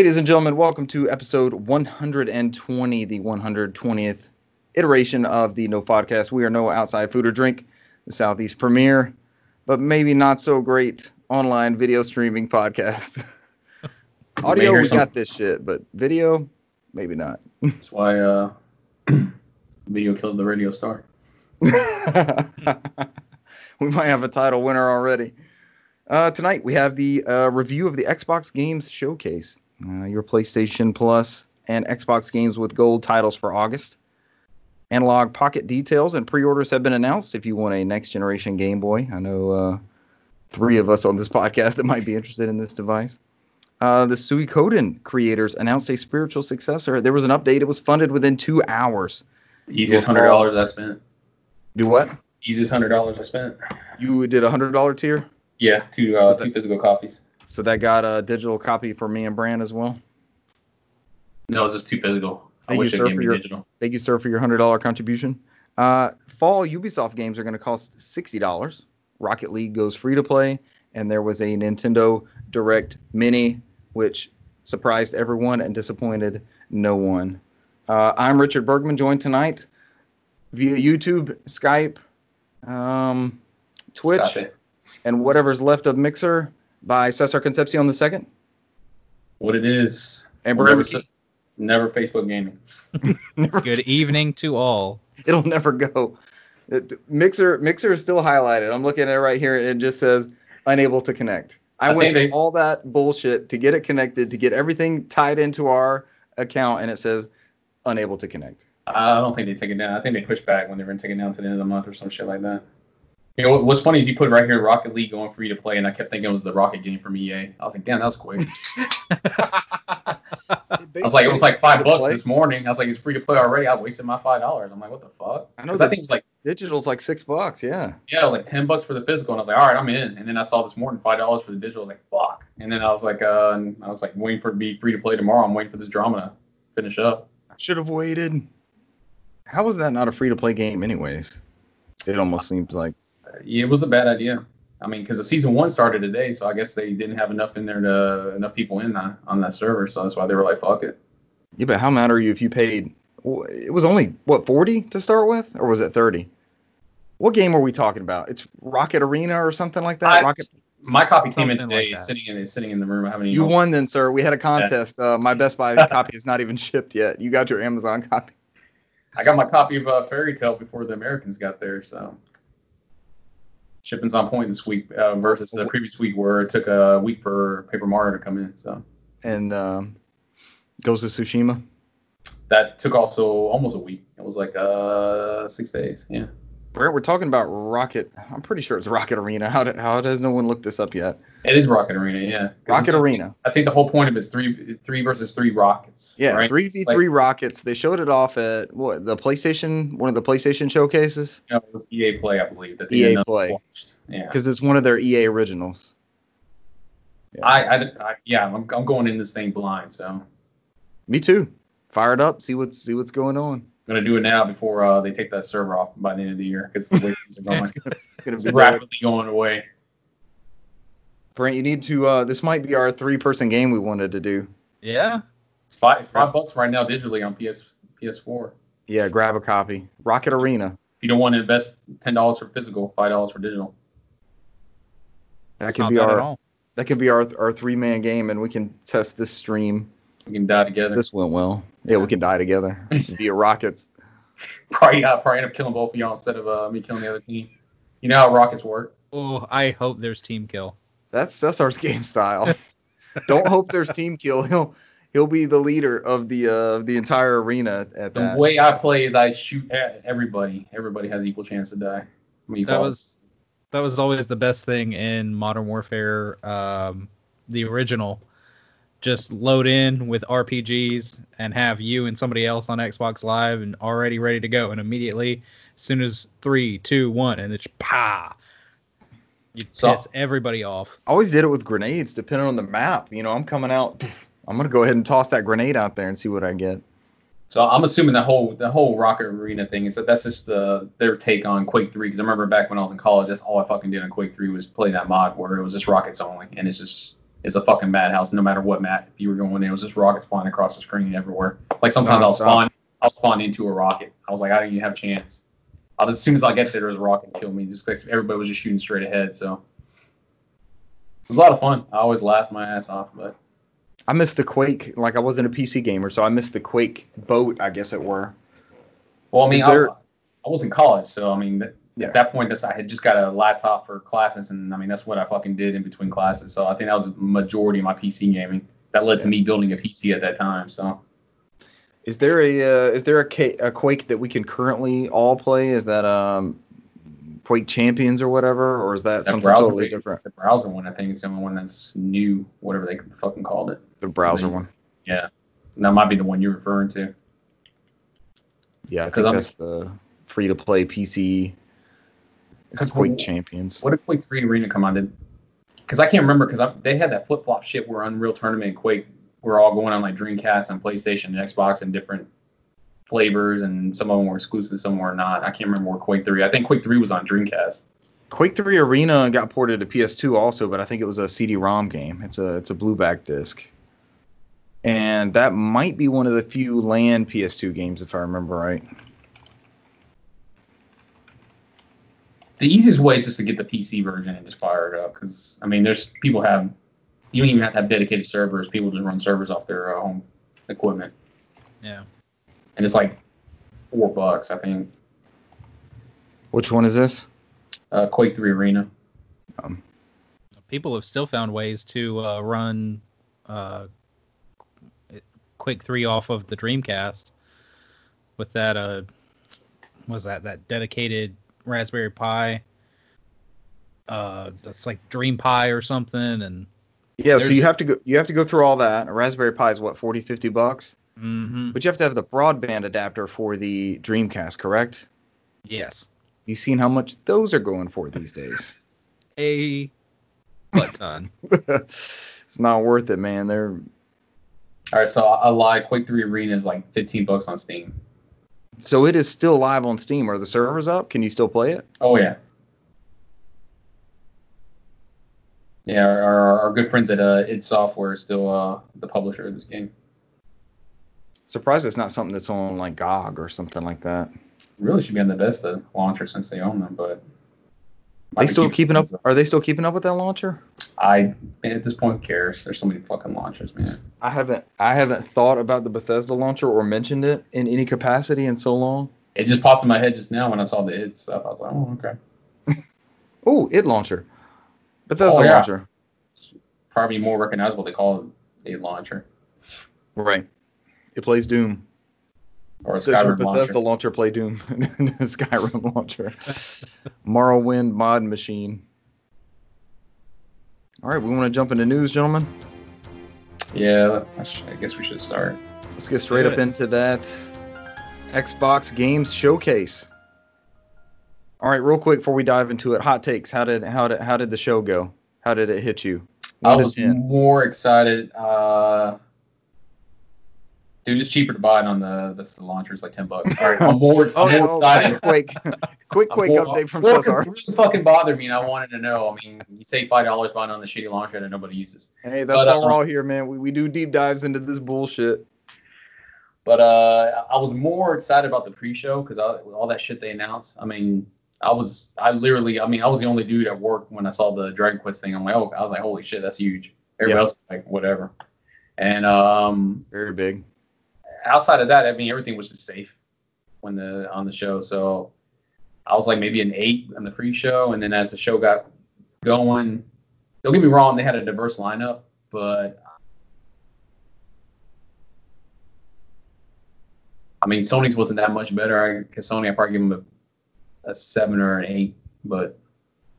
Ladies and gentlemen, welcome to episode 120, the 120th iteration of the No Podcast. We are No Outside Food or Drink, the Southeast premier, but maybe not so great online video streaming podcast. Audio, we some- got this shit, but video, maybe not. That's why uh, video killed the radio star. we might have a title winner already. Uh, tonight we have the uh, review of the Xbox Games Showcase, uh, your PlayStation Plus and Xbox Games with Gold titles for August. Analog Pocket details and pre-orders have been announced. If you want a next generation Game Boy, I know uh, three of us on this podcast that might be interested in this device. Uh, the Suikoden creators announced a spiritual successor. There was an update. It was funded within two hours. Easiest hundred dollars I spent. Do what? Easiest hundred dollars I spent. You did a hundred dollar tier. Yeah, two uh, two physical copies. So that got a digital copy for me and Brand as well. No, it's just too physical. I Thank wish you, sir, for your- digital. Thank you, sir, for your hundred dollar contribution. Uh, fall Ubisoft games are going to cost sixty dollars. Rocket League goes free to play, and there was a Nintendo Direct Mini, which surprised everyone and disappointed no one. Uh, I'm Richard Bergman, joined tonight via YouTube, Skype, um, Twitch, and whatever's left of Mixer by Cesar Concepcion the second. What it is. And We'll never, s- never Facebook gaming. never Good evening to all. It'll never go. It- Mixer Mixer is still highlighted. I'm looking at it right here and it just says unable to connect. I, I went through they- all that bullshit to get it connected, to get everything tied into our account, and it says unable to connect. I don't think they take it down. I think they push back when they were going to take it down to the end of the month or some shit like that. You what's funny is you put right here Rocket League going free to play, and I kept thinking it was the Rocket game from EA. I was like, damn, that was quick. I was like, it was like five bucks this morning. I was like, it's free to play already. I wasted my five dollars. I'm like, what the fuck? I know 'Cause I that- think it was like Digital's like six bucks. Yeah. yeah, it was like ten bucks for the physical, and I was like, all right, I'm in. And then I saw this morning five dollars for the digital. I was like, fuck. And then I was like, uh, and I was like waiting for it to be free to play tomorrow. I'm waiting for this drama to finish up. I should have waited. How was that not a free to play game, anyways? It almost seems like. Yeah, it was a bad idea. I mean, because the season one started today, so I guess they didn't have enough in there to enough people in that on that server, so that's why they were like, fuck it. Yeah, but how mad are you if you paid? It was only what 40 to start with, or was it 30? What game are we talking about? It's Rocket Arena or something like that. I- Rocket. My copy came in Something like today, sitting in it's sitting in the room. I haven't even. You won then, sir. We had a contest. Uh, my Best Buy copy is not even shipped yet. You got your Amazon copy. I got my copy of uh, Fairy Tale before the Americans got there, so shipping's on point this week uh, versus the previous week where it took a week for Paper Mario to come in. So And um, Ghost of Tsushima. that took also almost a week. It was like uh six days. Yeah. Brett, we're talking about Rocket. I'm pretty sure it's Rocket Arena. How, how does no one look this up yet? It is Rocket Arena, yeah. Rocket Arena. I think the whole point of it is three three versus three rockets. Yeah, right? three v three Rockets. They showed it off at what the PlayStation, one of the PlayStation showcases, it EA Play, I believe. That EA Play. launched. Yeah. because it's one of their EA originals. Yeah. I, I, I yeah, I'm, I'm going in this thing blind, so Me too. Fire it up. See what's see what's going on. Gonna do it now before uh, they take that server off by the end of the year because the way things are going, it's gonna, it's gonna it's be rapidly going away. Brent, you need to. Uh, this might be our three-person game we wanted to do. Yeah. It's five, it's five bucks right now digitally on PS PS4. Yeah, grab a copy. Rocket Arena. If you don't want to invest ten dollars for physical, five dollars for digital. That It's could be our all. that could be our our three-man game, and we can test this stream. We can die together. this went well. Yeah, we can die together via rockets. Probably, uh, probably end up killing both of y'all instead of uh, me killing the other team. You know how rockets work. Oh, I hope there's team kill. That's Cesar's game style. Don't hope there's team kill. He'll he'll be the leader of the uh the entire arena at The that. way I play is I shoot at everybody. Everybody has equal chance to die. I mean, you That call it- was that was always the best thing in Modern Warfare, um, the original. Just load in with RPGs and have you and somebody else on Xbox Live and already ready to go. And immediately, as soon as three, two, one, and it's pa, you So- piss everybody off. I always did it with grenades, depending on the map. You know, I'm coming out. I'm gonna go ahead and toss that grenade out there and see what I get. So I'm assuming the whole the whole Rocket Arena thing is that that's just the their take on Quake 3. Because I remember back when I was in college, that's all I fucking did on Quake 3 was play that mod where it was just rockets only, and it's just is a fucking madhouse. No matter what map you were going in, it was just rockets flying across the screen everywhere. Like sometimes I'll spawn, I'll spawn into a rocket. I was like, I don't even have a chance. I'll, as soon as I get there, there's a rocket kill me. Just because everybody was just shooting straight ahead. So it was a lot of fun. I always laughed my ass off, but I missed the Quake. Like I wasn't a PC gamer, so I missed the Quake boat. I guess it were. well, I mean, there- I, I was in college, so I mean, Yeah. at that point, that's, I had just got a laptop for classes, and I mean, that's what I fucking did in between classes. So I think that was the majority of my PC gaming. That led to me building a PC at that time. So Is there a uh, is there a, K- a Quake that we can currently all play? Is that um Quake Champions or whatever, or is that, that something browser totally different? The browser one, I think, is the only one that's new, whatever they fucking called it. The browser one. Yeah, And that might be the one you're referring to. Yeah, I think I'm- that's the free to play PC. It's Quake Champions. What did Quake 3 Arena come on? Did because I can't remember because they had that flip flop shit where Unreal Tournament and Quake were all going on like Dreamcast and PlayStation and Xbox and different flavors, and some of them were exclusive, some were not. I can't remember where Quake 3. I think Quake 3 was on Dreamcast. Quake 3 Arena got ported to PS2 also, but I think it was a CD-ROM game. It's a it's a blueback disc. And that might be one of the few LAN PS2 games if I remember right. The easiest way is just to get the PC version and just fire it up because I mean, there's people have you don't even have to have dedicated servers. People just run servers off their uh, home equipment, Yeah. and it's like four bucks, I think. Which one is this? Uh, Quake 3 Arena. Um. People have still found ways to uh, run uh, Quake 3 off of the Dreamcast with that uh was that that dedicated Raspberry Pi uh that's like Dream Pi or something and Yeah, so you have to go you have to go through all that. A Raspberry Pi is what 40 50 bucks, mhm, but you have to have the broadband adapter for the Dreamcast, correct? yes You've seen how much those are going for these days. a butt ton it's not worth it, man. They're All right, so I I lied. Quake 3 Arena is like 15 bucks on Steam. So it is still live on Steam. Are the servers up? Can you still play it? Oh yeah. Yeah, our, our, our good friends at uh, id Software is still uh, the publisher of this game. Surprised it's not something that's on like GOG or something like that. Really should be on the Bethesda launcher since they own them, but They still keeping up? Are they still keeping up with that launcher? I man, at this point cares. There's so many fucking launchers, man. I haven't I haven't thought about the Bethesda launcher or mentioned it in any capacity in so long. It just popped in my head just now when I saw the id stuff. I was like, oh okay. Oh, id launcher, Bethesda Oh, yeah. launcher. Probably more recognizable. They call it a launcher Right. It plays Doom. or a Does your Skyrim Bethesda launcher. launcher play Doom? Skyrim launcher. Morrowind mod machine. All right, we want to jump into news, gentlemen. Yeah, I, guess we should start. Let's get straight up into that Xbox Games Showcase. All right, real quick before we dive into it, hot takes. How did how did how did the show go? How did it hit you? I One to was more excited. Uh, dude, it's cheaper to buy it on the the, the launcher. It's like ten bucks. All right, I'm more, Oh, more no, excited. quick, quick I'm more- update from well, Cesar. It really fucking bothered me, and I wanted to know. I mean, you save five dollars buying on the shitty launcher that nobody uses. Hey, that's But, why we're all here, man. We, we do deep dives into this bullshit. But uh, I was more excited about the pre-show because all that shit they announced. I mean, I was, I literally, I mean, I was the only dude at work when I saw the Dragon Quest thing. I'm like, oh, I was like, holy shit, that's huge. Everybody Yeah. else like, whatever. And um, Very big. Outside of that, I mean, everything was just safe when the on the show. So I was like maybe an eight on the pre-show, and then as the show got going, don't get me wrong, they had a diverse lineup, but I mean, Sony's wasn't that much better. Because Sony, I probably give them a, a seven or an eight, but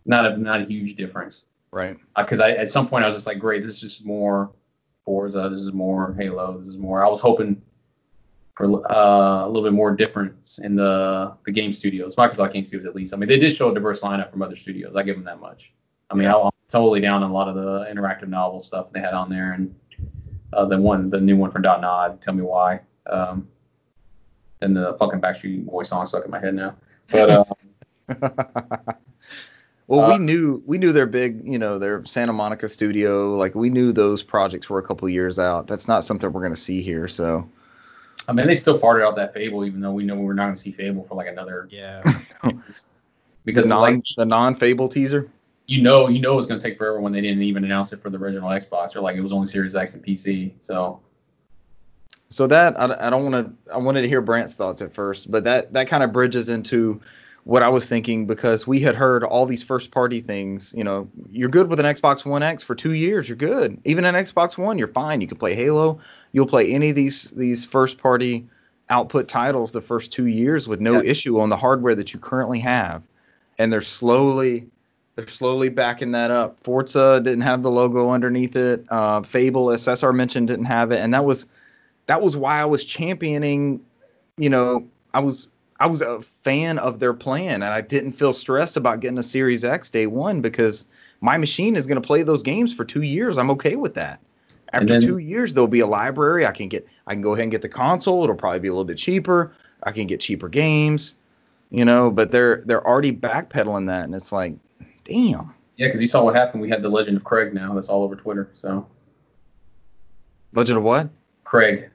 not a not a huge difference Right. Uh, because I at some point I was just like, great, this is just more Forza, this is more Halo, this is more. I was hoping for uh, a little bit more difference in the the game studios, Microsoft Game Studios at least. I mean, they did show a diverse lineup from other studios. I give them that much. I mean, I'm totally down on a lot of the interactive novel stuff they had on there, and uh, the one, the new one from Don't Nod. Tell me why. Um, and the fucking Backstreet Boy song stuck in my head now. But uh, Well, we Uh, knew we knew their big, you know, their Santa Monica studio. Like we knew those projects were a couple years out. That's not something we're gonna see here. So I mean, they still farted out that Fable, even though we know we're not going to see Fable for like another. Yeah. Because the non like the non Fable teaser. you know, you know it's going to take forever when they didn't even announce it for the original Xbox. Or like it was only Series X and PC. So So that I, I don't want to. I wanted to hear Brant's thoughts at first, but that that kind of bridges into what I was thinking because we had heard all these first party things. You know, you're good with an Xbox One X for two years. You're good. Even an Xbox One, you're fine. You can play Halo. You'll play any of these these first party output titles the first two years with no Yeah. issue on the hardware that you currently have. And they're slowly they're slowly backing that up. Forza didn't have the logo underneath it. Uh, Fable, as SSR mentioned, didn't have it, and that was that was why I was championing. You know, I was I was a fan of their plan, and I didn't feel stressed about getting a Series X day one because my machine is going to play those games for two years. I'm okay with that. And After then- two years, there'll be a library. I can get I can go ahead and get the console. It'll probably be a little bit cheaper. I can get cheaper games. You know, but they're they're already backpedaling that, and it's like, damn. yeah, because you saw what happened. We had the Legend of Craig now. That's all over Twitter. So Legend of what? Craig.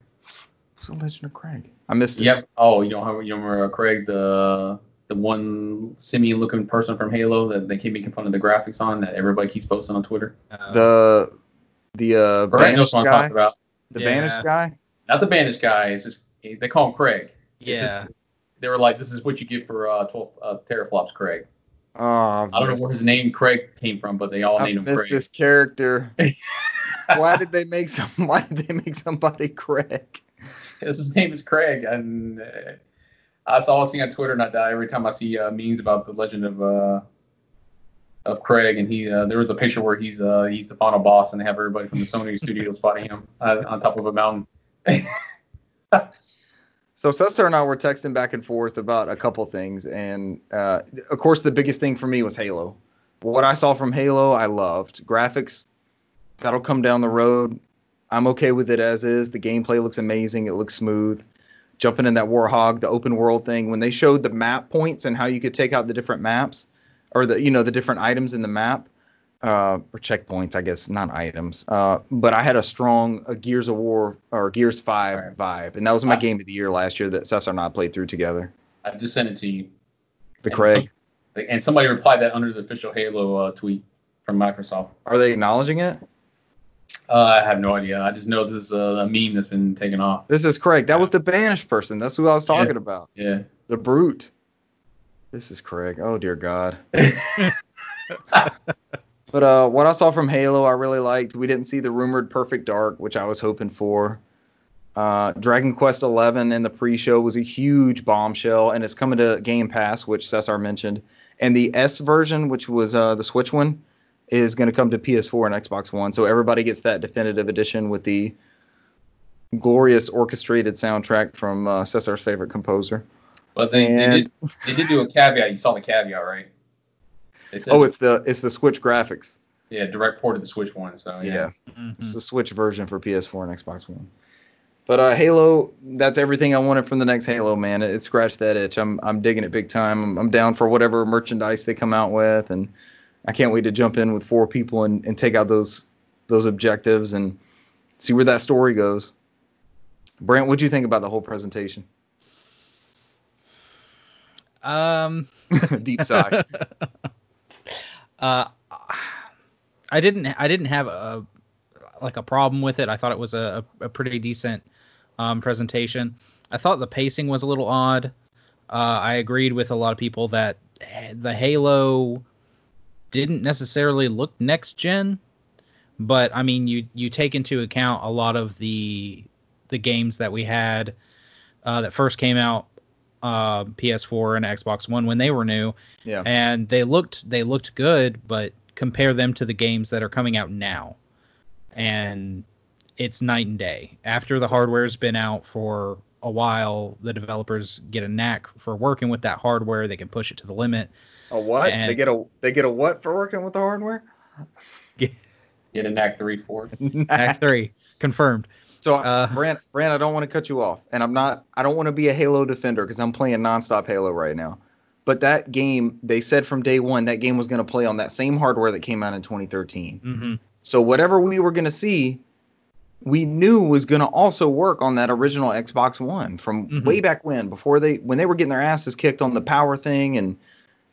Who's the Legend of Craig? I missed it. Yep. Oh, you don't have you remember uh, Craig the the one simian looking person from Halo that they keep making fun of the graphics on that everybody keeps posting on Twitter. Uh, The the uh Brad knows banished what I'm guy. talking about. The Yeah. banished guy. Not the banished guy. It's just they call him Craig. Yeah. just- they were like, this is what you get for uh, 12 uh, teraflops, Craig. Oh, I've I don't know where his name Craig came from, but they all I've named him missed Craig. this character. why did they make some? Why did they make somebody Craig? His name is Craig, and uh, that's all I see on Twitter. And I die every time I see uh, memes about the legend of uh, of Craig. And he, uh, there was a picture where he's uh, he's the final boss, and they have everybody from the Sony studios fighting him uh, on top of a mountain. So Cesar and I were texting back and forth about a couple things, and uh, of course the biggest thing for me was Halo. What I saw from Halo, I loved. Graphics, that'll come down the road. I'm okay with it as is. The gameplay looks amazing. It looks smooth. Jumping in that Warthog, the open world thing, when they showed the map points and how you could take out the different maps, or the you know the different items in the map, uh, or checkpoints, I guess, not items. Uh, but I had a strong uh, Gears of War or Gears Five vibe, and that was my Ah. game of the year last year that Cesar and I played through together. I just sent it to you. The And Craig, some- and somebody replied that under the official Halo uh, tweet from Microsoft. are they acknowledging it? Uh, I have no idea. I just know this is a, a meme that's been taken off. This is Craig. That was the banished person. That's who I was talking about. Yeah. The brute. This is Craig. Oh dear God. But uh, what I saw from Halo, I really liked. We didn't see the rumored Perfect Dark, which I was hoping for. Uh, Dragon Quest XI in the pre-show was a huge bombshell, and it's coming to Game Pass, which Cesar mentioned. And the S version, which was uh, the Switch one, is going to come to PS4 and Xbox One. So everybody gets that definitive edition with the glorious orchestrated soundtrack from uh, Cesar's favorite composer. But they, they, did, they did do a caveat. You saw the caveat, right? It says Oh, it's the it's the Switch graphics. yeah, direct port of the Switch one. So yeah. yeah. Mhm. It's the Switch version for PS4 and Xbox One. But uh, Halo, that's everything I wanted from the next Halo, man. It, it scratched that itch. I'm I'm digging it big time. I'm, I'm down for whatever merchandise they come out with, and I can't wait to jump in with four people and, and take out those those objectives and see where that story goes. Brant, what'd you think about the whole presentation? Um, Deep sigh. uh, I didn't I didn't have a like a problem with it. I thought it was a, a pretty decent um, presentation. I thought the pacing was a little odd. Uh, I agreed with a lot of people that the Halo didn't necessarily look next gen, but I mean you you take into account a lot of the the games that we had uh, that first came out uh, PS4 and Xbox One when they were new Yeah. and they looked they looked good, but compare them to the games that are coming out now, and it's night and day. After the hardware's been out for a while, the developers get a knack for working with that hardware. They can push it to the limit. A what? And- they get a they get a what for working with the hardware? Get a knack three four. knack three confirmed. So, Uh, Brant, Brant, I don't want to cut you off, and I'm not. I don't want to be a Halo defender because I'm playing nonstop Halo right now. but that game they said from day one that game was going to play on that same hardware that came out in 2013. hmm So whatever we were going to see, we knew was going to also work on that original Xbox One from Mhm. way back when, before they when they were getting their asses kicked on the power thing and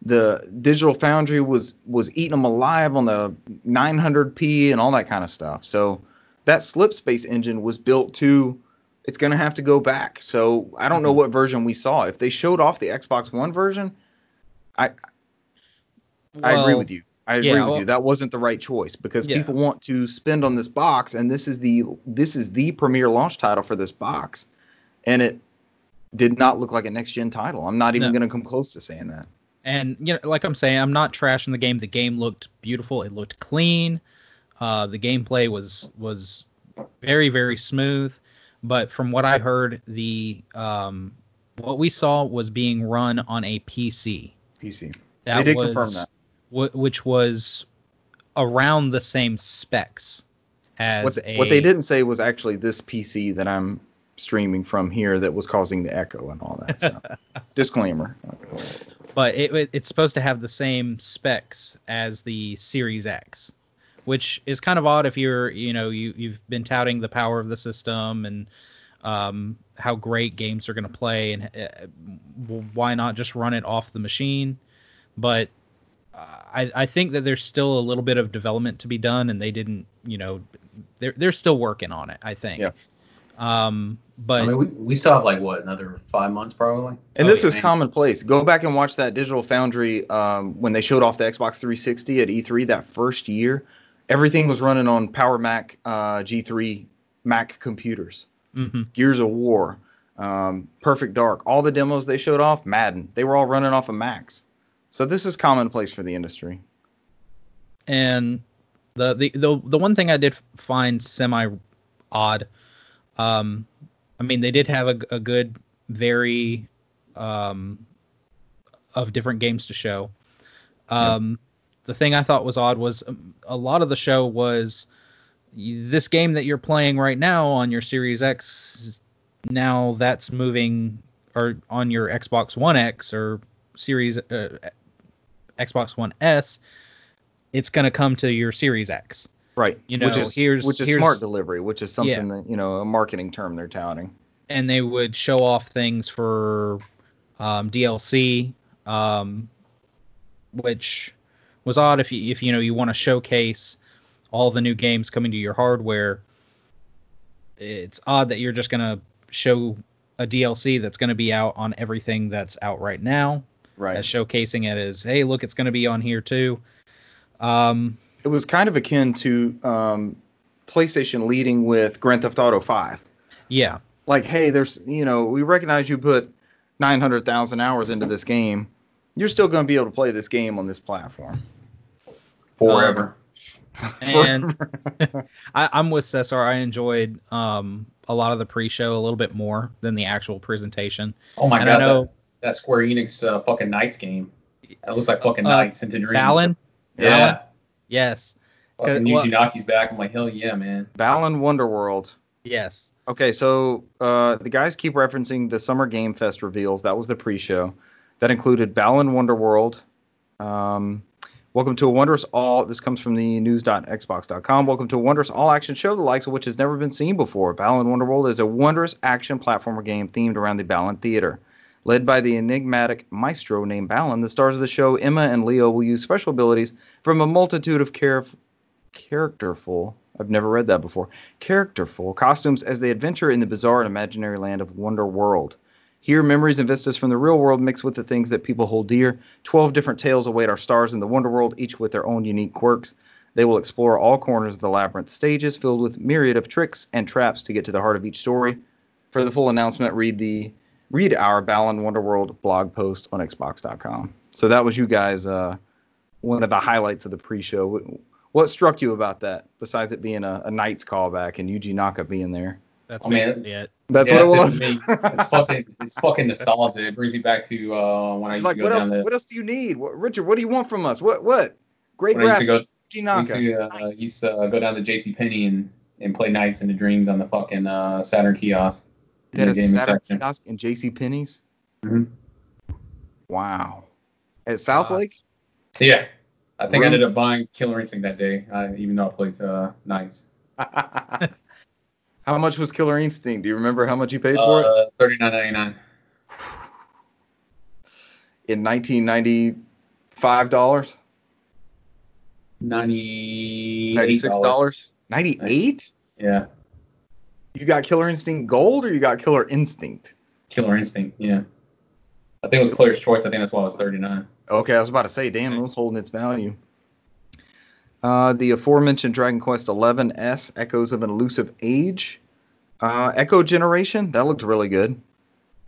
the Digital Foundry was was eating them alive on the 900p and all that kind of stuff. So that slip space engine was built to it's going to have to go back. So I don't know mm-hmm. what version we saw. If they showed off the Xbox One version, I I agree with you. I agree yeah, with well- you. That wasn't the right choice because Yeah. people want to spend on this box, and this is the this is the premier launch title for this box, and it did not look like a next gen title. I'm not even No. going to come close to saying that. And you know, like I'm saying, I'm not trashing the game. The game looked beautiful. It looked clean. Uh, the gameplay was was very very smooth. But from what I heard, the um, what we saw was being run on a PC. PC. That they did was, confirm that. wh- which was around the same specs as What, a what they didn't say was actually this PC that I'm streaming from here that was causing the echo and all that. So. Disclaimer. but it, it- it's supposed to have the same specs as the Series X, which is kind of odd if you're you know you you've been touting the power of the system and um, how great games are going to play and uh, why not just run it off the machine, but uh, I, I think that there's still a little bit of development to be done and they didn't you know they're they're still working on it I think. Yeah. Um, but I mean, we, we still have like what another five months probably. And Oh, this yeah, is man. commonplace. Go back and watch that Digital Foundry um, when they showed off the Xbox 360 at E3 that first year. Everything was running on Power Mac uh, G3 Mac computers. mhm. Gears of War, um, Perfect Dark, all the demos they showed off, Madden, they were all running off of Macs. So this is commonplace for the industry. and the, the the the one thing I did find semi odd, um, I mean they did have a, a good very um of different games to show. Um, the thing I thought was odd was um, a lot of the show was this game that you're playing right now on your Series X. Now that's moving or on your Xbox One X or Series uh, Xbox One S it's going to come to your Series X. Right. You know, which is, here's- which is here's- smart delivery, which is something Yeah. that, you know, a marketing term they're touting. And they would show off things for um, DLC, um, which was odd if you if you know you want to showcase all the new games coming to your hardware. It's odd that you're just going to show a DLC that's going to be out on everything that's out right now, Right. as showcasing it as, hey, look, it's going to be on here too. Um, it was kind of akin to um, PlayStation leading with Grand Theft Auto 5. yeah, Like, hey, there's, you know, we recognize you put 900,000 hours into this game. You're still going to be able to play this game on this platform. forever. and I, I'm with Cesar. I enjoyed um, a lot of the pre-show a little bit more than the actual presentation. oh my and god, I know that, that Square Enix uh, fucking Nights game. That looks like fucking Uh, Nights into Dreams. Balan, Yeah. yes, Fucking well- Yuji Naka's back. I'm like, hell yeah, man. Balan Wonderworld. yes, Okay, so uh, the guys keep referencing the Summer Game Fest reveals. That was the pre-show. That included Balan Wonderworld. Um, welcome to a wondrous all. This comes from the news.xbox.com. Welcome to a wondrous all-action show, the likes of which has never been seen before. Balan Wonderworld is a wondrous action platformer game themed around the Balan Theater. Led by the enigmatic maestro named Balan, the stars of the show, Emma and Leo, will use special abilities from a multitude of characterful. I've never read that before characterful costumes as they adventure in the bizarre and imaginary land of Wonder World. Here, memories and vistas from the real world mix with the things that people hold dear. Twelve different tales await our stars in the Wonder World, each with their own unique quirks. They will explore all corners of the labyrinth stages, filled with myriad of tricks and traps to get to the heart of each story. For the full announcement, read the read our Balan Wonderworld blog post on Xbox.com. So that was you guys, uh, one of the highlights of the pre-show. What, what struck you about that, besides it being a, a Nights callback and Yuji Naka being there? that's Oh, man. it. That's Yeah, what it was. it for me. It's fucking, it's fucking nostalgia. It brings me back to uh, when I used like, to go what else? down the. What else do you need, what, Richard? What do you want from us? What? What? Great When I used to graphics. go, Yuji I Naka. used to, uh, used to uh, go down to J.C. Penney and, and play Nights into Dreams on the fucking uh, Saturn kiosk. in the is gaming Saturn section. kiosk and J.C. Penney's. Mhm. Wow. at South Uh, Lake. So yeah, I think I ended up buying Killer Instinct that day, uh, even though I played uh, Nights. how much was Killer Instinct? Do you remember how much you paid for it? Uh, Thirty nine ninety nine. In 1995 dollars, Ninety. 96 dollars, 98. Yeah, You got Killer Instinct Gold or you got Killer Instinct? Killer Instinct. Yeah. I think it was Player's Choice. I think that's why it was thirty nine. Okay, I was about to say, damn, it was holding its value. Uh, the aforementioned Dragon Quest XI S Echoes of an Elusive Age. Uh, Echo Generation, that looked really good.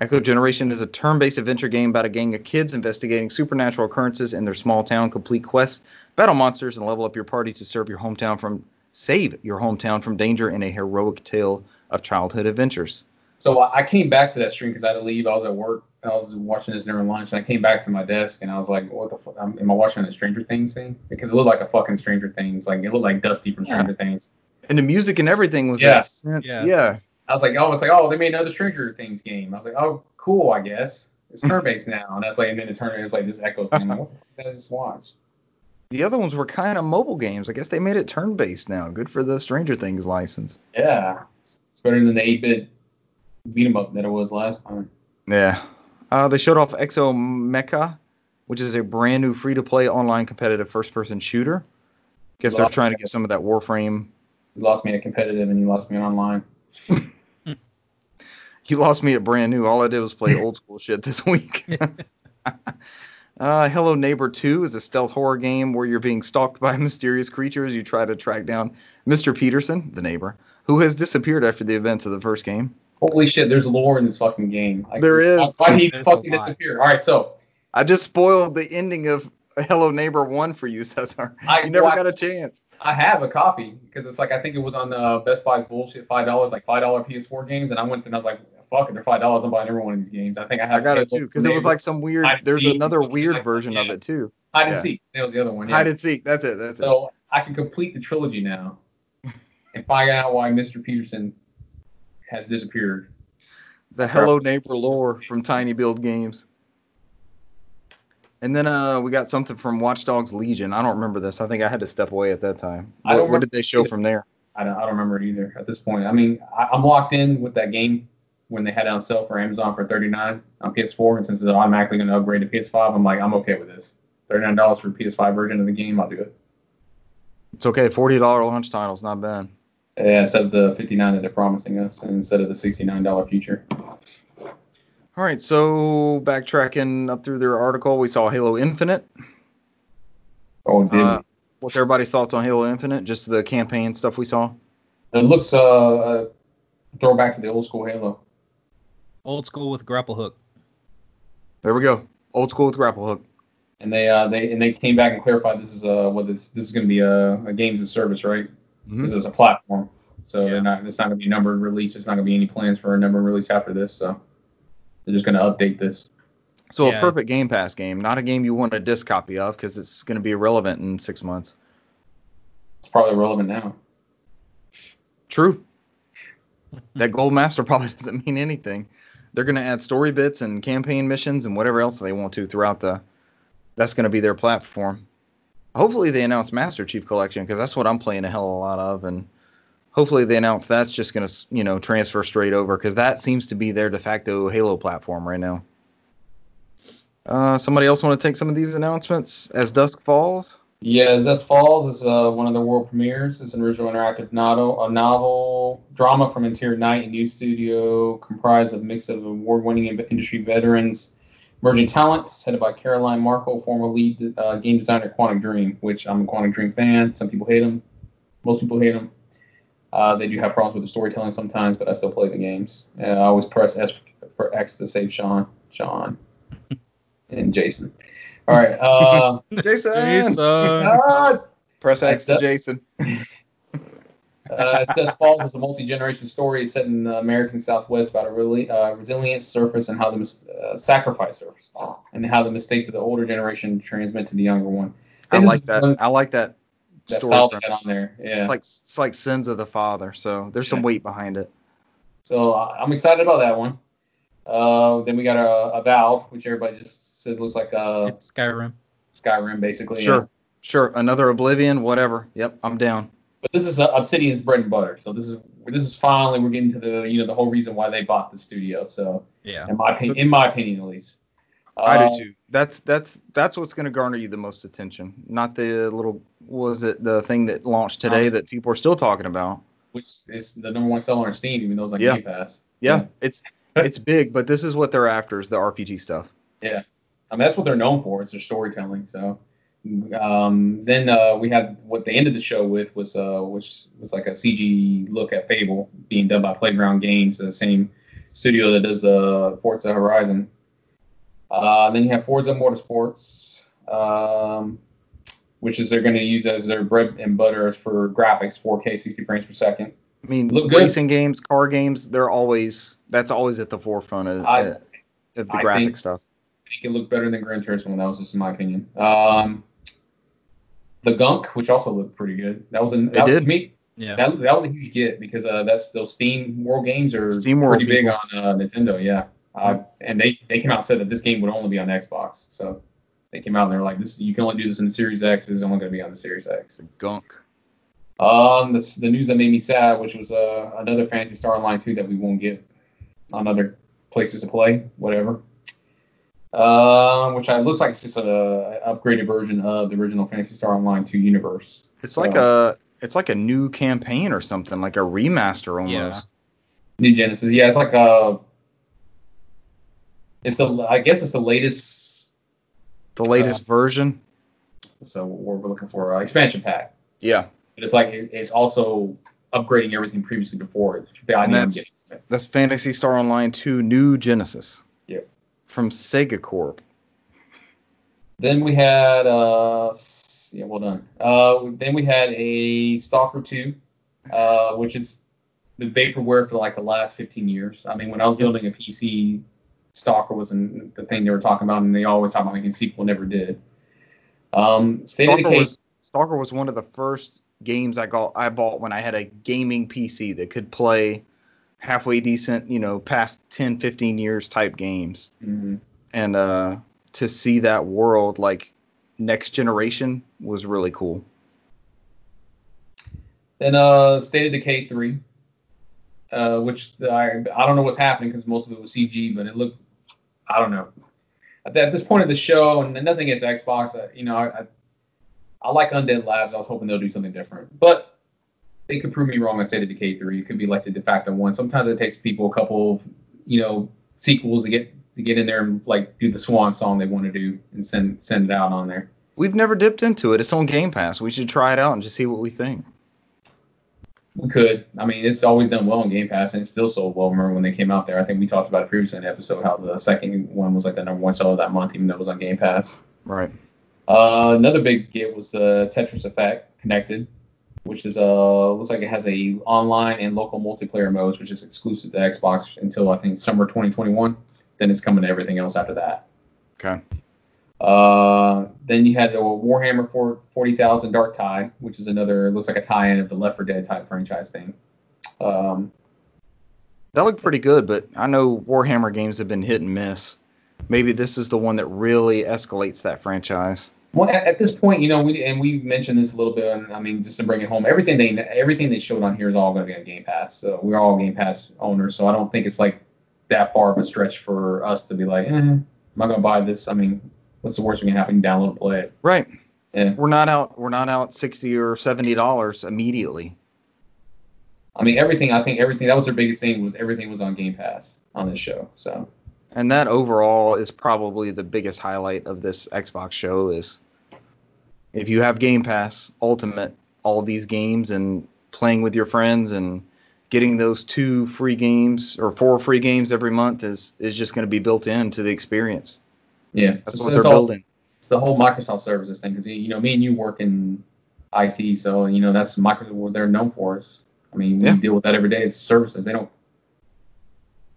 Echo Generation is a turn based adventure game about a gang of kids investigating supernatural occurrences in their small town, complete quests, battle monsters, and level up your party to serve your hometown from save your hometown from danger in a heroic tale of childhood adventures. So I I came back to that stream because I had to leave. I was at work. I was watching this during lunch, and I came back to my desk, and I was like, "What the fuck? Am am I watching the Stranger Things thing?" Because it looked like a fucking Stranger Things. Like it looked like Dusty from Stranger Things. And the music and everything was Yeah. that Yeah. yeah. I was like, "Oh, it's like, oh, they made another Stranger Things game." I was like, "Oh, cool, I guess." It's turn based now, and that's like, and then it turned. It was like this Echo thing. I'm like, what the fuck did I just watch? The other ones were kind of mobile games. I guess they made it turn based now. Good for the Stranger Things license. Yeah, it's better than the 8-bit beat 'em up that it was last time. Yeah. Uh, they showed off Exo Mecha, which is a brand new free to play online competitive first person shooter. Guess they're trying to get some of that Warframe. You lost me at competitive, and you lost me at online. You lost me at brand new. All I did was play old school shit this week. uh, Hello Neighbor 2 is a stealth horror game where you're being stalked by mysterious creatures. You try to track down Mr. Peterson, the neighbor, who has disappeared after the events of the first game. Holy shit, there's lore in this fucking game. Like, There is. Why did he fucking lot. disappear? All right, so I just spoiled the ending of Hello Neighbor 1 for you, Cesar. I You never watched- got a chance. I have a copy because it's like I think it was on the Best Buy's bullshit five dollars, like five dollar PS4 games, and I went and I was like, fuck it, they're five dollars. I'm buying every one of these games. I think I have. I got it too because it was like some weird. There's seek, another weird like that, version of it too. hide and yeah. seek. That was the other one. Yeah. Hide and seek. That's it. That's it. So I can complete the trilogy now and find out why Mr. Peterson has disappeared. The Hello Neighbor lore from Tiny Build Games. And then uh, we got something from Watch Dogs Legion. I don't remember this. I think I had to step away at that time. What, what did they show either. from there? I don't, I don't remember either at this point. I mean, I, I'm locked in with that game when they had it on sale for Amazon for 39 on PS4, and since it's automatically going to upgrade to PS5, I'm like, I'm okay with this. $39 for PS5 version of the game, I'll do it. It's okay. Forty dollar launch title's not bad. Yeah, instead of the 59 that they're promising us, instead of the $69 future. All right. So backtracking up through their article, we saw Halo Infinite. Oh, did Uh, what's everybody's thoughts on Halo Infinite? Just the campaign stuff we saw. it looks uh, a throwback to the old school Halo. Old school with grapple hook. There we go. Old school with grapple hook. And they uh, they and they came back and clarified this is uh what this this is going to be a, a games as service, right? Mhm. This is a platform, so Yeah. they're not. It's not going to be a numbered release. There's not going to be any plans for a numbered release after this. So they're just going to update this. So Yeah. a perfect Game Pass game, not a game you want a disc copy of because it's going to be irrelevant in six months. It's probably relevant now. True. that Gold Master probably doesn't mean anything. They're going to add story bits and campaign missions and whatever else they want to throughout the. That's going to be their platform. Hopefully they announce Master Chief Collection because that's what I'm playing a hell of a lot of, and hopefully they announce that's just going to you know transfer straight over because that seems to be their de facto Halo platform right now. Uh, somebody else want to take some of these announcements as dusk falls? Yeah, as dusk Falls is uh, one of the world premieres. It's an original interactive novel, a novel drama from Interior Night and New Studio, comprised of a mix of award-winning industry veterans, emerging talents, headed by Caroline Markle, former lead uh, game designer at Quantic Dream, which I'm a Quantic Dream fan. Some people hate them. Most people hate them. Uh, they do have problems with the storytelling sometimes, but I still play the games. Uh, I always press S for X to save Sean, Sean, and Jason. All right. Uh, Jason, Jason. God. press X to Jason. Uh, Death Falls is a multi-generation story set in the American Southwest about a really uh, resilient surface and how the mis- uh, sacrifice surface and how the mistakes of the older generation transmit to the younger one. I like this that. is one- I like that That story. style they on there. Yeah. It's like it's like sins of the father. So there's some Yeah. weight behind it. So uh, I'm excited about that one. Uh, then we got a, Avowed, which everybody just Says looks like a It's Skyrim. Skyrim basically. Sure. yeah. Sure, another Oblivion, whatever. Yep, I'm down. But this is uh, Obsidian's bread and butter. So this is this is finally we're getting to the you know the whole reason why they bought the studio. So Yeah. in my opinion, in my opinion at least. I Uh, do too. That's that's that's what's going to garner you the most attention, not the little was it the thing that launched today that people are still talking about. Which is the number one seller on Steam, even though it's on Yeah. Game Pass. Yeah, yeah. it's it's big, but this is what they're after is the RPG stuff. I mean, that's what they're known for. It's their storytelling. So, um, then uh, we had what they ended the show with was uh, which was like a CG look at Fable being done by Playground Games, the same studio that does the Forza Horizon. Uh, then you have Forza Motorsports, um, which is they're going to use as their bread and butter for graphics, 4K, 60 frames per second. I mean, Look good. racing games, car games, they're always that's always at the forefront of, I- uh, of the I graphic think- stuff. Make it look better than Gran Turismo. That was just in my opinion. Um, the Gunk, which also looked pretty good. That was an that was, did. to me. Yeah. That, that was a huge get because uh, that's those Steam World games are Steam World pretty big people. on uh, Nintendo. Yeah, uh, and they they came out and said that this game would only be on Xbox. So they came out and they're like, this you can only do this in the Series X. This is only going to be on the Series X. Gunk. Um, this, the news that made me sad, which was uh, another Phantasy Star Online 2 that we won't get on other places to play, whatever. Um, which I, looks like it's just a, a upgraded version of the original Phantasy Star Online 2 universe. It's like a it's like a new campaign or something, like a remaster almost. New Genesis, yeah, it's like a. It's the I guess it's the latest. The latest version. So what we're looking for uh, expansion pack. Yeah, But it's like it- it's also upgrading everything previously before. it. Idea that's- that's Phantasy Star Online 2 New Genesis. From Sega Corp. Then we had uh yeah, well done. Uh then we had a Stalker 2, uh, which is the vaporware for like the last 15 years. I mean, when I was building a PC, Stalker wasn't the thing they were talking about, and they always talk about making a sequel, never did. Um, State of Stalker Decay. was, Stalker was one of the first games I got I bought when I had a gaming PC that could play halfway decent, you know, past 10, 15 years type games. Mhm. And uh to see that world like next generation was really cool. Then uh, State of Decay 3, uh, which I I don't know what's happening because most of it was CG, but it looked I don't know. At, th- at this point of the show, and nothing against Xbox, uh, you know, I, I I like Undead Labs. I was hoping they'll do something different, but they could prove me wrong on State of Decay 3. It could be like the de facto one. Sometimes it takes people a couple, of, you know, sequels to get to get in there and like do the swan song they want to do and send send it out on there. We've never dipped into it. It's on Game Pass. We should try it out and just see what we think. We could. I mean, it's always done well on Game Pass, and it's still sold well. Remember when they came out there? I think we talked about it previously in the episode how the second one was like the number one seller that month, even though it was on Game Pass. Right. Uh, another big get was the Tetris Effect Connected, which is uh looks like it has a online and local multiplayer modes, which is exclusive to Xbox until I think summer 2021. Then it's coming to everything else after that. Okay. Uh, then you had a Warhammer 40,000 Dark Tide, which is another looks like a tie-in of the Left 4 Dead type franchise thing. Um, That looked pretty good, but I know Warhammer games have been hit and miss. Maybe this is the one that really escalates that franchise. Well, at, at this point, you know, we and we mentioned this a little bit. And I mean, just to bring it home, everything they everything they showed on here is all going to be on Game Pass. So we're all Game Pass owners. So I don't think it's like that far of a stretch for us to be like, eh, am I going to buy this? I mean, what's the worst that can happen? Download and play it. Right. Yeah. We're not out we're not out sixty or seventy dollars immediately. I mean, everything. I think everything. That was their biggest thing was everything was on Game Pass on this show. So And that overall is probably the biggest highlight of this Xbox show is if you have Game Pass Ultimate, all these games and playing with your friends and getting those two free games or four free games every month is is just going to be built into the experience. yeah, That's so what they're all- building. It's the whole Microsoft services thing because you know me and you work in IT, so you know that's Microsoft what they're known for. It's, I mean, Yeah. we deal with that every day. It's services. They don't.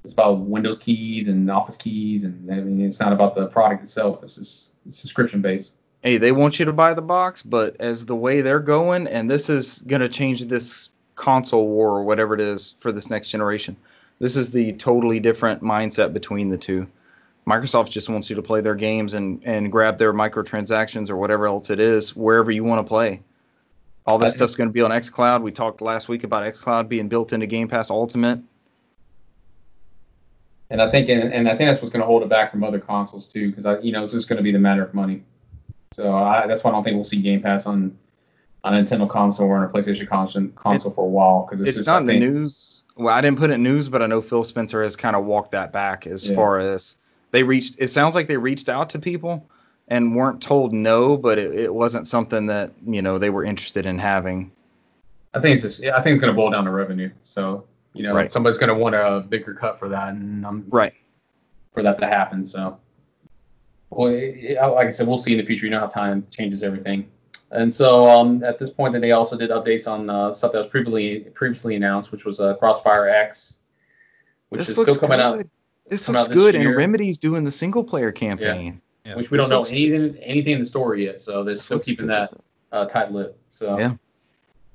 It's about Windows keys and Office keys, and I mean, it's not about the product itself. It's just it's subscription based. Hey, they want you to buy the box, but as the way they're going, and this is going to change this console war or whatever it is for this next generation. This is the totally different mindset between the two. Microsoft just wants you to play their games and and grab their microtransactions or whatever else it is wherever you want to play. All this I- stuff's going to be on xCloud. We talked last week about xCloud being built into Game Pass Ultimate. And I think, and, and I think that's what's going to hold it back from other consoles too, because I, you know, it's just going to be the matter of money. So I, that's why I don't think we'll see Game Pass on on a Nintendo console or on a PlayStation console, console for a while, because it's, It's, not in the news. Well, I didn't put it in news, but I know Phil Spencer has kind of walked that back as Yeah. far as they reached. It sounds like they reached out to people and weren't told no, but it, it wasn't something that you know they were interested in having. I think it's just, I think it's going to boil down to revenue. So you know, Right. somebody's going to want a bigger cut for that, and I'm Right. for that to happen. So, well, it, it- like I said, we'll see in the future. You know how time changes everything. And so um, at this point, then they also did updates on uh, stuff that was previously previously announced, which was uh, Crossfire X, which this is still coming good. out, This coming looks out this good, year. and Remedy's doing the single player campaign. Yeah. which we don't know looks- anything anything in the story yet. So they're This still keeping good. that uh, tight lip. So Yeah.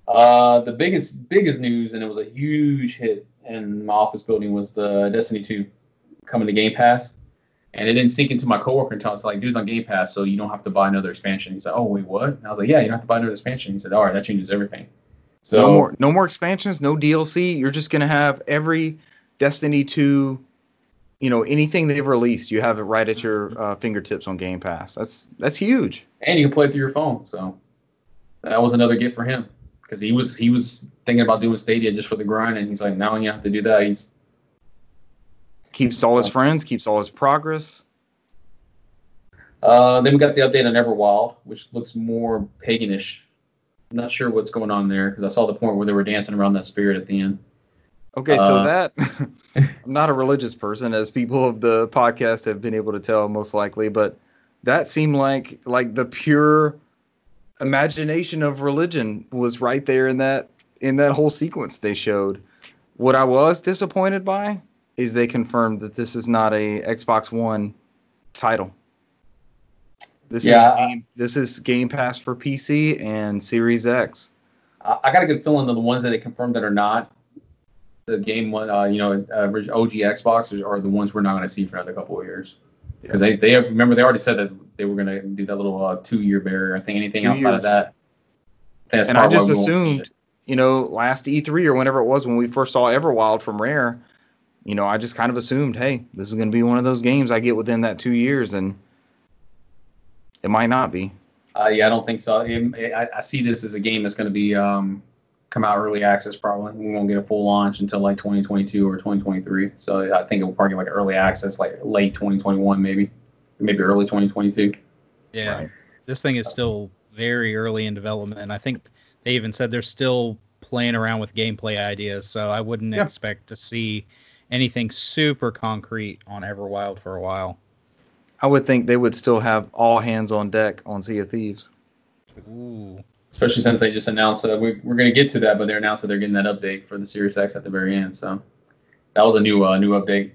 Uh, the biggest biggest news, and it was a huge hit in my office building, was the Destiny 2 coming to Game Pass. And it didn't sink into my coworker until I was like, dude's on Game Pass, so you don't have to buy another expansion. He said, oh, wait, what? And I was like, yeah, you don't have to buy another expansion. He said, all right, that changes everything. So, no more, no more expansions, no DLC. You're just gonna have every Destiny 2, you know, anything they've released, you have it right at your uh, fingertips on Game Pass. That's that's huge. and you can play it through your phone. So that was another gift for him because he was he was thinking about doing Stadia just for the grind, and he's like, now you have to do that. He's Keeps all his friends, keeps all his progress. Uh, then we got the update on Everwild, which looks more paganish. I'm not sure what's going on there because I saw the point where they were dancing around that spirit at the end. Okay, so Uh, that I'm not a religious person, as people of the podcast have been able to tell most likely, but that seemed like like the pure imagination of religion was right there in that in that whole sequence they showed. What I was disappointed by is they confirmed that this is not a Xbox One title. This Yeah, is game, this is Game Pass for PC and Series X. I got a good feeling that the ones that they confirmed that are not the game one, uh, you know, average OG Xbox are the ones we're not going to see for another couple of years. Because they, they remember they already said that they were going to do that little uh, two year barrier. I think anything Two outside years. of that. And I just why we won't see assumed, you know, last E3 or whenever it was when we first saw Everwild from Rare, you know, I just kind of assumed, hey, this is going to be one of those games I get within that two years, and it might not be. Uh, yeah, I don't think so. It- I, I see this as a game that's going to be um, come out early access probably. We won't get a full launch until like 2022 or 2023. So I think it will probably get like early access like late 2021 maybe, maybe early 2022. Yeah. Right. This thing is still very early in development. and I think they even said they're still playing around with gameplay ideas. So I wouldn't Yeah. expect to see anything super concrete on Everwild for a while. I would think they would still have all hands on deck on Sea of Thieves. Ooh. Especially since they just announced uh, we, we're going to get to that, but they announced that they're getting that update for the Series X at the very end. So that was a new uh, new update.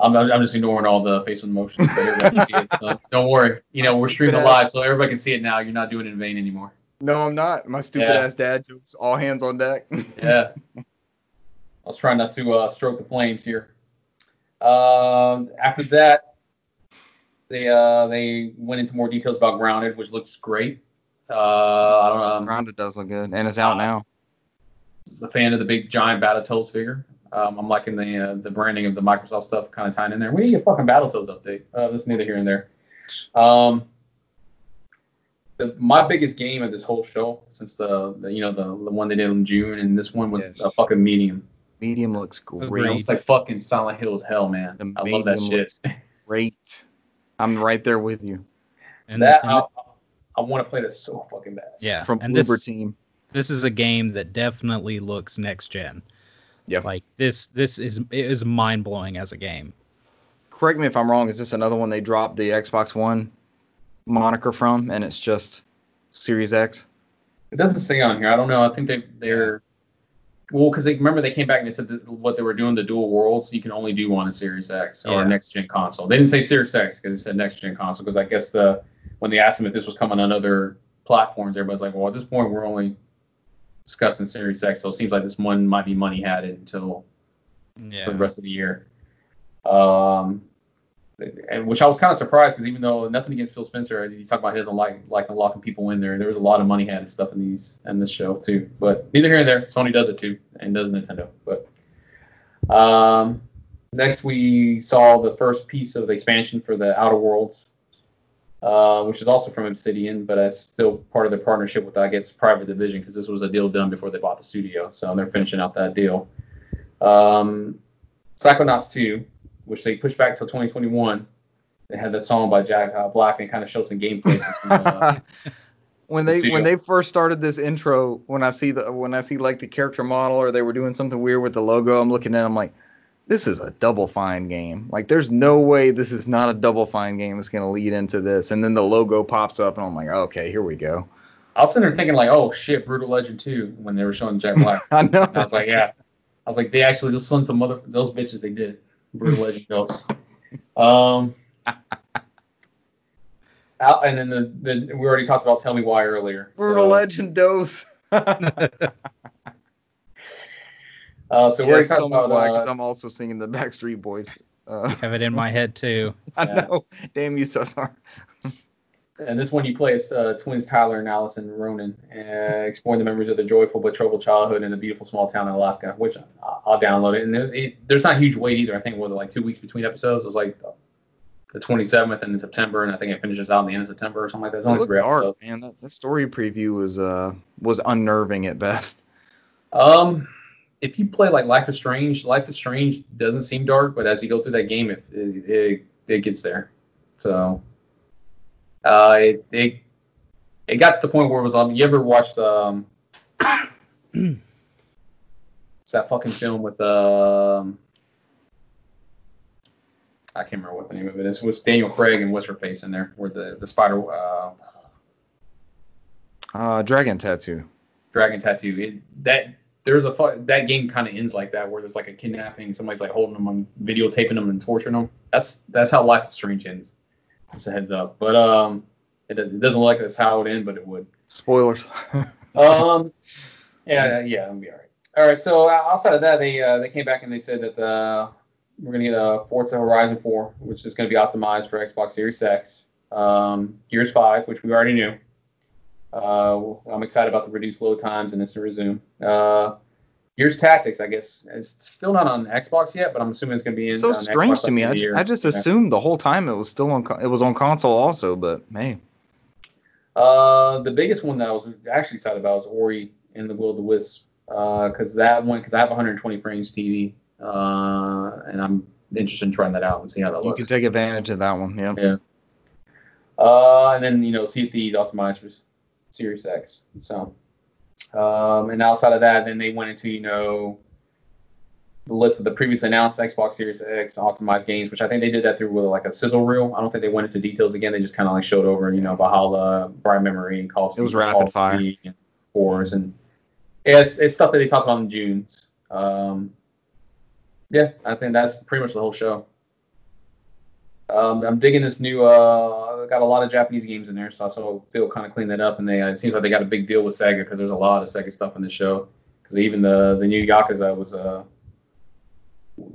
I'm, I'm just ignoring all the facial motions, but everybody can see it. So don't worry. You know, My we're streaming ass. live, so everybody can see it now. You're not doing it in vain anymore. No, I'm not. My stupid Yeah. ass dad jokes, all hands on deck. Yeah. I was trying not to uh, stroke the flames here. Um, after that, they uh, they went into more details about Grounded, which looks great. Uh, I don't know. Grounded does look good, and it's out now. I'm a fan of the big giant Battletoads figure. Um, I'm liking the uh, the branding of the Microsoft stuff kind of tying in there. We need a fucking Battletoads update. Uh, that's neither here and there. Um, the, my biggest game of this whole show, since the, the you know the, the one they did in June and this one was Yes. a fucking medium. Medium looks Agreed. great. It's like fucking Silent Hill as hell, man. The I love that shit. Great. I'm right there with you. And, that and I, I want to play that so fucking bad. yeah. From and Bloober this, Team. this is a game that definitely looks next gen. Yep. Like this this is it is mind blowing as a game. Correct me if I'm wrong. Is this another one they dropped the Xbox One moniker from, and it's just Series X? It doesn't say on here. I don't know. I think they they're well because they remember they came back and they said that what they were doing the dual worlds you can only do on a Series X or Yeah. a next gen console. They didn't say Series X because they said next gen console because I guess the when they asked them if this was coming on other platforms, everybody's like, well, at this point we're only discussing Series X, so it seems like this one might be money had until yeah. for the rest of the year. Um, and which I was kind of surprised because even though nothing against Phil Spencer, he talked about he doesn't like locking people in there. There was a lot of money had and stuff in these in this show too. But neither here nor there. Sony does it too, and does Nintendo. But um, next we saw the first piece of the expansion for the Outer Worlds, uh, which is also from Obsidian, but it's still part of their partnership with I guess Private Division because this was a deal done before they bought the studio, so they're finishing out that deal. Um, Psychonauts 2 which they pushed back till 2021. They had that song by Jack uh, Black and kind of shows some gameplay. Some, uh, when the they studio. when they first started this intro, when I see the when I see like the character model or they were doing something weird with the logo, I'm looking at, it, I'm like, this is a Double Fine game. Like, there's no way this is not a Double Fine game that's gonna lead into this. And then the logo pops up, and I'm like, okay, here we go. I was sitting there thinking like, oh shit, Brutal Legend 2 when they were showing Jack Black. I know. And I was like, yeah. I was like, they actually just sent some mother those bitches. They did Brutal Legend Ghosts. Um. Out, and then the, the we already talked about Tell Me Why earlier. Brutal so, Legend dose. Uh, so we're talking tell me about why, 'cause uh, I'm also singing the Backstreet Boys. Uh, Have it in my head too. I Yeah. know. Damn you, Cesar. And this one you play as uh, twins Tyler and Alyson Ronan, uh, exploring the memories of their joyful but troubled childhood in a beautiful small town in Alaska, which I- I'll download it. And it, it, there's not a huge wait either. I think it was like two weeks between episodes. It was like the 27th and in September, and I think it finishes out in the end of September or something like that. It's It only three dark, episodes. man. That, that story preview was uh was unnerving at best. Um, if you play like Life is Strange, Life is Strange doesn't seem dark, but as you go through that game, it it, it, it gets there. So, uh, it, it it got to the point where it was um. You ever watched um? it's that fucking film with um. I can't remember what the name of it is. It was Daniel Craig and what's her face in there, where the the spider uh, Uh, Dragon Tattoo. dragon tattoo. It, that there's a fu- that game kind of ends like that, where there's like a kidnapping, somebody's like holding them on videotaping them and torturing them. That's that's how Life is Strange ends. Just a heads up. But um, it, it doesn't look like that's how it would end, but it would. Spoilers. Um, yeah, yeah, it'll be all right. All right. So uh, outside of that, they uh, they came back and they said that the we're gonna get a Forza Horizon 4, which is gonna be optimized for Xbox Series X. Um, Gears 5, which we already knew. Uh, I'm excited about the reduced load times and instant resume. Uh, Gears Tactics, I guess, it's still not on Xbox yet, but I'm assuming it's gonna be in. So on strange Xbox to me. I. I just assumed the whole time it was still on. It was on console also, but hey, Uh, the biggest one that I was actually excited about was Ori and the Will of the Wisp, because that one, because I have 120 frames TV, uh, and I'm interested in trying that out and see how that you looks. You can take advantage of that one. Yeah. Yeah. Uh, and then you know, Sea of Thieves optimized for Series X. So, um, and outside of that, then they went into you know the list of the previously announced Xbox Series X optimized games, which I think they did that through with like a sizzle reel. I don't think they went into details again. They just kind of like showed over, you know, Valhalla, Bright Memory, and Call of It was Duty, rapid Call fire. Duty, and Wars, and it's, it's stuff that they talked about in June. Um, yeah, I think that's pretty much the whole show. Um, I'm digging this new. Uh, got a lot of Japanese games in there, so I also feel kind of clean that up. And they, uh, it seems like they got a big deal with Sega because there's a lot of Sega stuff in the show. Because even the the new Yakuza was uh,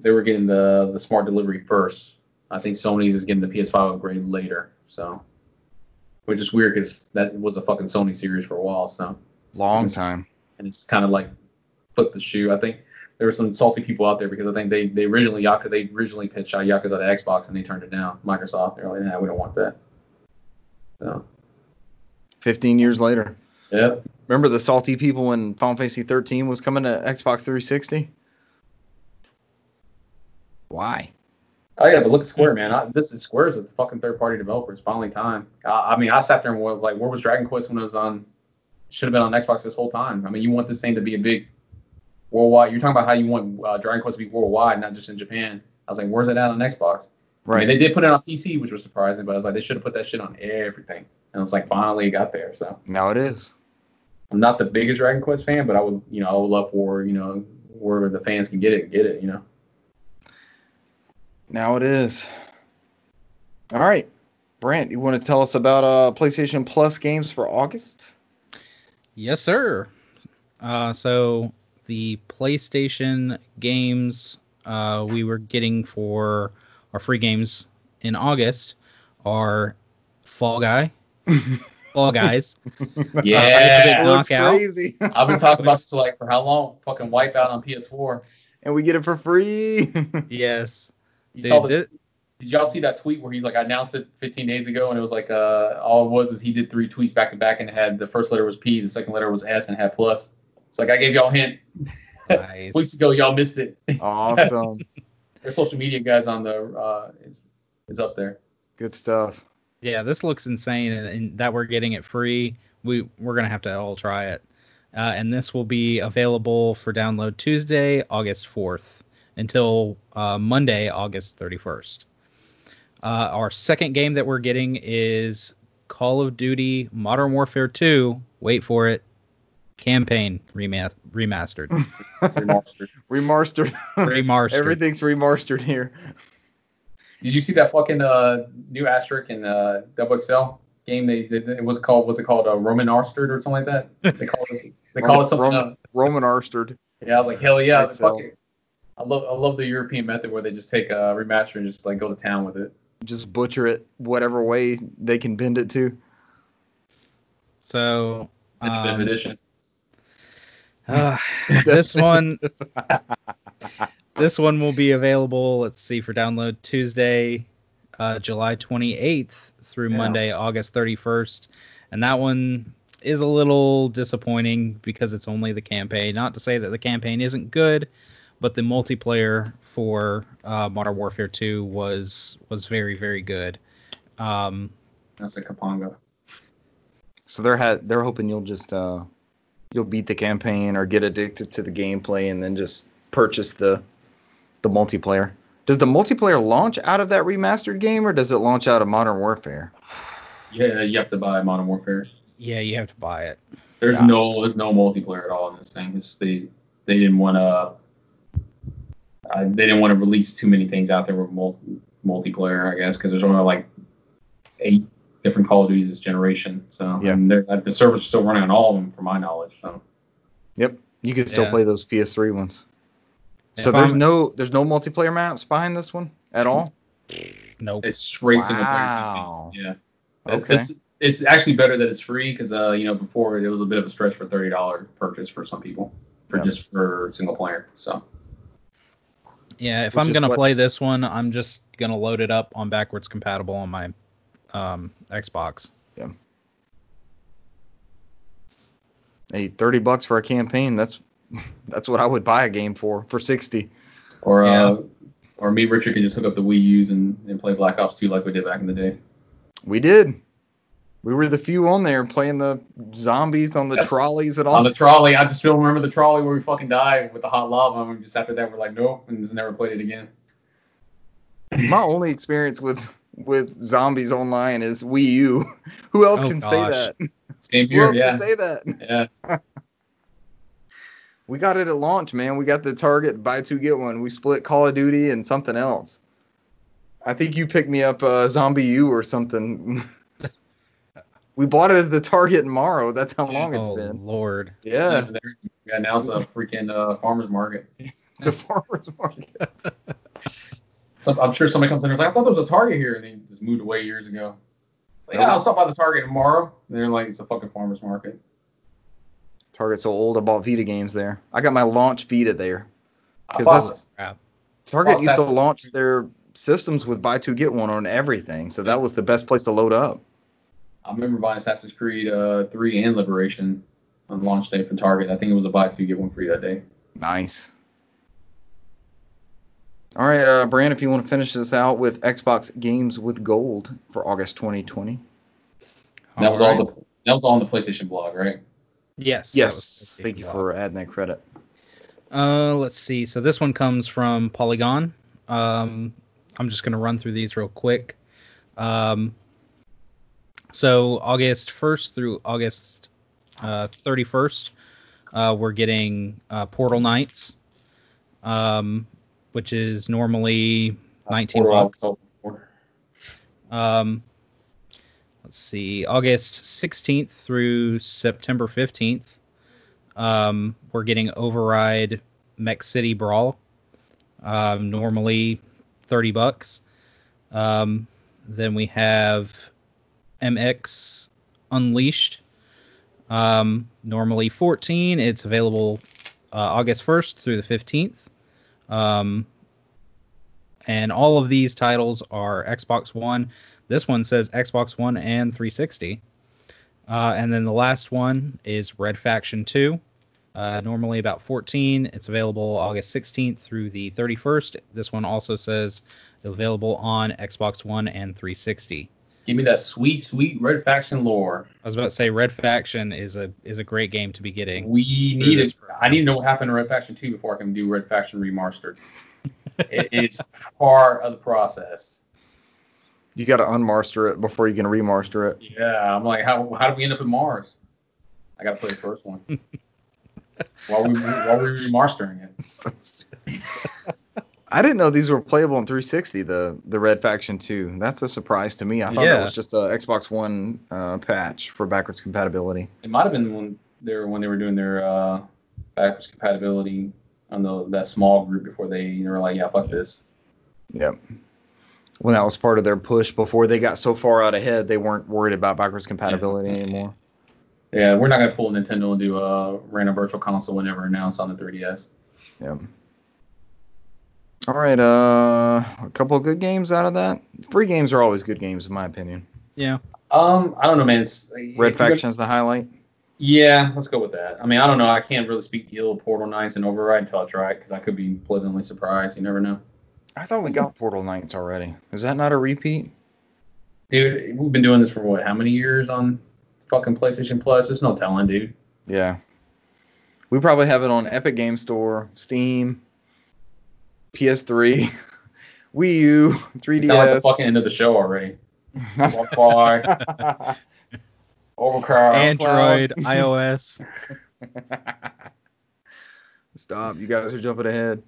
they were getting the the smart delivery first. I think Sony's is getting the PS5 upgrade later. So, which is weird because that was a fucking Sony series for a while. So, Long Yes. time. and it's kind of like flip the shoe. I think there were some salty people out there because I think they they originally Yakuza they originally pitched out Yakuza to Xbox and they turned it down. Microsoft they're like, nah, we don't want that. So 15 years later. yeah, Remember the salty people when Final Fantasy 13 was coming to Xbox 360? Why? oh yeah, but look at Square, man. I, this is Square's a fucking third party developer. It's finally time. I, I mean, I sat there and was like, where was Dragon Quest when it was on? Should have been on Xbox this whole time. I mean, you want this thing to be a big worldwide. You're talking about how you want uh, Dragon Quest to be worldwide, not just in Japan. I was like, where's it at on Xbox? I mean, they did put it on PC, which was surprising, but I was like, they should have put that shit on everything. And it's like, finally, it got there. So Now it is. I'm not the biggest Dragon Quest fan, but I would, you know, I would love for, you know, where the fans can get it, get it, you know. Now it is. All right. Brant, you want to tell us about uh, PlayStation Plus games for August? Yes, sir. Uh, so the PlayStation games uh, we were getting for our free games in August are Fall Guy, Fall Guys, Yeah. It looks Knockout. crazy. I've been talking about this for like for how long? Fucking Wipeout on PS4. and we get it for free. yes. You Dude, saw the, thi- did y'all see that tweet where he's like, I announced it 15 days ago, and it was like, uh, all it was is he did three tweets back to back, and had the first letter was P, the second letter was S, and had plus. It's like I gave y'all a hint nice. weeks ago, y'all missed it. awesome. Their social media guys on the uh, is, is up there. Good stuff. Yeah, this looks insane, and, and that we're getting it free. We we're gonna have to all try it, uh, and this will be available for download Tuesday, August 4th, until uh, Monday, August 31st. Uh, our second game that we're getting is Call of Duty Modern Warfare 2. Wait for it. Campaign rema- remastered. Remastered. Remastered. Remastered. Everything's remastered here. Did you see that fucking uh, new asterisk in uh, Double XL game? They, they it was called was it called uh, Roman Arstered or something like that? They call it they called it something. Roman, else. Roman Arstered. Yeah, I was like, hell yeah, fuck it. I love I love the European method where they just take a remaster and just like go to town with it. Just butcher it whatever way they can bend it to. So Definitive um, edition. Uh, this one this one will be available let's see for download tuesday uh, july 28th through Yeah. monday august 31st and that one is a little disappointing because it's only the campaign not to say that the campaign isn't good but the multiplayer for uh, modern warfare 2 was was very very good um, That's a Kapanga. So they're ha- they're hoping you'll just uh you'll beat the campaign or get addicted to the gameplay and then just purchase the the multiplayer. Does the multiplayer launch out of that remastered game or does it launch out of Modern Warfare? Yeah, you have to buy Modern Warfare. yeah you have to buy it There's Gotcha. no there's no multiplayer at all in this thing. It's they they didn't want to uh, they didn't want to release too many things out there with mul- multiplayer, I guess, because there's only like eight different Call of Duties this generation. So Yeah. and they're- the servers are still running on all of them, from my knowledge. So Yep. You can still Yeah. play those PS3 ones. So If there's I'm- no there's no multiplayer maps behind this one at all? nope it's straight single player. Wow. Yeah. Okay. It's, it's actually better that it's free because uh, you know before it was a bit of a stretch for thirty dollar purchase for some people for Yeah. just for single player. So Yeah, if Which I'm gonna what- play this one, I'm just gonna load it up on backwards compatible on my um, Xbox. Yeah. Hey, 30 bucks for a campaign. That's that's what I would buy a game for for 60. or Yeah. uh, or me Richard can just hook up the Wii U's and, and play Black Ops 2 like we did back in the day. We did. We were the few on there playing the zombies on the Yes. trolleys and all. On the trolley, I just still remember the trolley where we fucking died with the hot lava, and just after that we're like, nope, and just never played it again. My only experience with with zombies online is Wii U. Who else Oh, can say that? Same Who here, else yeah, can say that? yeah. We got it at launch, man. We got the Target buy two get one. We split Call of Duty and something else. I think you picked me up uh, Zombie U or something. we bought it at the Target in Morrow. That's how long it's been. Lord. Yeah, Yeah, now it's a freaking uh, farmer's market. it's a farmer's market. So I'm sure somebody comes in and is like, I thought there was a Target here, and they just moved away years ago. Like, yeah, I'll stop by the Target tomorrow. And they're like, it's a fucking farmer's market. Target's so old. I bought Vita games there. I got my launch Vita there. I 'Cause bought, that's- Crap. Target used to that's- launch their systems with buy two get one on everything, so that was the best place to load up. I remember buying Assassin's Creed uh, 3 and Liberation on launch day from Target. I think it was a buy two get one free that day. Nice. All right, uh, Brant, if you want to finish this out with Xbox Games with Gold for August 2020. that was all the that was all on the PlayStation blog, right? Yes. Yes, thank you for adding that credit. Uh, let's see. So this one comes from Polygon. Um, I'm just gonna run through these real quick. Um, so August 1st through August uh, 31st, uh, we're getting uh, Portal Knights, um, which is normally 19 bucks. was hoping for. Um, let's see, August 16th through September 15th, um, we're getting Override Mech City Brawl. Um, normally 30 bucks. Um, then we have MX Unleashed. Um, normally 14. It's available uh, August 1st through the 15th. Um, and all of these titles are Xbox One. This one says Xbox One and 360. Uh, and then the last one is Red Faction 2. Uh, normally about 14. It's available August 16th through the 31st. This one also says available on Xbox One and 360. Give me that sweet, sweet Red Faction lore. I was about to say Red Faction is a is a great game to be getting. We need it. I need to know what happened to Red Faction 2 before I can do Red Faction Remastered. it, it's part of the process. You got to unmaster it before you can remaster it. Yeah, I'm like, how how did we end up in Mars? I gotta play the first one. while we while we remastering it. I didn't know these were playable in 360. The the Red Faction 2. That's a surprise to me. I thought Yeah. that was just a Xbox One uh, patch for backwards compatibility. It might have been when they were when they were doing their uh, backwards compatibility on the that small group before they, they were like, yeah, fuck this. Yep. When that was part of their push before they got so far out ahead, they weren't worried about backwards compatibility anymore. Yeah, we're not gonna pull Nintendo and do a random virtual console whenever announced on the 3DS. Yep. All right, uh, a couple of good games out of that. Free games are always good games, in my opinion. Yeah. Um, I don't know, man. It's, Red gonna- Faction is the highlight. Yeah, let's go with that. I mean, I don't know. I can't really speak ill of Portal Knights and Override until I try it because I could be pleasantly surprised. You never know. I thought we got Portal Knights already. Is that not a repeat? Dude, we've been doing this for what? How many years on fucking PlayStation Plus? There's no telling, dude. Yeah. We probably have it on Epic Game Store, Steam, PS3, Wii U, It's not like the fucking end of the show already. Wi-Fi, Overclock. Android, iOS. Stop. You guys are jumping ahead.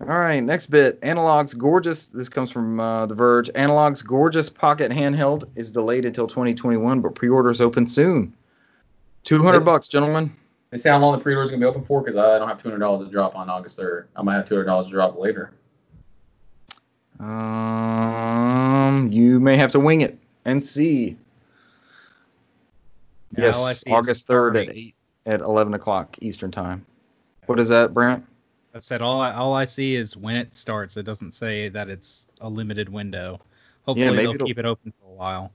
All right, next bit. Analogue's gorgeous. This comes from uh, The Verge. Analogue's gorgeous pocket handheld is delayed until 2021, but pre-orders open soon. 200 bucks, gentlemen. They say how long the pre-order is gonna be open for because I don't have two hundred dollars to drop on August third. I might have two hundred dollars to drop later. Um, you may have to wing it and see. Yeah, all I yes, see August 3rd at 8 at 11 o'clock Eastern time. What is that, Brent? I said all I, all I see is when it starts. It doesn't say that it's a limited window. Hopefully maybe they'll it'll- keep it open for a while.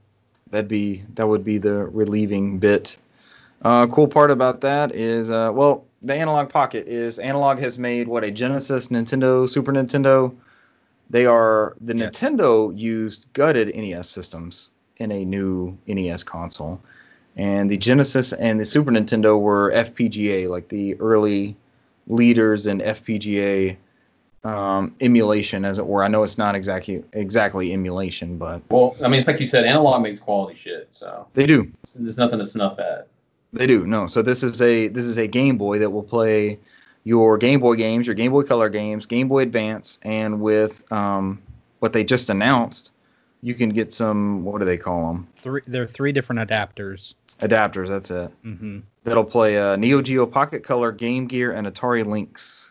That'd be that would be the relieving bit. Uh, cool part about that is, uh, well, the Analogue Pocket is Analogue has made what a Genesis, Nintendo, Super Nintendo. They are the. Nintendo used gutted NES systems in a new NES console, and the Genesis and the Super Nintendo were FPGA, like the early leaders in FPGA um, emulation, as it were. I know it's not exactly exactly emulation, but Well, I mean, it's like you said, analog makes quality shit, so they do. there's nothing to snuff at. They do. No. So this is a this is a Game Boy that will play your Game Boy games, your Game Boy Color games, Game Boy Advance, and with um, what they just announced, you can get some what do they call them? Three, there are three different adapters. Adapters. That's it. hmm That'll play uh, Neo Geo Pocket Color, Game Gear, and Atari Lynx.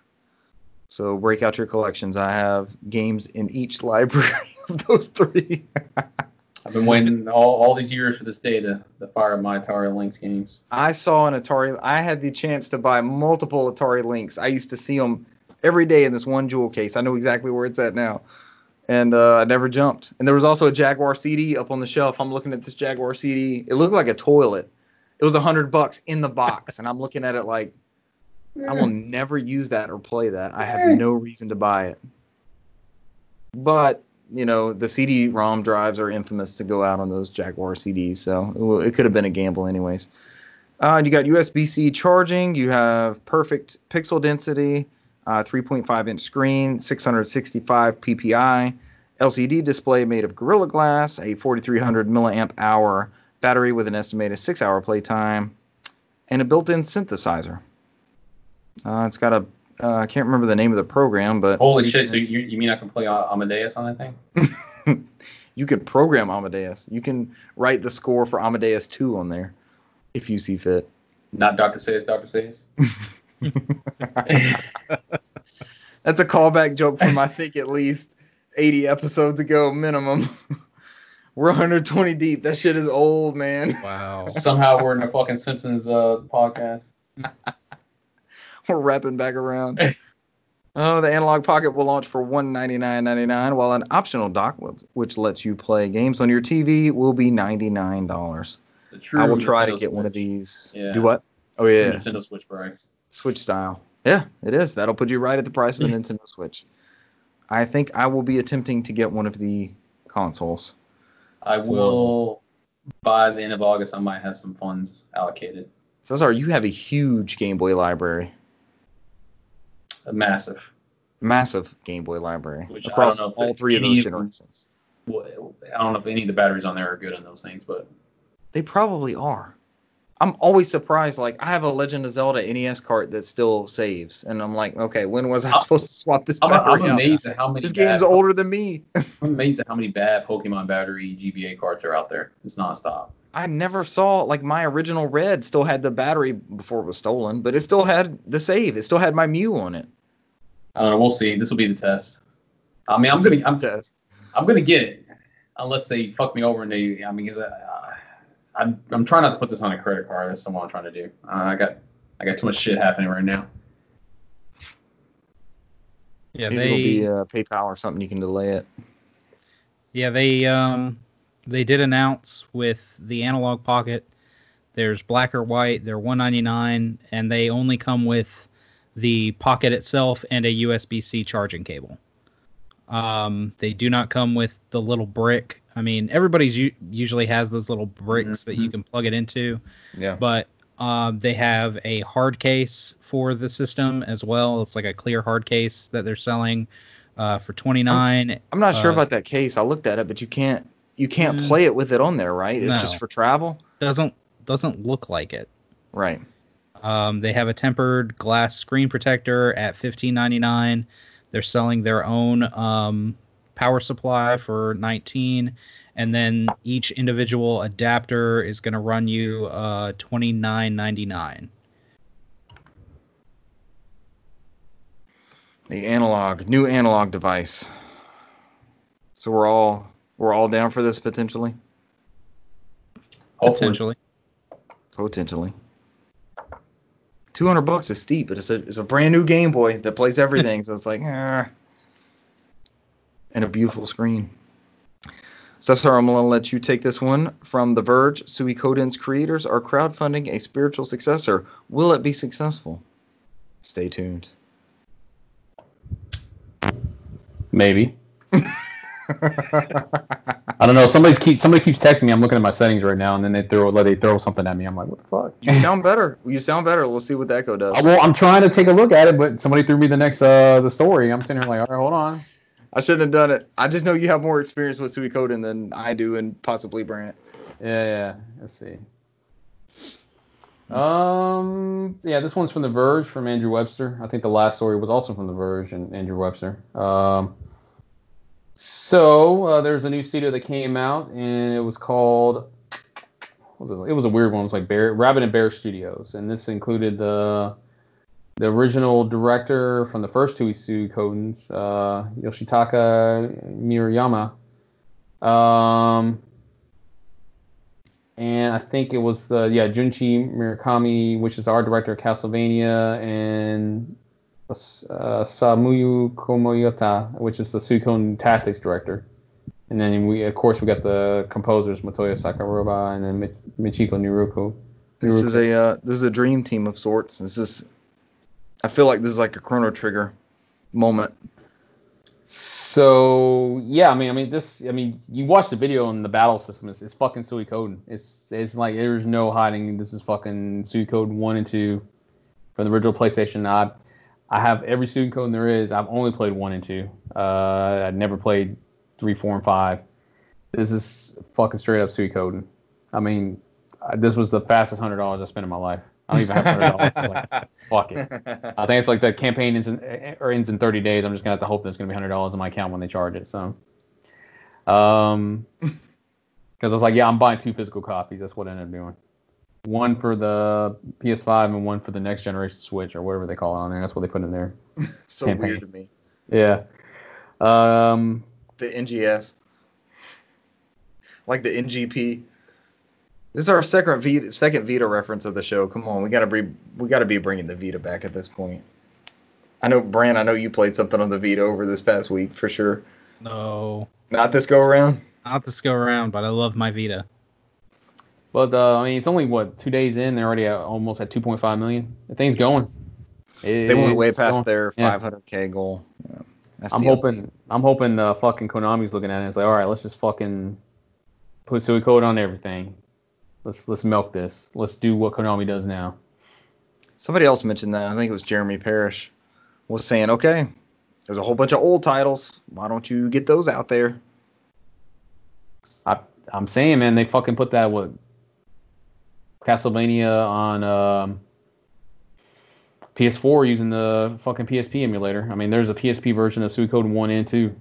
So break out your collections. I have games in each library of those three. I've been waiting all, all these years for this day to, to fire up my Atari Lynx games. I saw an Atari. I had the chance to buy multiple Atari Lynx. I used to see them every day in this one jewel case. I know exactly where it's at now, and uh, I never jumped. And there was also a Jaguar CD up on the shelf. I'm looking at this Jaguar CD. It looked like a toilet. It was a hundred bucks in the box, and I'm looking at it like I will never use that or play that. I have no reason to buy it. But you know, the CD-ROM drives are infamous to go out on those Jaguar CDs, so it, could have been a gamble anyways. Uh, you got USB-C charging. You have perfect pixel density, uh, 3.5 inch screen, 665 ppi, LCD display made of Gorilla Glass, a 4300 milliamp hour battery with an estimated six hour playtime, and a built-in synthesizer. Uh, it's got a uh, I can't remember the name of the program, but Holy shit! So you, you mean I can play uh, Amadeus on that thing? you could program Amadeus. You can write the score for Amadeus 2 on there if you see fit. Not Doctor Zaius, Doctor Zaius. That's a callback joke from I think at least 80 episodes ago minimum. We're 120 deep. That shit is old, man. Wow. Somehow we're in a fucking Simpsons uh, podcast. We're wrapping back around. Oh, the Analogue Pocket will launch for $199.99, while an optional dock, which lets you play games on your TV, will be $99. The true I will try to Nintendo get one of these. Yeah. Do what? Oh True yeah, Nintendo Switch price. Switch style. Yeah, it is. That'll put you right at the price of a Nintendo Switch. I think I will be attempting to get one of the consoles. I will by the end of August. I might have some funds allocated. Cesar, you have a huge Game Boy library, A massive. massive Game Boy library Which I across all three of those generations. Well, I don't know if any of the batteries on there are good on those things, but They probably are. I'm always surprised. Like I have a Legend of Zelda NES cart that still saves, and I'm like, okay, when was I I'm- supposed to swap this I'm, battery I'm out? amazed at how many. This game's older than me. I'm amazed at how many bad Pokemon battery GBA cards are out there. It's nonstop. I never saw like my original Red still had the battery before it was stolen, but it still had the save. It still had my Mew on it. I don't know. We'll see. This will be the test. I mean, I'm This is gonna, I'm, test. I'm gonna get it unless they fuck me over and they. I mean, 'cause I, I'm, I'm trying not to put this on a credit card. That's what I'm trying to do. Uh, I got, I got too much shit happening right now. Yeah, Maybe they it'll be uh, PayPal or something. You can delay it. yeah they um they did announce with the Analogue Pocket. There's black or white. They're 199, and they only come with the pocket itself and a USB-C charging cable. Um, they do not come with the little brick. I mean, everybody's u- usually has those little bricks that you can plug it into. Yeah. but um, they have a hard case for the system as well. It's like a clear hard case that they're selling uh, for 29. I'm not sure Uh, about that case. I looked at it, but you can't you can't Mm. play it with it on there, right? It's No. just for travel. Doesn't doesn't look like it. Right. Um, they have a tempered glass screen protector at 15.99. They're selling their own um, power supply for 19, and then each individual adapter is going to run you uh, 29.99. The analog, new analog device. So we're all we're all down for this potentially. Hopefully. Potentially. Potentially. 200 bucks is steep, but it's a it's a brand new Game Boy that plays everything, so it's like, ah. And a beautiful screen. So that's where I'm gonna let you take this one from The Verge. Suikoden's creators are crowdfunding a spiritual successor. Will it be successful? Stay tuned. Maybe. I don't know. Somebody's keep somebody keeps texting me. I'm looking at my settings right now, and then they throw let they throw something at me. I'm like, what the fuck? you sound better. You sound better. We'll see what the echo does. Well, I'm trying to take a look at it, but somebody threw me the next uh the story. I'm sitting here like, all right, hold on. I shouldn't have done it. I just know you have more experience with Suikoden than I do, and possibly Brant. Yeah, yeah. Let's see. Um, yeah, this one's from The Verge from Andrew Webster. I think the last story was also from The Verge and Andrew Webster. Um, so uh, there's a new studio that came out, and it was called. Was it? it was a weird one. It was like Bear, Rabbit and Bear Studios, and this included the the original director from the first two Suikodens, uh, Yoshitaka Murayama. Um, and I think it was the yeah Junichi Murakami, which is our director of Castlevania, and uh, Samuyu Komoyota, which is the Suikon Tactics director. And then we of course we got the composers Motoi Sakuraba and then Michiko Naruke. This is a uh, this is a dream team of sorts. This is I feel like this is like a Chrono Trigger moment. So yeah, I mean, I mean, this, I mean, you watch the video and the battle system is it's fucking Suikoden. It's it's like there's no hiding. This is fucking Suikoden one and two from the original PlayStation. I I have every Suikoden there is. I've only played one and two. Uh, I never played three, four, and five. This is fucking straight up Suikoden. I mean, this was the fastest hundred dollars I spent in my life. I don't even have hundred dollars. Like, fuck it. I think it's like the campaign ends in, or ends in 30 days. I'm just gonna have to hope there's gonna be hundred dollars in my account when they charge it. So, um, because I was like, yeah, I'm buying two physical copies. That's what I ended up doing. One for the PS5 and one for the next generation Switch or whatever they call it on there. That's what they put in there. so Campaign. weird to me. Yeah. Um, The NGS. like the NGP. This is our second Vita, second Vita reference of the show. Come on, we gotta be we gotta be bringing the Vita back at this point. I know, Bran. I know you played something on the Vita over this past week for sure. No, Not this go around. not this go around, but I love my Vita. But uh, I mean, it's only what two days in. They're already at, almost at 2.5 million. The thing's going. They went way past going. their 500k goal. Yeah, I'm the- hoping. I'm hoping uh, fucking Konami's looking at it. And it's like, all right, let's just fucking put Sui code on everything. Let's let's milk this. Let's do what Konami does now. Somebody else mentioned that. I think it was Jeremy Parish was saying, okay, there's a whole bunch of old titles. Why don't you get those out there? I I'm saying, man, they fucking put that what Castlevania on um, PS4 using the fucking PSP emulator. I mean, there's a PSP version of Suikoden 1 and 2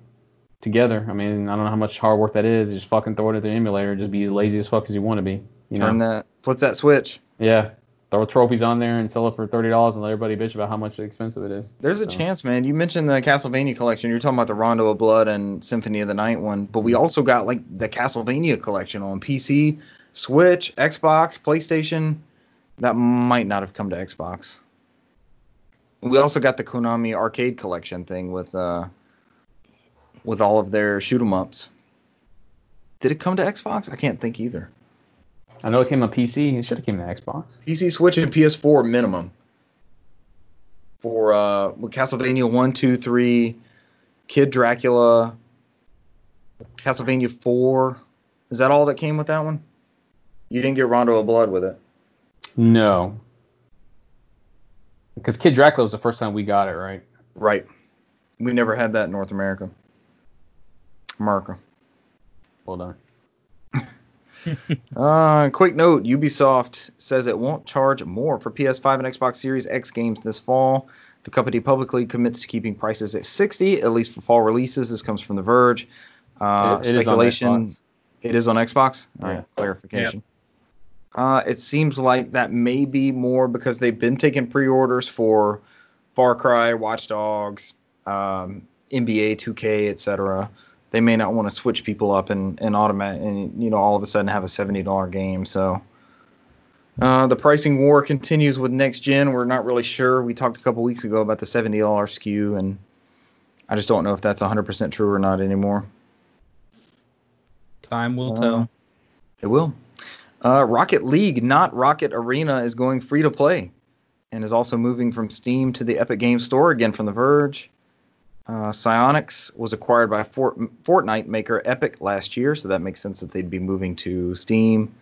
together. I mean, I don't know how much hard work that is. Just fucking throw it at the emulator. Just be as lazy as fuck as you want to be. You Turn know? that, flip that switch. Yeah. Throw trophies on there and sell it for thirty dollars and let everybody bitch about how much expensive it is. There's a chance, man. You mentioned the Castlevania collection. You're talking about the Rondo of Blood and Symphony of the Night one, but we also got like the Castlevania collection on PC, Switch, Xbox, PlayStation. That might not have come to Xbox. We also got the Konami arcade collection thing with uh with all of their shoot 'em ups. Did it come to Xbox? I can't think either. I know it came on PC. It should have came to Xbox. PC, Switch, and PS4 minimum. For uh, Castlevania 1, 2, 3, Kid Dracula, Castlevania 4. Is that all that came with that one? You didn't get Rondo of Blood with it. No. Because Kid Dracula was the first time we got it, right? Right. We never had that in North America. America. Well done. Uh, quick note: Ubisoft says it won't charge more for PS5 and Xbox Series X games this fall. The company publicly commits to keeping prices at 60, at least for fall releases. This comes from The Verge. Uh, It- it is on speculation. Xbox. It is on Xbox. All Yeah. right, clarification. Uh, it seems like that may be more because they've been taking pre-orders for Far Cry, Watch Dogs, um, NBA 2K, etc. They may not want to switch people up and and automatic and you know all of a sudden have a seventy dollar game. So uh, the pricing war continues with next gen. We're not really sure. We talked a couple weeks ago about the seventy dollar SKU, and I just don't know if that's 100 percent true or not anymore. Time will Uh, tell. It will. Uh, Rocket League, not Rocket Arena, is going free to play and is also moving from Steam to the Epic Games Store, again from The Verge. Uh, Psyonix was acquired by Fort- Fortnite maker Epic last year, so that makes sense that they'd be moving to Steam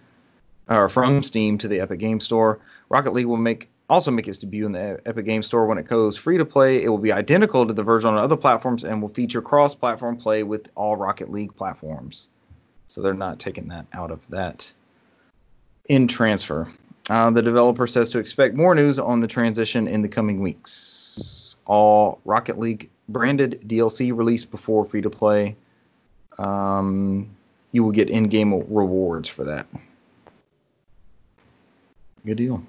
or from Steam to the Epic Games Store. Rocket League will make also make its debut in the Epic Games Store when it goes free to play. It will be identical to the version on other platforms and will feature cross-platform play with all Rocket League platforms. So they're not taking that out of that in transfer. Uh, the developer says to expect more news on the transition in the coming weeks. All Rocket League branded DLC released before free to play. Um, you will get in-game rewards for that. Good deal.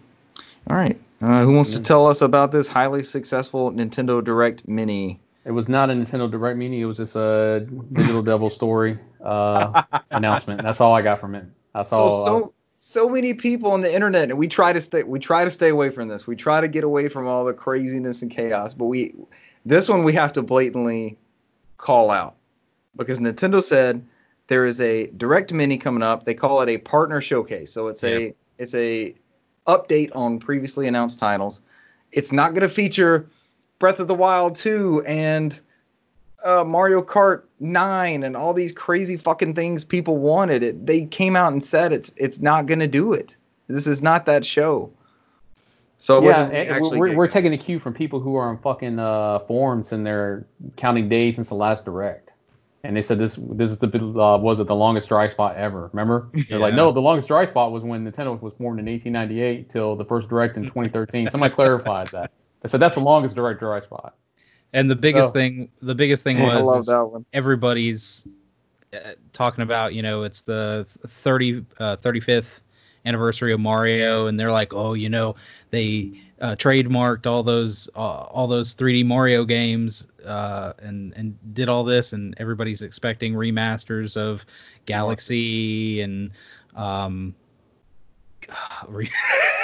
All right. Uh, who wants to tell us about this highly successful Nintendo Direct Mini? It was not a Nintendo Direct Mini. It was just a Digital Devil story uh, announcement. That's all I got from it. That's all. so so so many people on the internet and we try to stay we try to stay away from this. We try to get away from all the craziness and chaos but we this one we have to blatantly call out. Because nintendo said there is a direct mini coming up. They call it a partner showcase. So it's a it's a update on previously announced titles. It's not going to feature breath of the wild 2 and uh, Mario Kart 9 and all these crazy fucking things people wanted. It they came out and said it's it's not gonna do it. This is not that show. So yeah, we we're, we're taking a cue from people who are on fucking uh, forums and they're counting days since the last direct. And they said this this is the uh, was it the longest dry spot ever? Remember? They're like, no, the longest dry spot was when Nintendo was formed in 1898 till the first direct in 2013. Somebody clarified that. They said that's the longest direct dry spot. And the biggest Oh. thing, the biggest thing I was love that one. everybody's uh, talking about, you know, it's the 30, uh, 35th anniversary of Mario, and they're like, oh, you know, they uh, trademarked all those uh, all those 3D Mario games uh, and and did all this, and everybody's expecting remasters of Galaxy and um, re-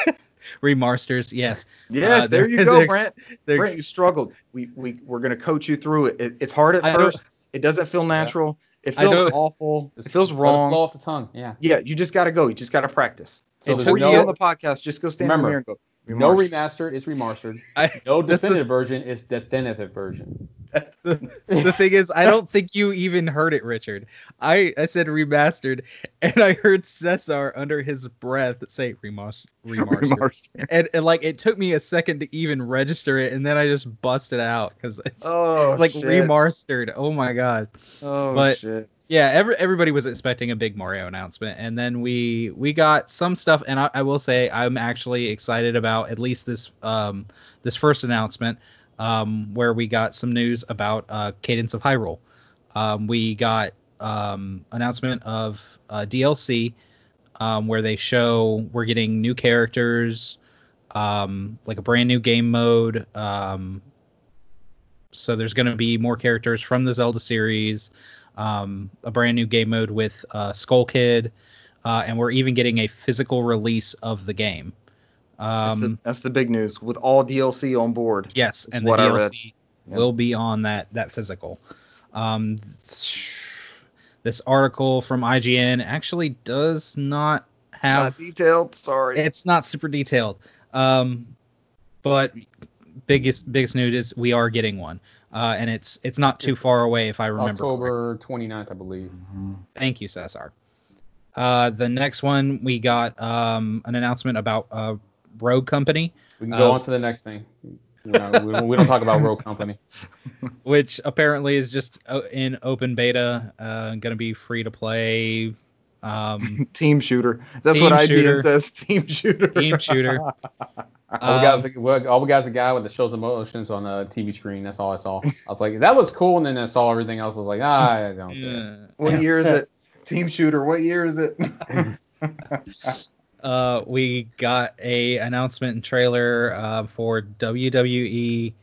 remasters. Yes, Yes, Uh, there you go, they're- Brant. they're- Brant, you struggled. We we we're gonna coach you through it. it it's hard at I don't- first. It doesn't feel natural. It feels awful. It feels let Flow wrong. off the tongue. Yeah. Yeah, you just gotta go. You just gotta practice. So It there's Before you took get on the podcast, just go stand in the mirror and go. No "Remastered." remastered, it's remastered. I, No That's the- definitive version, it's definitive version. the thing is, I don't think you even heard it, Richard. I, I said remastered, and I heard Cesar under his breath say remas- remastered. Remastered. And, and like it took me a second to even register it, and then I just busted out because it's Oh, like shit. remastered. Oh my god. Oh but- shit. Yeah, every, everybody was expecting a big Mario announcement, and then we we got some stuff, and I, I will say I'm actually excited about at least this um this first announcement, um where we got some news about uh Cadence of Hyrule. Um, we got um announcement of uh, DLC, um where they show we're getting new characters, um like a brand new game mode, um. So there's going to be more characters from the Zelda series a brand new game mode with uh, Skull Kid, uh, and we're even getting a physical release of the game. That's, Um, the, that's the big news with all DLC on board. yes, and the what I read. DLC Yep. will be on that that physical. Um, this article from IGN actually does not It's have not detailed. Sorry. it's not super detailed. Um, but biggest biggest news is we are getting one, uh, and it's it's not too It's far away if I remember. correctly. October 29th, I believe. Mhm. Thank you, Cesar. Uh, the next one we got um, an announcement about uh, Rogue Company, We can go Uh, on to the next thing. You know, we, we don't talk about Rogue Company. which apparently is just uh, in open beta, uh, going to be free to play. Um, Team shooter. That's Team what IGN shooter. says. Team shooter. Team shooter. all, we Um, got is a, all we got is a guy with the shows emotions on a TV screen. That's all I saw. I was like, that looks cool, and then I saw everything else. I was like, ah, I don't care. yeah. What year is it? Team shooter. What year is it? Uh, we got a announcement and trailer uh, for WWE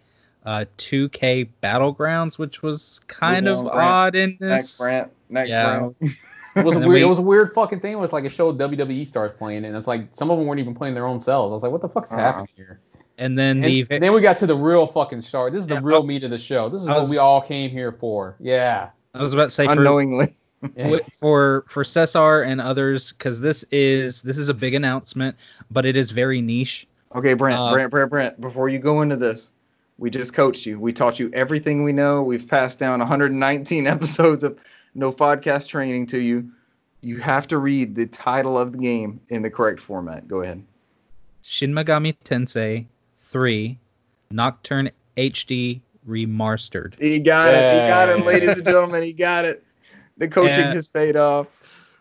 uh, 2K Battlegrounds, which was kind Move of on, odd in this. Next Brant. Next Yeah. Brant. It was a weird. we- It was a weird fucking thing. It was like a show WWE stars playing, and it's like some of them weren't even playing their own selves. I was like, what the fuck's Uh-uh. happening here? And then And the then we got to the real fucking start. This is the real I- meat of the show. This is I what we all came here for. Yeah. I was about to say for, Unknowingly. Yeah. Wi- for for Cesar and others because this is this is a big announcement, but it is very niche. Okay, Brant, Uh, Brant, Brant, Brant. Before you go into this, we just coached you. We taught you everything we know. We've passed down 119 episodes of no podcast training to you. You have to read the title of the game in the correct format. Go ahead. Shin Megami Tensei 3 Nocturne HD Remastered. He got it. He got it, ladies and gentlemen. He got it. The coaching And- has paid off.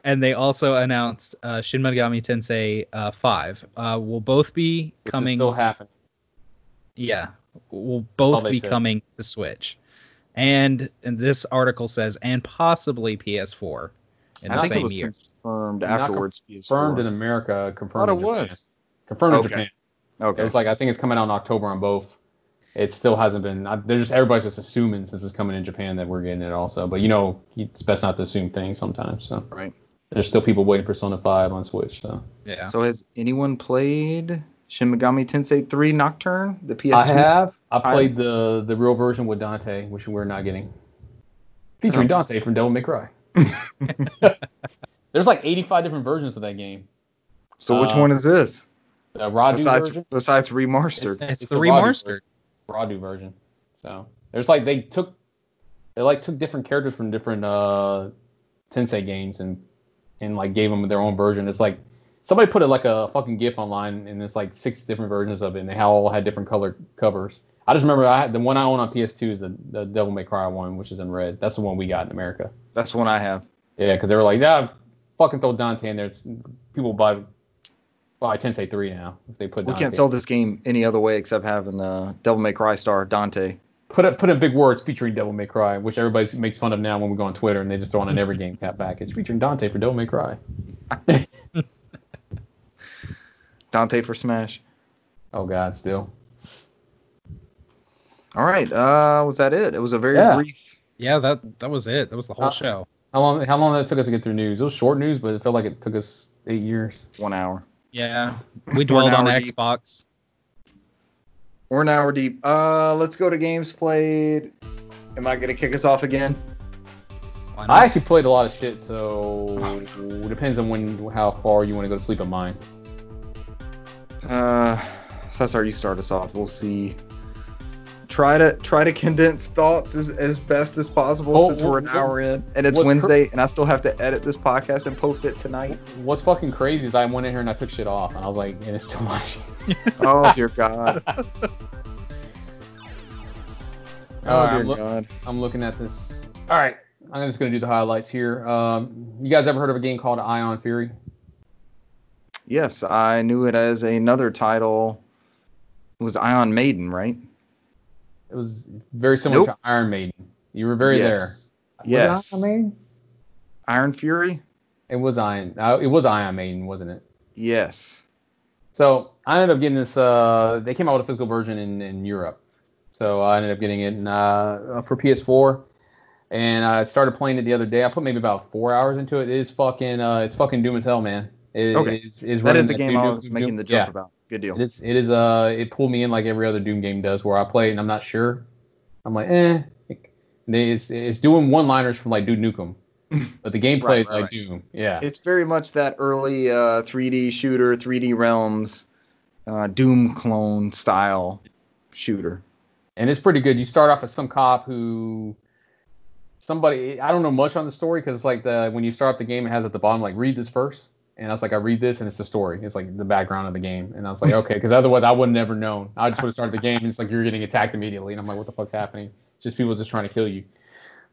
And they also announced uh, Shin Megami Tensei uh, 5 uh, will both be Which is coming. still happening. Yeah, will both be said. coming to Switch. And, and this article says, and possibly PS4 in I the think it same was year. confirmed Not afterwards. Confirmed in PS4. America. Confirmed Thought it in Japan. was. Confirmed Okay. in Japan. Okay. It's like I think it's coming out in October on both. It still hasn't been. I- They're just everybody's just assuming since it's coming in Japan that we're getting it also. But you know, it's best not to assume things sometimes. So Right. there's still people waiting for Persona 5 on Switch. So Yeah. So has anyone played Shin Megami Tensei 3 Nocturne? The PS2. I have. I title? played the the real version with Dante, which we're not getting, featuring Oh. Dante from Devil May Cry. There's like 85 different versions of that game. So which Uh, one is this? The Raidou Besides, version. besides remastered. It's, It's the the Raidou remastered. Raidou version. So there's like they took they like took different characters from different uh Tensei games and and like gave them their own version. It's like somebody put it like a fucking GIF online and it's like six different versions of it and they all had different color covers. I just remember I had the one I own on PS2 is the, the Devil May Cry one, which is in red. That's the one we got in America. That's the one I have. Yeah, because they were like, yeah, fucking throw Dante in there. It's, people buy buy Tensei 3 now if they put We Dante. can't sell this game any other way except having uh, Devil May Cry star Dante. put it put in big words featuring Devil May Cry, which everybody makes fun of now when we go on Twitter and they just throw on an every game cap package featuring Dante for Devil May Cry. Dante for Smash. Oh God, still. All right. Uh, was that it? It was a very Yeah. brief. Yeah, that that was it. That was the whole Uh, show. How long? How long that took us to get through news? It was short news, but it felt like it took us eight years. One hour. Yeah, we dwelled on hour the deep. Xbox. We're an hour deep. Uh, let's go to games played. Am I gonna kick us off again? I actually played a lot of shit, so it depends on when, how far you want to go to sleep on mine. Uh, Cesar, you start us off. We'll see. Try to try to condense thoughts as, as best as possible Oh, since we're an hour in and it's what's cr- Wednesday and I still have to edit this podcast and post it tonight. What's fucking crazy is I went in here and I took shit off, and I was like, and it's too much. oh dear God. Oh right, dear I'm, look- God. I'm looking at this. All right, I'm just gonna do the highlights here. Um, you guys ever heard of a game called Ion Fury? Yes, I knew it as another title. It was Ion Maiden, right? It was very similar Nope. to Iron Maiden. You were very yes. there. Was it Yes. Iron Maiden? Iron Fury? It was Iron. Uh, it was Iron Maiden, wasn't it? Yes. So I ended up getting this. Uh, they came out with a physical version in, in Europe, so I ended up getting it in, uh, for PS4, and I started playing it the other day. I put maybe about four hours into it. It is fucking. Uh, it's fucking doom as hell, man. It, Okay. It's, it's That running is the game Doom- I was Doom- making the yeah. joke about. Good deal. It is. It is. Uh, it pulled me in like every other Doom game does, where I play and I'm not sure. I'm like, eh. It's it's doing one-liners from like Duke Nukem, but the gameplay Right, is right, like right. Doom. Yeah. It's very much that early uh, 3D shooter, 3D realms, uh, Doom clone style shooter. and it's pretty good. You start off as some cop who somebody I don't know much on the story because it's like the when you start up the game it has at the bottom like read this first and I was like I read this and it's the story it's like the background of the game and I was like okay because otherwise I would have never known I just would have started the game and it's like you're getting attacked immediately and I'm like what the fuck's happening it's just people just trying to kill you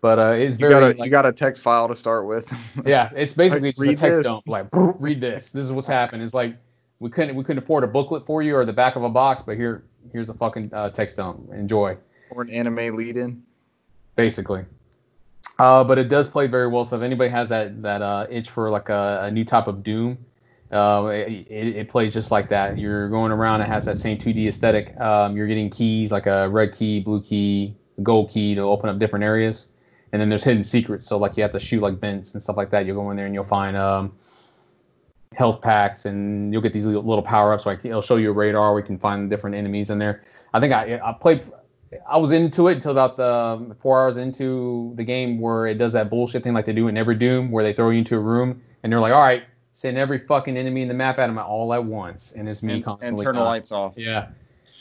but uh it's You very got a like, you got a text file to start with. yeah, it's basically Like, just a text this. dump. Like, read this. This is what's happened. It's like we couldn't we couldn't afford a booklet for you or the back of a box, but here here's a fucking uh, text dump. Enjoy, or an anime lead-in. basically. Uh, but it does play very well. So if anybody has that that uh, itch for like a, a new type of Doom, uh, it, it, plays just like that. You're going around. It has that same 2D aesthetic. Um, you're getting keys like a red key, blue key, gold key to open up different areas. And then there's hidden secrets. So like you have to shoot like vents and stuff like that. You'll go in there and you'll find um, health packs and you'll get these little, little power ups. Like it'll show you a radar. We can find different enemies in there. I think I I played. I was into it until about the um, four hours into the game where it does that bullshit thing like they do in every Doom, where they throw you into a room and they're like, all right, send every fucking enemy in the map at them all at once, and it's me And, constantly. and turn the lights off. Yeah.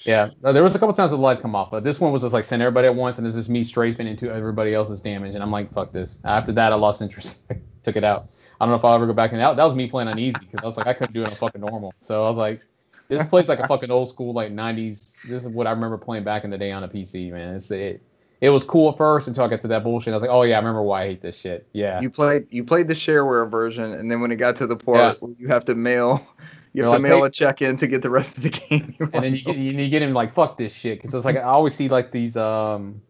Yeah. There was a couple times the lights come off, but this one was just like send everybody at once, and this is me strafing into everybody else's damage, and I'm like, fuck this. After that, I lost interest. I Took it out. I don't know if I'll ever go back in. That, that was me playing on easy because I was like, I couldn't do it on fucking normal. So I was like, this plays like a fucking old school like 90s. This is what I remember playing back in the day on a PC, man. It's it. It was cool at first until I got to that bullshit. I was like, oh yeah, I remember why I hate this shit. Yeah. You played you played the shareware version, and then when it got to the part Yeah. where you have to mail, you You're have to like, mail hey- a check in to get the rest of the game. You're and then you get you, get him like fuck this shit because it's like I always see like these um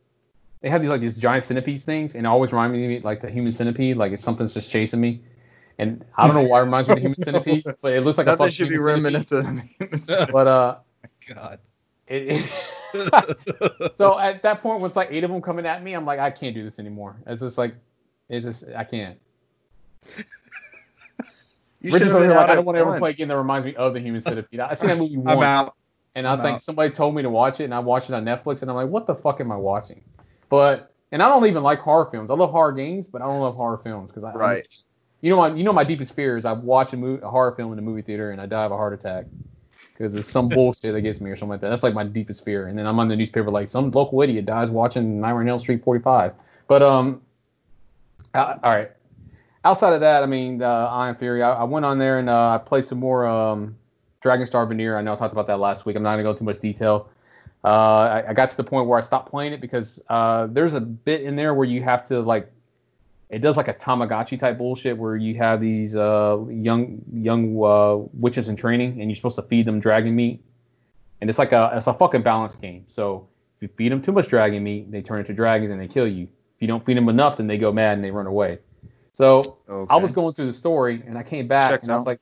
they have these like these giant centipede things and it always remind me like the human centipede like it's something's just chasing me and I don't know why it reminds me of the human centipede but it looks like a Nothing fucking should be reminiscent of the human centipede. but uh God. it, so at that point when it's like eight of them coming at me I'm like I can't do this anymore it's just like it's just I can't You Rich should is over here like I don't want to ever play a game that reminds me of the human centipede I seen that movie once I'm out. And I I'm think out. somebody told me to watch it, and I watched it on Netflix, and I'm like, what the fuck am I watching? But and I don't even like horror films. I love horror games, but I don't love horror films because I I Right. just- you know my you know my deepest fear is I watch a, movie, a horror film in the movie theater and I die of a heart attack because it's some bullshit that gets me or something like that. That's like my deepest fear. And then I'm on the newspaper like some local idiot dies watching Nightmare on Elm Street 45. But um, uh, all right. Outside of that, I mean, uh, Iron Fury. I, I went on there and uh, I played some more um, Dragon Star Varnir. I know I talked about that last week. I'm not gonna go too much detail. Uh, I, I got to the point where I stopped playing it because uh, there's a bit in there where you have to like, it does like a Tamagotchi type bullshit where you have these uh, young young uh, witches in training and you're supposed to feed them dragon meat, and it's like a it's a fucking balance game. So if you feed them too much dragon meat, they turn into dragons and they kill you. If you don't feed them enough, then they go mad and they run away. So Okay. I was going through the story and I came back and I was like,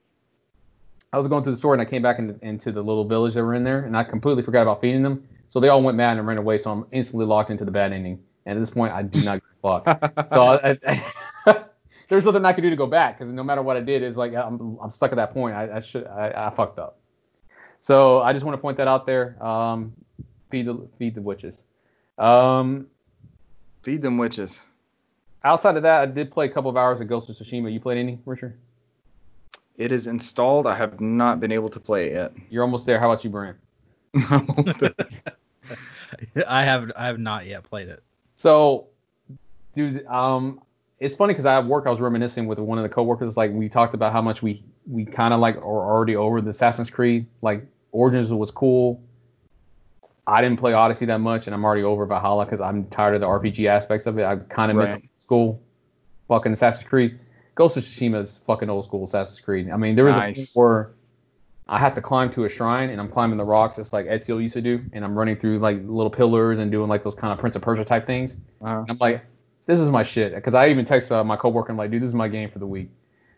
I was going through the store and I came back in, into the little village that were in there, and I completely forgot about feeding them. So they all went mad and ran away. So I'm instantly locked into the bad ending. And at this point, I do not fuck. So I, I, there's nothing I could do to go back because no matter what I did, it's like I'm, I'm stuck at that point. I, I should I, I fucked up. So I just want to point that out there. Um, feed the feed the witches. Um, Feed them witches. outside of that, I did play a couple of hours of Ghost of Tsushima. You played any, Richard? It is installed. I have not been able to play it yet. You're almost there. How about you, Brian? Almost there. I have I have not yet played it. So, dude, um, it's funny because I at work I was reminiscing with one of the coworkers. Like we talked about how much we we kind of like are already over the Assassin's Creed. Like Origins was cool. I didn't play Odyssey that much, and I'm already over Valhalla because I'm tired of the RPG aspects of it. I kind of Right. miss school, fucking Assassin's Creed. Ghost of Tsushima is fucking old school Assassin's Creed. I mean, there was a point where I have to climb to a shrine, and I'm climbing the rocks just like Ezio used to do, and I'm running through like little pillars and doing like those kind of Prince of Persia type things. Uh-huh. I'm like, this is my shit. Because I even texted uh, my coworker, I'm like, dude, this is my game for the week.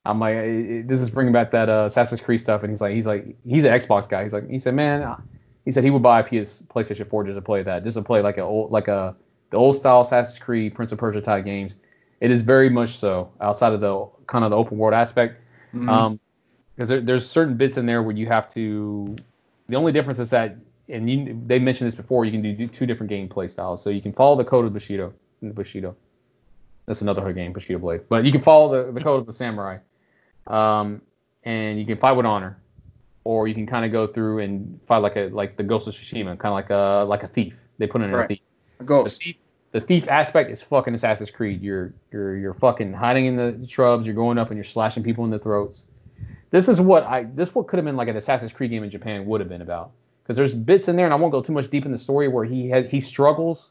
I'm like, this is bringing back that uh, Assassin's Creed stuff. And he's like, he's like, he's an Xbox guy. He's like, he said, man, uh," he said he would buy a PS PlayStation 4 just to play that, just to play like a old, like a the old style Assassin's Creed, Prince of Persia type games. It is very much so outside of the kind of the open world aspect. Mhm. Um, because there, there's certain bits in there where you have to. The only difference is that, and you, they mentioned this before, you can do, do two different gameplay styles. So you can follow the code of Bushido. Bushido. That's another hood game, Bushido Blade. But you can follow the, the code of the samurai, um, and you can fight with honor, or you can kind of go through and fight like a like the Ghost of Tsushima, kind of like a like a thief. They put in a thief the Ghost. thief, the thief aspect is fucking Assassin's Creed. You're you're you're fucking hiding in the shrubs. You're going up and you're slashing people in the throats. This is what I this what could have been like an Assassin's Creed game in Japan would have been about. Because there's bits in there, and I won't go too much deep in the story where he had he struggles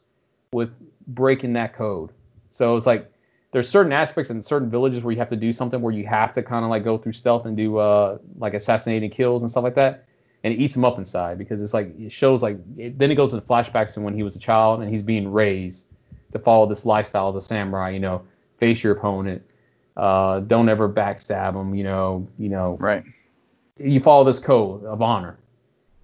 with breaking that code. So it's like there's certain aspects in certain villages where you have to do something where you have to kind of like go through stealth and do uh like assassinating kills and stuff like that and it eats him up inside because it's like it shows like it, then it goes into flashbacks to when he was a child and he's being raised to follow this lifestyle as a samurai. You know, face your opponent, uh, don't ever backstab him. You know, you know, Right. you follow this code of honor,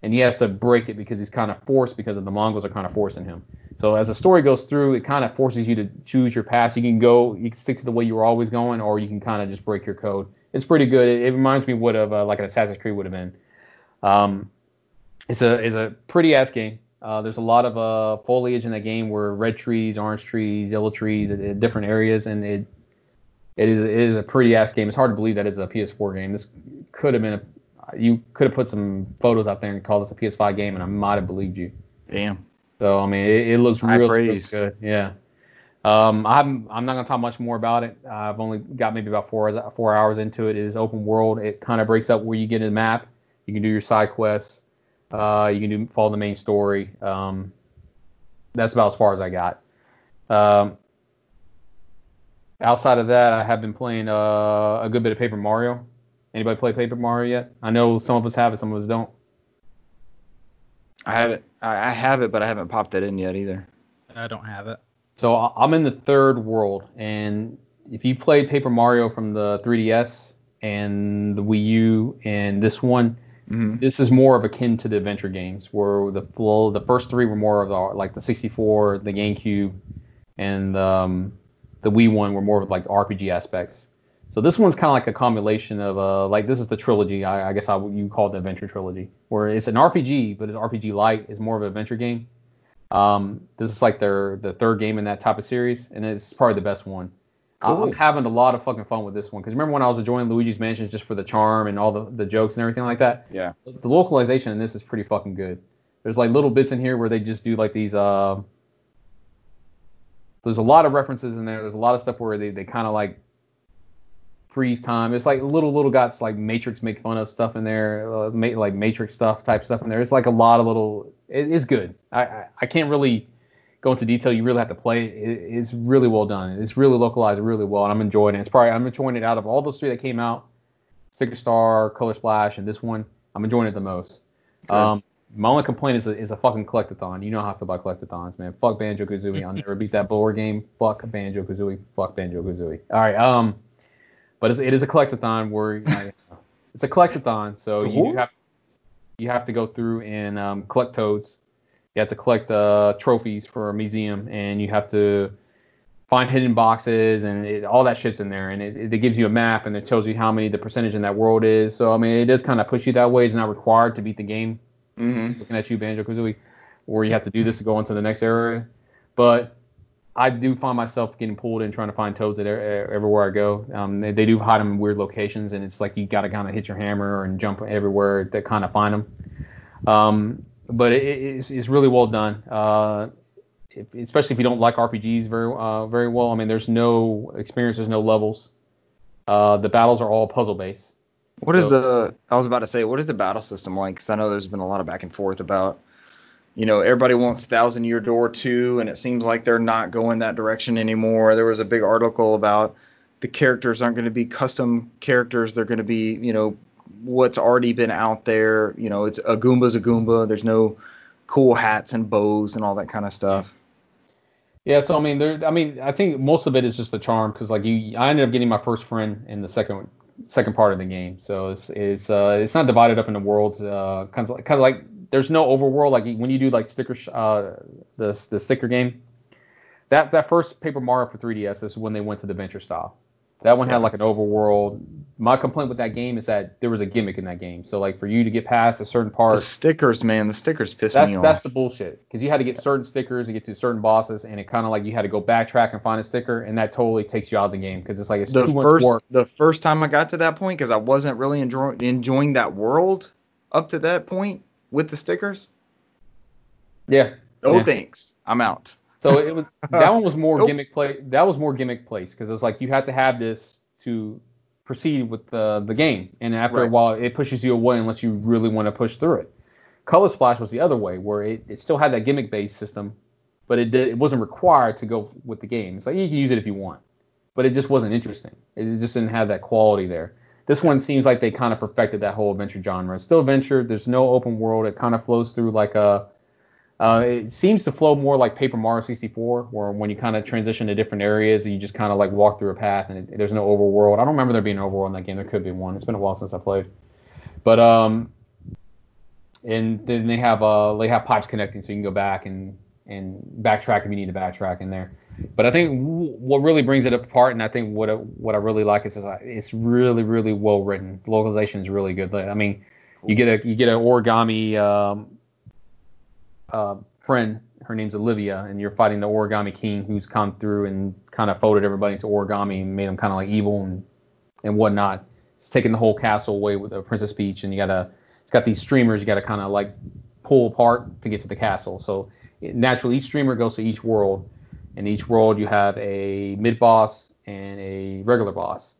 and he has to break it because he's kind of forced because of the Mongols are kind of forcing him. So as the story goes through, it kind of forces you to choose your path. You can go, you can stick to the way you were always going, or you can kind of just break your code. It's pretty good. It, it reminds me what of uh, like an Assassin's Creed would have been. Um, it's a it's a pretty ass game. Uh, there's a lot of uh, foliage in that game where red trees, orange trees, yellow trees at different areas, and it it is it is a pretty ass game. It's hard to believe that it's a PS4 game. This could have been a you could have put some photos out there and called this a PS5 game, and I might have believed you. Damn. So I mean, it, it looks really, good. Yeah. Um, I'm I'm not gonna talk much more about it. I've only got maybe about four hours- four hours into it. It is open world. It kind of breaks up where you get in the map. You can do your side quests. Uh, you can do follow the main story. Um, that's about as far as I got. Um, outside of that, I have been playing uh, a good bit of Paper Mario. Anybody play Paper Mario yet? I know some of us have it, some of us don't. I have it. I, I have it, but I haven't popped it in yet either. I don't have it. So I- I'm in the third world, and if you played Paper Mario from the 3DS and the Wii U and this one, hmm this is more of akin to the adventure games, where the well, the first three were more of the like the 64, the GameCube, and um, the Wii one were more of like RPG aspects. So this one's kind of like a combination of uh, like this is the trilogy. I, I guess I you call it the adventure trilogy, where it's an RPG, but it's RPG light. It's more of an adventure game. Um, this is like their the third game in that type of series, and it's probably the best one. Cool. I'm having a lot of fucking fun with this one because remember when I was enjoying Luigi's Mansion just for the charm and all the, the jokes and everything like that. Yeah. The localization in this is pretty fucking good. There's like little bits in here where they just do like these. Uh, there's a lot of references in there. There's a lot of stuff where they, they kind of like freeze time. It's like little little guys like Matrix make fun of stuff in there, uh, ma- like Matrix stuff type stuff in there. It's like a lot of little. It, it's good. I, I I can't really go into detail. You really have to play it. it. It's really well done. It's really localized really well, and I'm enjoying it. It's probably I'm enjoying it out of all those three that came out, Sticker Star, Color Splash, and this one. I'm enjoying it the most. Um, my only complaint is a, is a fucking collectathon. You know how I feel about collectathons, man. Fuck Banjo Kazooie. I'll never beat that board game. Fuck Banjo Kazooie. Fuck Banjo Kazooie. All right. Um, but it's, it is a collectathon where I, it's a collectathon, so you Ooh. have you have to go through and um, collect toads. You have to collect uh, trophies for a museum, and you have to find hidden boxes, and it, all that shit's in there. And it, it gives you a map, and it tells you how many the percentage in that world is. So I mean, it does kind of push you that way. It's not required to beat the game. Mm-hmm. Looking at you, Banjo Kazooie, where you have to do this to go into the next area. But I do find myself getting pulled in trying to find toads at everywhere I go. Um, they, they do hide them in weird locations, and it's like you got to kind of hit your hammer and jump everywhere to kind of find them. Um, but it, it's, it's really well done, uh, especially if you don't like RPGs very uh, very well. I mean, there's no experience, there's no levels. Uh, the battles are all puzzle based. What is So- the? I was about to say, what is the battle system like? Because I know there's been a lot of back and forth about, you know, everybody wants Thousand Year Door two, and it seems like they're not going that direction anymore. There was a big article about the characters aren't going to be custom characters; they're going to be, you know, what's already been out there. You know, it's a Goomba's a Goomba. There's no cool hats and bows and all that kind of stuff. Yeah, so I mean, there. I mean, I think most of it is just the charm because like you, I ended up getting my first friend in the second second part of the game. So it's it's uh it's not divided up into worlds. Uh, kind of like, kind of like there's no overworld like when you do like sticker sh- uh the the sticker game. That that first Paper Mario for 3DS is when they went to the adventure style. That one had like an overworld. My complaint with that game is that there was a gimmick in that game. So like for you to get past a certain part, The stickers, man, the stickers piss me off. that's the bullshit because you had to get certain stickers to get to certain bosses, and it kind of like you had to go backtrack and find a sticker, and that totally takes you out of the game because it's like it's the too much first work. the first time I got to that point because I wasn't really enjoy, enjoying that world up to that point with the stickers. Yeah. Oh, Yeah. thanks. I'm out. So it was that one was more Nope. gimmick play. That was more gimmick place because it's like you had to have this to proceed with the the game, and after a while it pushes you away unless you really want to push through it. Color Splash was the other way where it, it still had that gimmick based system, but it did, it wasn't required to go with the game. It's like you can use it if you want, but it just wasn't interesting. It just didn't have that quality there. This one seems like they kind of perfected that whole adventure genre. It's still adventure. There's no open world. It kind of flows through like a uh, it seems to flow more like Paper Mario 64, where when you kind of transition to different areas, you just kind of like walk through a path, and it, there's no overworld. I don't remember there being an overworld in that game. There could be one. It's been a while since I played. But um, and then they have uh they have pipes connecting, so you can go back and and backtrack if you need to backtrack in there. But I think w- what really brings it apart, and I think what what I really like is, is it's really really well written. Localization is really good. I mean, you get a you get an origami um, uh, friend. Her name's Olivia, and you're fighting the origami king who's come through and kind of folded everybody into origami and made them kind of like evil and and whatnot. It's taking the whole castle away with the Princess Peach, and you gotta it's got these streamers you gotta kind of like pull apart to get to the castle. So naturally, each streamer goes to each world. In each world, you have a mid boss and a regular boss.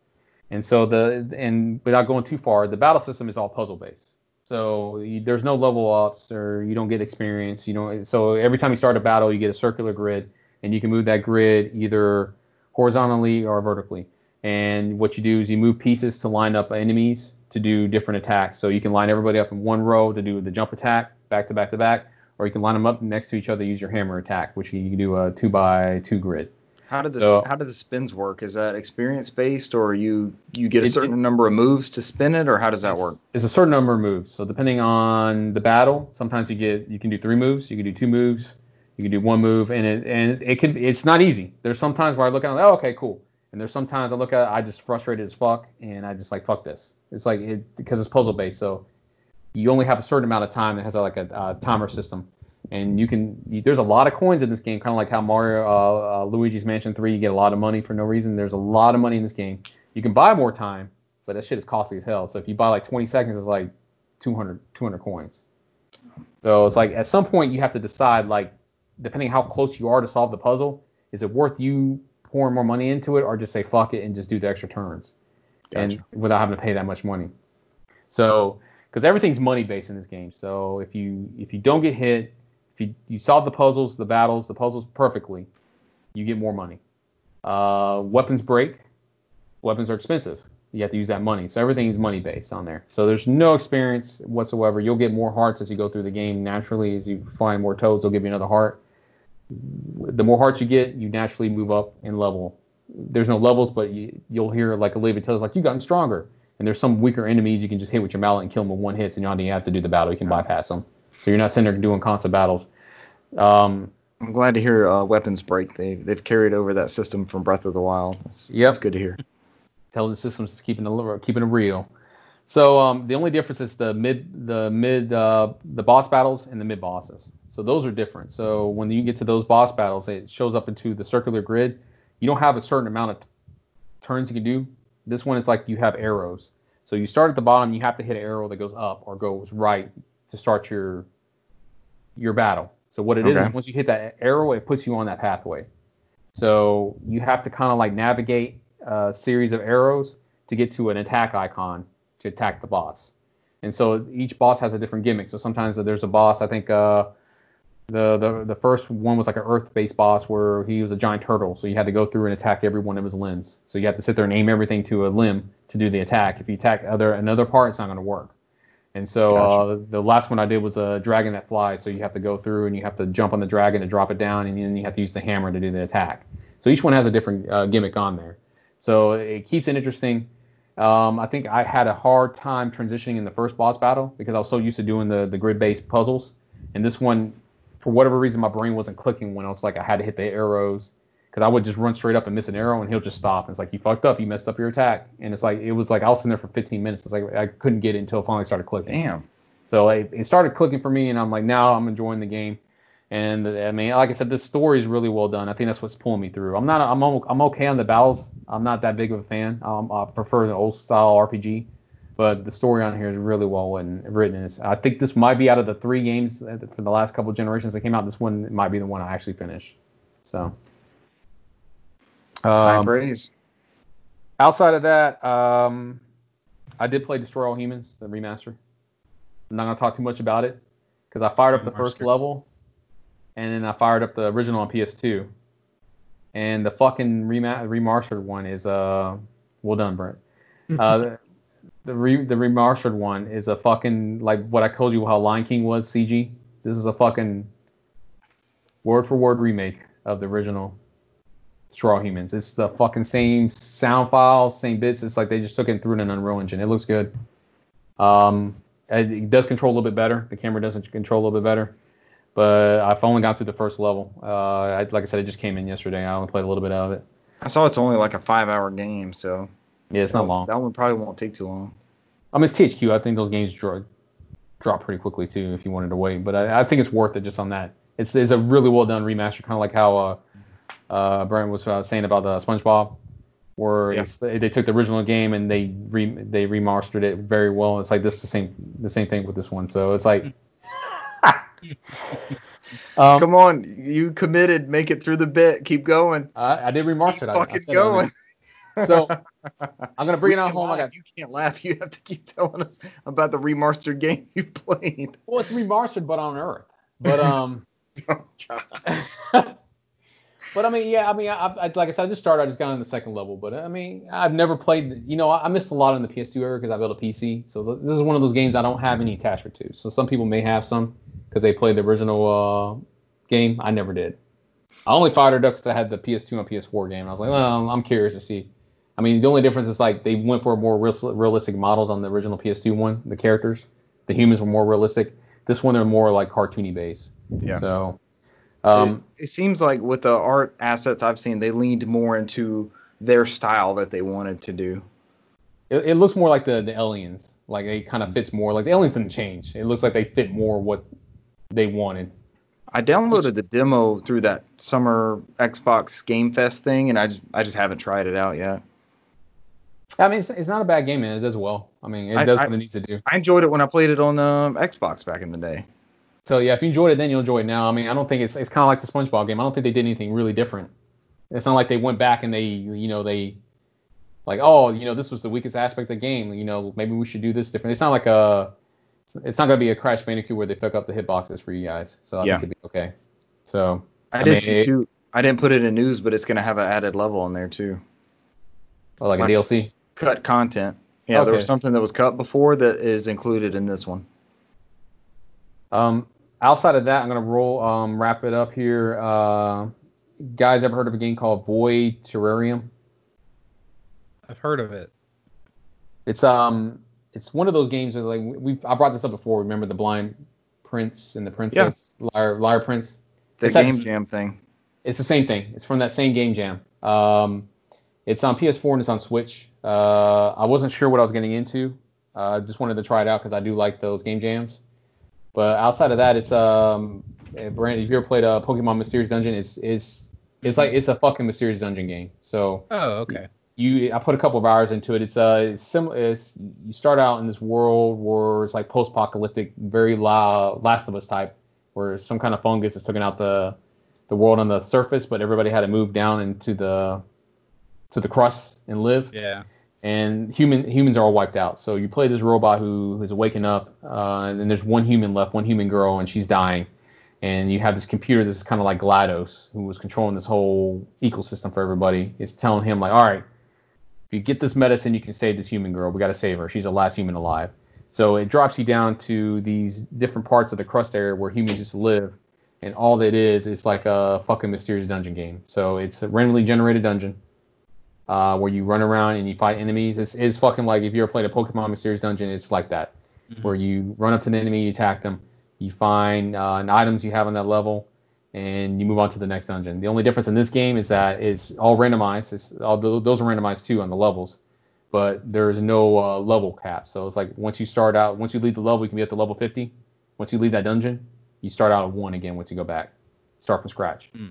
And so the and without going too far, the battle system is all puzzle based. So you, there's no level ups or you don't get experience. You know, so every time you start a battle, you get a circular grid, and you can move that grid either horizontally or vertically. And what you do is you move pieces to line up enemies to do different attacks. So you can line everybody up in one row to do the jump attack, back to back to back, or you can line them up next to each other, use your hammer attack, which you can do a two by two grid. How did the So- how do the spins work? Is that experience based, or you you get a It- certain number of moves to spin it, or how does that work? It's a certain number of moves. So depending on the battle, sometimes you get you can do three moves, you can do two moves, you can do one move, and it and it can it's not easy. There's sometimes where I look at it, oh okay cool, and there's sometimes I look at it, I just frustrated as fuck, and I just like fuck this. It's like it because it's puzzle based, so you only have a certain amount of time that has a, like a, uh timer system, and you can you, there's a lot of coins in this game, kind of like how Mario uh, uh, Luigi's Mansion 3, you get a lot of money for no reason. There's a lot of money in this game. You can buy more time, but that shit is costly as hell. So if you buy like 20 seconds, it's like 200 200 coins. So it's like at some point you have to decide like depending how close you are to solve the puzzle, is it worth you pouring more money into it or just say fuck it and just do the extra turns and without having to pay that much money. So because everything's money based in this game. So if you if you don't get hit, if you, you solve the puzzles, the battles, the puzzles perfectly, you get more money. Uh, weapons break. Weapons are expensive. You have to use that money. So everything is money based on there. So there's no experience whatsoever. You'll get more hearts as you go through the game naturally. As you find more toads, they'll give you another heart. The more hearts you get, you naturally move up in level. There's no levels, but you, you'll hear like a Olivia tells us, like you've gotten stronger. And there's some weaker enemies you can just hit with your mallet and kill them with one hit, so you don't even have to do the battle. You can bypass them. So you're not sitting there doing constant battles. Um, I'm glad to hear uh, weapons break. They they've carried over that system from Breath of the Wild. That's, Yep. that's good to hear. tell the systems is keeping it keeping it real. So um, the only difference is the mid the mid uh, the boss battles and the mid bosses. So those are different. So when you get to those boss battles, it shows up into the circular grid. You don't have a certain amount of turns you can do. This one is like you have arrows. So you start at the bottom, you have to hit an arrow that goes up or goes right to start your your battle. So what it is Okay. is once you hit that arrow, it puts you on that pathway. So you have to kind of like navigate a series of arrows to get to an attack icon to attack the boss. And so each boss has a different gimmick. So sometimes there's a boss. I think uh, the the the first one was like an Earth-based boss where he was a giant turtle. So you had to go through and attack every one of his limbs. So you have to sit there and aim everything to a limb to do the attack. If you attack other another part, it's not going to work. And so uh, the last one I did was a dragon that flies. So you have to go through and you have to jump on the dragon to drop it down, and then you have to use the hammer to do the attack. So each one has a different uh, gimmick on there. So it keeps it interesting. Um, I think I had a hard time transitioning in the first boss battle because I was so used to doing the, the grid based puzzles. And this one, for whatever reason, my brain wasn't clicking when I was like, I had to hit the arrows because I would just run straight up and miss an arrow and he'll just stop. And it's like, you fucked up. You messed up your attack. And it's like, it was like, I was sitting there for 15 minutes. It's like, I couldn't get it until it finally started clicking. Damn. So it, it started clicking for me, and I'm like, now I'm enjoying the game. And I mean, like I said, the story is really well done. I think that's what's pulling me through. I'm not, I'm, I'm okay on the battles. I'm not that big of a fan. Um, I prefer the old style RPG, but the story on here is really well written. I think this might be out of the three games for the last couple of generations that came out. This one might be the one I actually finished. So. Um, praise. outside of that, um, I did play Destroy All Humans, the remaster. I'm not gonna talk too much about it because I fired up the first level, and then I fired up the original on PS2, and the fucking rema- remastered one is uh well done, Brant. Uh, the re- the remastered one is a fucking like what I told you how Lion King was CG. This is a fucking word for word remake of the original Straw Humans. It's the fucking same sound files, same bits. It's like they just took it and threw it in an Unreal Engine. It looks good. Um, it does control a little bit better. The camera doesn't control a little bit better. But I've only got through the first level. Uh, I, like I said, it just came in yesterday. I only played a little bit of it. I saw it's only like a five hour game, so Yeah, it's not long. That one probably won't take too long. I mean, it's THQ. I think those games drop, drop pretty quickly too if you wanted to wait. But I, I think it's worth it just on that. It's, it's a really well done remaster, kind of like how uh, uh, Brian was uh, saying about the SpongeBob, where Yeah. it's, they took the original game and they re, they remastered it very well. It's like this the same the same thing with this one. So it's like. um, Come on, you committed. Make it through the bit. Keep going. I, I did remaster Keep it. I- I fucking on going. So I'm gonna bring We it on home. I got You can't laugh. You have to keep telling us about the remastered game you played. well, it's remastered, but on Earth. But um. but I mean, yeah, I mean, I, I, like I said, I just started. I just got on the second level, but I mean, I've never played. You know, I missed a lot in the PS2 era because I built a PC. So th- this is one of those games I don't have any attachment to. So some people may have some because they played the original uh, game. I never did. I only fired it up because I had the PS2 and PS4 game. And I was like, well, I'm curious to see. I mean, the only difference is like they went for more real, realistic models on the original PS2 one. The characters, the humans were more realistic. This one they're more like cartoony based. Yeah. So, um, it, it seems like with the art assets I've seen, they leaned more into their style that they wanted to do. It, it looks more like the the aliens. Like it kind of fits more. Like the aliens didn't change. It looks like they fit more what they wanted. I downloaded the demo through that summer Xbox Game Fest thing, and I just I just haven't tried it out yet. I mean, it's, it's not a bad game, man. It does well. I mean, it I- does I- what it needs to do. I enjoyed it when I played it on um, Xbox back in the day. So yeah, if you enjoyed it, then you'll enjoy it now. I mean, I don't think it's it's kind of like the SpongeBob game. I don't think they did anything really different. It's not like they went back and they you know they like oh you know this was the weakest aspect of the game. You know maybe we should do this different. It's not like a it's not gonna be a Crash Bandicoot where they pick up the hitboxes for you guys. So I Yeah. think it'd be okay. So I, I did mean, see it- too. I didn't put it in news, but it's gonna have an added level in there too. oh, like a DLC. Cut content. Yeah, there was something that was cut before that is included in this one. Um, outside of that, I'm gonna roll um, wrap it up here. Uh, guys, ever heard of a game called Void Terrarium? I've heard of it. It's um, it's one of those games that like we I brought this up before. Remember the Blind Prince and the Princess Liar Liar Prince? The It's that- game jam thing. It's the same thing. It's from that same game jam. Um, it's on PS4 and it's on Switch. Uh, I wasn't sure what I was getting into. I just wanted to try it out because I do like those game jams. But outside of that, it's um, eh, Brandon, if you ever played a Pokemon Mysterious Dungeon, it's it's it's like it's a fucking Mysterious Dungeon game. So Oh, okay. you I put a couple of hours into it. It's uh it's similar. It's you start out in this world where it's like post-apocalyptic, very la- Last of Us type, where some kind of fungus is taking out the the world on the surface, but everybody had to move down into the to the crust and live. Yeah. And human humans are all wiped out. So you play this robot who is waking up, uh, and then there's one human left, one human girl, and she's dying. And you have this computer that's kind of like GLaDOS, who was controlling this whole ecosystem for everybody. It's telling him like, all right, if you get this medicine, you can save this human girl. We got to save her. She's the last human alive. So it drops you down to these different parts of the crust area where humans used to live, and all that is is like a fucking mysterious dungeon game. So it's a randomly generated dungeon uh, where you run around and you fight enemies. It's, it's fucking like if you ever played a Pokemon Mysterious Dungeon, it's like that, where you run up to the enemy, you attack them, you find uh, an items you have on that level, and you move on to the next dungeon. The only difference in this game is that it's all randomized. It's, although those are randomized too on the levels, but there's no uh, level cap. So it's like once you start out, once you leave the level, you can be at the level 50. Once you leave that dungeon, you start out at one again once you go back, start from scratch. Hmm.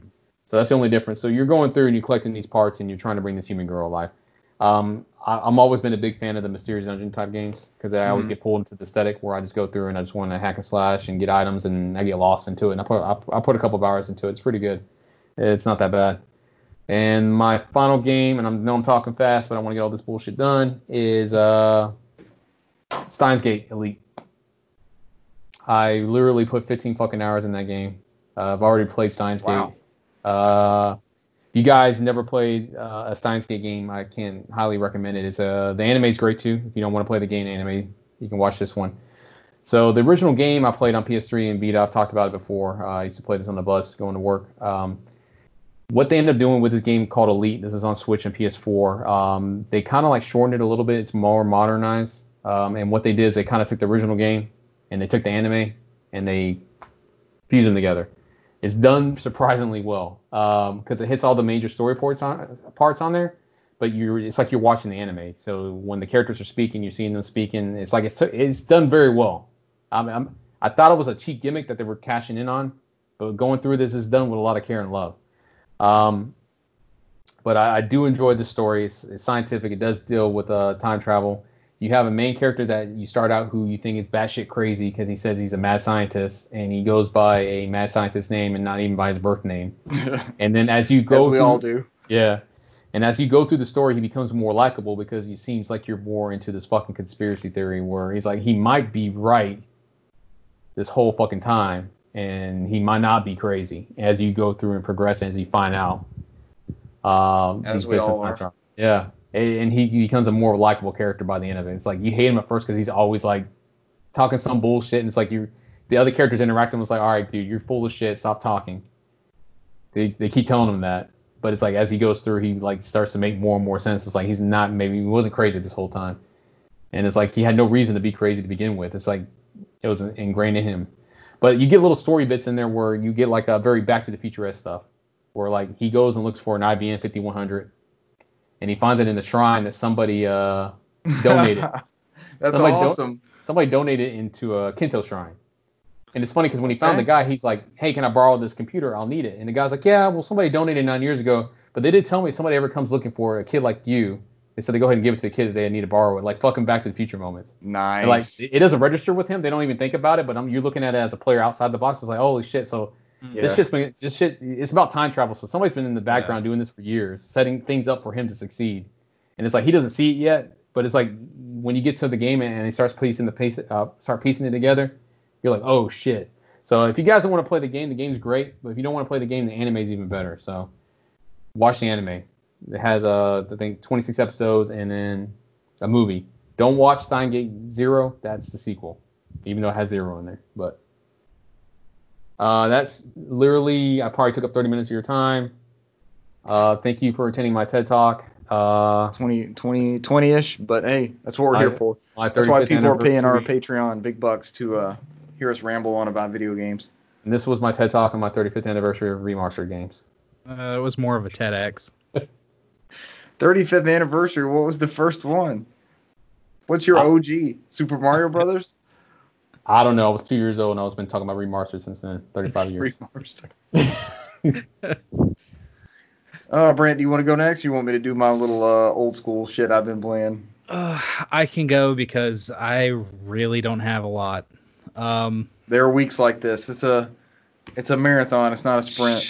So that's the only difference. So you're going through and you're collecting these parts and you're trying to bring this human girl alive. Um, I, I'm always been a big fan of the mysterious dungeon type games because I always Mhm. get pulled into the aesthetic where I just go through and I just want to hack and slash and get items and I get lost into it. And I put I, I put a couple of hours into it. It's pretty good. It's not that bad. And my final game, and I know I'm talking fast, but I want to get all this bullshit done, is uh, Steins Gate Elite. I literally put 15 fucking hours in that game. Uh, I've already played Steins Wow. Gate. Uh, if you guys never played uh, a Steins Gate game, I can highly recommend it. It's uh, the anime's great too. If you don't want to play the game anime, you can watch this one. So the original game I played on PS3 and Vita, I've talked about it before. Uh, I used to play this on the bus going to work. Um, what they end up doing with this game called Elite, this is on Switch and PS4. Um, they kind of like shortened it a little bit. It's more modernized. Um, and what they did is they kind of took the original game and they took the anime and they fused them together. It's done surprisingly well because it hits all the major story parts on parts on there, but you're it's like you're watching the anime. So when the characters are speaking, you're seeing them speaking. It's like it's it's done very well. I'm, I'm, I thought it was a cheap gimmick that they were cashing in on, but going through this is done with a lot of care and love. Um, but I, I do enjoy the story. It's, it's scientific. It does deal with uh, time travel. You have a main character that you start out who you think is batshit crazy because he says he's a mad scientist and he goes by a mad scientist name and not even by his birth name. And then as you go, As we through- all do. yeah. And as you go through the story, he becomes more likable because he seems like you're more into this fucking conspiracy theory where he's like, he might be right this whole fucking time, and he might not be crazy as you go through and progress as you find out. Um, As we all are. Yeah. And he becomes a more likable character by the end of it. It's like you hate him at first because he's always like talking some bullshit, and it's like you, the other characters interacting was like, all right, dude, you're full of shit. Stop talking. They, they keep telling him that, but it's like as he goes through, he like starts to make more and more sense. It's like he's not maybe he wasn't crazy this whole time, and it's like he had no reason to be crazy to begin with. It's like it was ingrained in him. But you get little story bits in there where you get like a very Back to the Future stuff, where like he goes and looks for an IBM 5100, and he finds it in the shrine that somebody uh donated. That's Somebody awesome. somebody donated into a Shinto shrine. And it's funny because when he found Okay. the guy, he's like, "Hey, can I borrow this computer? I'll need it." And the guy's like, "Yeah, well, somebody donated nine years ago, but they did tell me if somebody ever comes looking for a kid like you, they said they go ahead and give it to a kid that they need to borrow it, like fucking Back to the Future moments." Nice. And, like it it doesn't register with him. They don't even think about it, but I'm, you're looking at it as a player outside the box. It's like, holy shit! So Yeah. this shit's been just shit. It's about time travel. So somebody's been in the background doing this for years, setting things up for him to succeed. And it's like he doesn't see it yet, but it's like when you get to the game and he starts piecing the piece, uh, start piecing it together, you're like, oh shit. So if you guys don't want to play the game, the game's great. But if you don't want to play the game, the anime's even better. So watch the anime. It has uh, I think 26 episodes and then a movie. Don't watch Steins Gate Zero. That's the sequel, even though it has zero in there. But uh, that's literally, I probably took up 30 minutes of your time. Uh, thank you for attending my TED Talk. Uh, 20, 20, 20-ish, but hey, that's what we're I- here for. That's why people are paying our Patreon big bucks to uh, hear us ramble on about video games. And this was my TED Talk on my 35th anniversary of remastered games. Uh, it was more of a TEDx. 35th anniversary. What was the first one? What's your Uh, OG? Super Mario Brothers? I don't know. I was two years old and I was been talking about remastered since then. 35 years. Remastered. Uh, Brant, do you want to go next? Or you want me to do my little uh, old school shit I've been playing? Uh, I can go because I really don't have a lot. Um, There are weeks like this. It's a it's a marathon. It's not a sprint.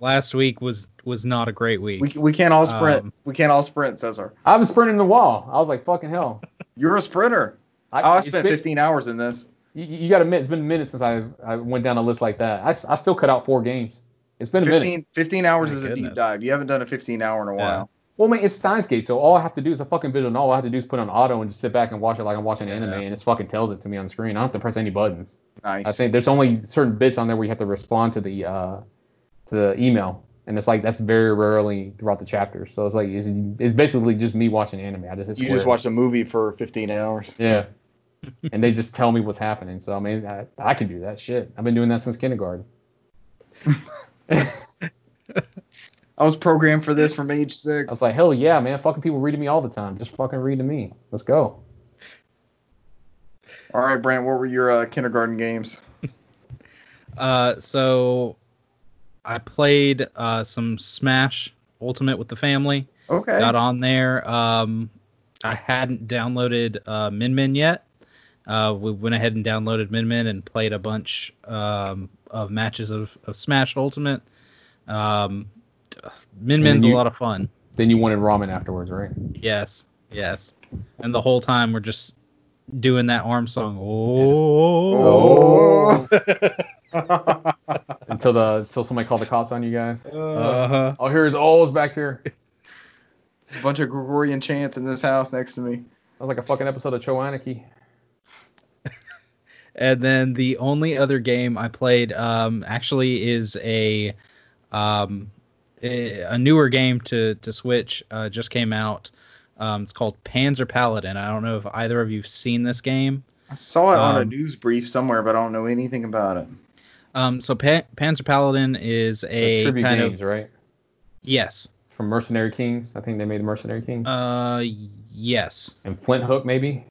last week was was not a great week. We, we can't all sprint. Um, we can't all sprint, Cesar. I was sprinting the wall. I was like, fucking hell. You're a sprinter. I, Oh, I spent 15 hours in this. You, you got to admit, it's been a minute since I, I went down a list like that. I, I still cut out four games. It's been a minute. 15, 15 hours My is a deep dive. You haven't done a 15 hour in a Yeah. while. Well, man, it's Steins Gate, so all I have to do is a fucking visual and All I have to do is put on auto and just sit back and watch it like I'm watching an Yeah. anime, and it fucking tells it to me on the screen. I don't have to press any buttons. Nice. I think there's only certain bits on there where you have to respond to the uh, to the email, and it's like that's very rarely throughout the chapters. So it's like it's, it's basically just me watching anime. I just hit you just watched a movie for 15 hours. Yeah. And they just tell me what's happening. So I mean, I, I can do that shit. I've been doing that since kindergarten. I was programmed for this from age six. I was like, hell yeah, man. Fucking people read to me all the time. Just fucking read to me. Let's go. All right, Brant, what were your uh, kindergarten games? Uh, so I played uh, some Smash Ultimate with the family. Okay. Got on there. Um, I hadn't downloaded uh, Min Min yet. Uh, we went ahead and downloaded Min Min and played a bunch um, of matches of, of Smash Ultimate. Um, Min Min's then a lot of fun. Then you wanted ramen afterwards, right? Yes, yes. And the whole time we're just doing that arm song. Oh. Oh. Until the until somebody called the cops on you guys. Uh-huh. Oh, here's O's back here. That There's a bunch of Gregorian chants in this house next to me. That was like a fucking episode of Cho Anarchy. And then the only other game I played um, actually is a um, a a newer game to to Switch. Uh, just came out. Um, it's called Panzer Paladin. I don't know if either of you've seen this game. I saw it on a Um, news brief somewhere, but I don't know anything about it. Um, so pa- Panzer Paladin is The a tribute kind games, of right? yes, From Mercenary Kings. I think they made Mercenary Kings. uh, yes. and Flinthook, maybe.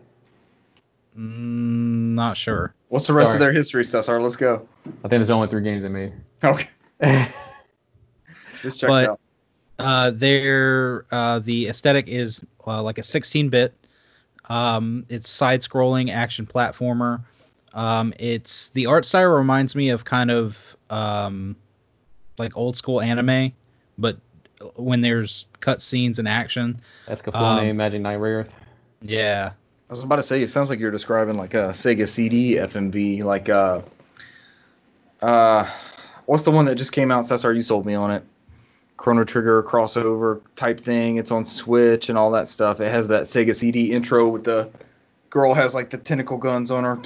Mm, not sure. What's the rest Sorry. of their history, Cesar? Let's go. I think there's only three games they made. Okay. This checks But- out. Uh, their uh, the aesthetic is uh, like a 16-bit. Um, it's side-scrolling action platformer. Um, it's the art style reminds me of kind of um, like old school anime, but when there's cut scenes and action. Escaflowne, Um, Magic Knight Rayearth. Yeah. I was about to say, it sounds like you're describing like a Sega CD FMV, like uh, uh, what's the one that just came out? Cesar, you sold me on it. Chrono Trigger crossover type thing. It's on Switch and all that stuff. It has that Sega CD intro with the girl has like the tentacle guns on her.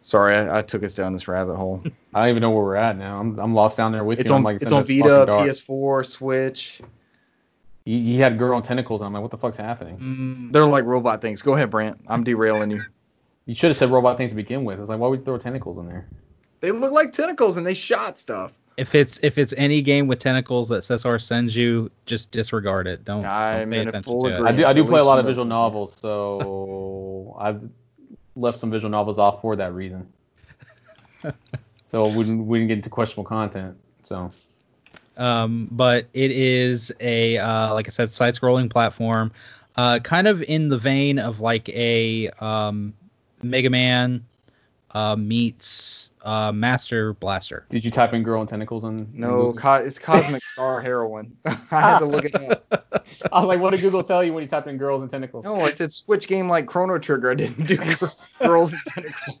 Sorry, I, I took us down this rabbit hole. I don't even know where we're at now. I'm, I'm lost down there with It's you. on I'm like, it's on Vita. PS4, Switch. He, he had girl on tentacles. I'm like, what the fuck's happening? Mm, They're like robot things. Go ahead, Brant. I'm derailing you. You should have said robot things to begin with. It's like, why would you throw tentacles in there? They look like tentacles and they shot stuff. if it's if it's any game with tentacles that Cesar sends you, just disregard it. Don't, I'm don't pay attention full to it. agreement. I do I do play a lot of visual some novels, so I've left some visual novels off for that reason. so we didn't, we didn't get into questionable content. So um, but it is a uh, like I said, side-scrolling platform, uh, kind of in the vein of like a um, Mega Man uh, meets uh, Master Blaster. did you type in girl and tentacles and No, co- it's Cosmic Star Heroine. I had to look it up. I was like, what did Google tell you when you typed in girls and tentacles? No, I said Switch game like Chrono Trigger. I didn't do girls and tentacles.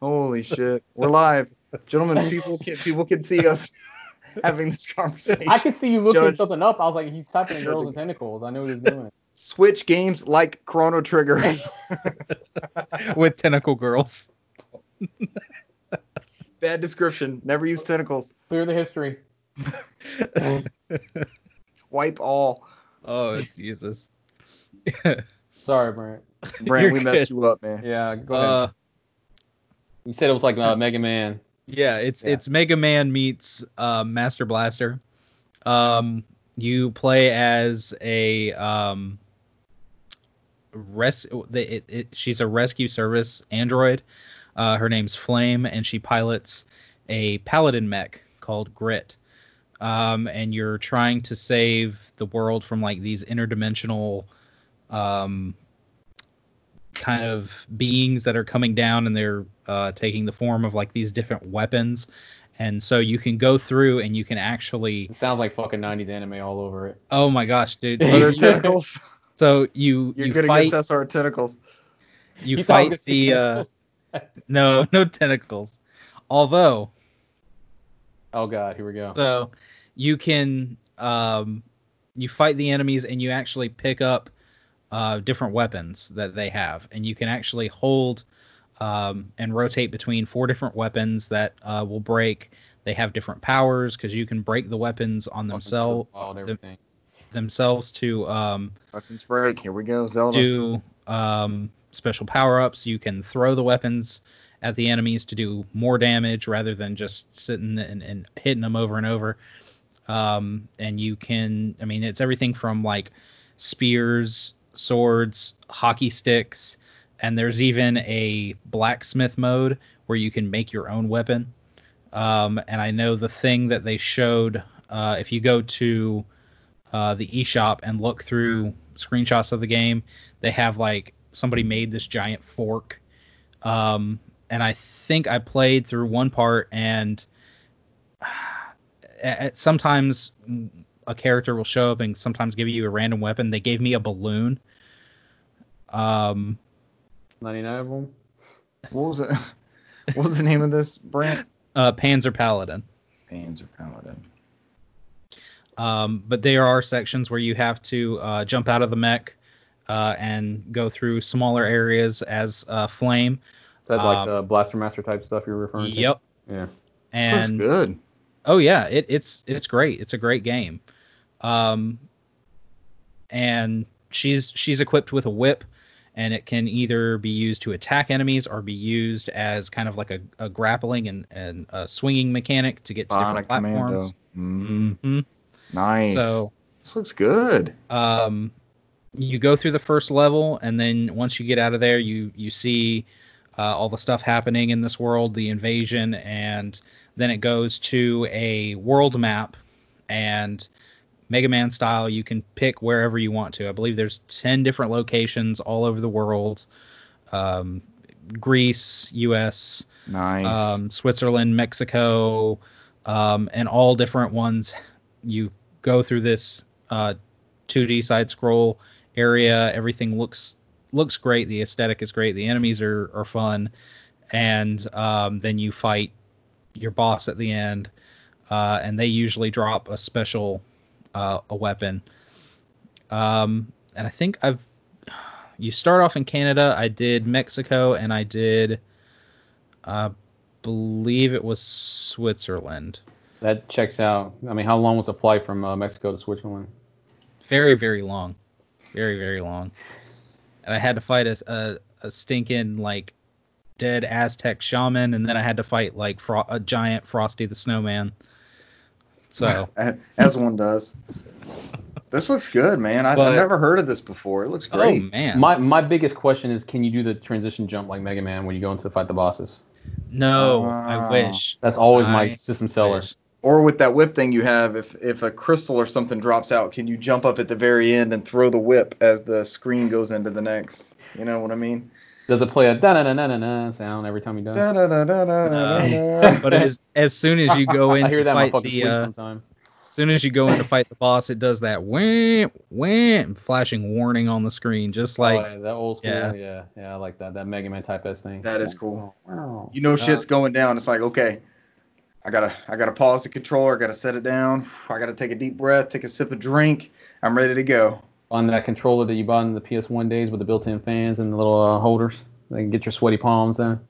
Holy shit, we're live, gentlemen. People can people can see us having this conversation. I could see you looking Judge- something up. I was like, he's typing in girls and tentacles. I knew what he was doing. Switch games like Chrono Trigger. with tentacle girls. Bad description. Never use tentacles. Clear the history. Wipe all. oh Jesus. Sorry, Brant. Brand, You're we messed you up, man. Yeah, go ahead. Uh, you said it was like uh, Mega Man. Yeah, it's Yeah. it's Mega Man meets uh, Master Blaster. Um, you play as a um, res. It, it, she's a rescue service android. Uh, her name's Flame, and she pilots a paladin mech called Grit. Um, and you're trying to save the world from like these interdimensional um, kind of beings that are coming down and they're uh, taking the form of like these different weapons. And so you can go through and you can actually It sounds like fucking 90s anime all over it. oh my gosh, dude. Are there You- tentacles? so you You're you good fight against SR tentacles. you You thought it fight was the uh, no no tentacles. Although Oh god, here we go. So you can um, you fight the enemies and you actually pick up uh, different weapons that they have, and you can actually hold um, and rotate between four different weapons that uh, will break. They have different powers because you can break the weapons on themselves Wild everything. themselves to um, Weapons break. Here we go, Zelda. do um, special power ups. You can throw the weapons at the enemies to do more damage rather than just sitting and, and hitting them over and over. Um, and you can, I mean, it's everything from like spears, swords, hockey sticks, and there's even a blacksmith mode where you can make your own weapon. Um, and I know the thing that they showed, uh, if you go to uh, the eShop and look through screenshots of the game, they have like somebody made this giant fork. Um, and I think I played through one part, and at, sometimes a character will show up and sometimes give you a random weapon. They gave me a balloon. Um, 99 of them. What was it? What was the name of this brand? uh, Panzer Paladin. Panzer Paladin. Um, but there are sections where you have to uh, jump out of the mech uh, and go through smaller areas as uh, flame. Is that like Um, the Blaster Master type stuff you're referring to? Yep. Yeah. This looks good. oh yeah, it, it's it's great. It's a great game. Um, and she's she's equipped with a whip, and it can either be used to attack enemies or be used as kind of like a, a grappling and, and a swinging mechanic to get to Bionic different platforms. Commando. Mm, hmm nice. So this looks good. um, you go through the first level, and then once you get out of there, you you see uh, all the stuff happening in this world, the invasion, and then it goes to a world map, and Mega Man style, you can pick wherever you want to. I believe there's ten different locations all over the world. Um, Greece, U.S., Nice. um, Switzerland, Mexico, um, and all different ones. You go through this uh, 2D side scroll area. Everything looks looks great. The aesthetic is great. The enemies are, are fun, and um, then you fight your boss at the end, uh, and they usually drop a special uh, a weapon. Um, and I think I've you start off in Canada. I did Mexico, and I did. I believe it was Switzerland. That checks out. I mean, how long was the flight from uh, Mexico to Switzerland? Very, very long. Very, very long. And I had to fight a, a, a stinking, like, dead Aztec shaman, and then I had to fight, like, fro- a giant Frosty the Snowman. So, As one does. This looks good, man. I, But- I've never heard of this before. It looks oh, great. man. My my biggest question is, can you do the transition jump like Mega Man when you go into the fight the bosses? no, Oh. I ah. wish. That's always my I system seller. wish. Or with that whip thing you have, if if a crystal or something drops out, can you jump up at the very end and throw the whip as the screen goes into the next? You know what I mean? Does it play a da na na na na na sound every time you do it? Da-da-da-da-da-da-da. But as, as soon as you go in I hear to that in my fight fucking the, sleep uh, sometimes. as soon as you go in to fight the boss, it does that wham, wham, flashing warning on the screen, just like oh, yeah, that old school. yeah. Yeah. yeah, I like that. That Mega Man type S thing. That is cool. Wow. You know shit's going down. It's like, okay, I gotta I gotta pause the controller, I gotta set it down, I gotta take a deep breath, take a sip of drink. I'm ready to go. On that controller that you bought in the PS1 days with the built-in fans and the little uh, holders, they can get your sweaty palms then.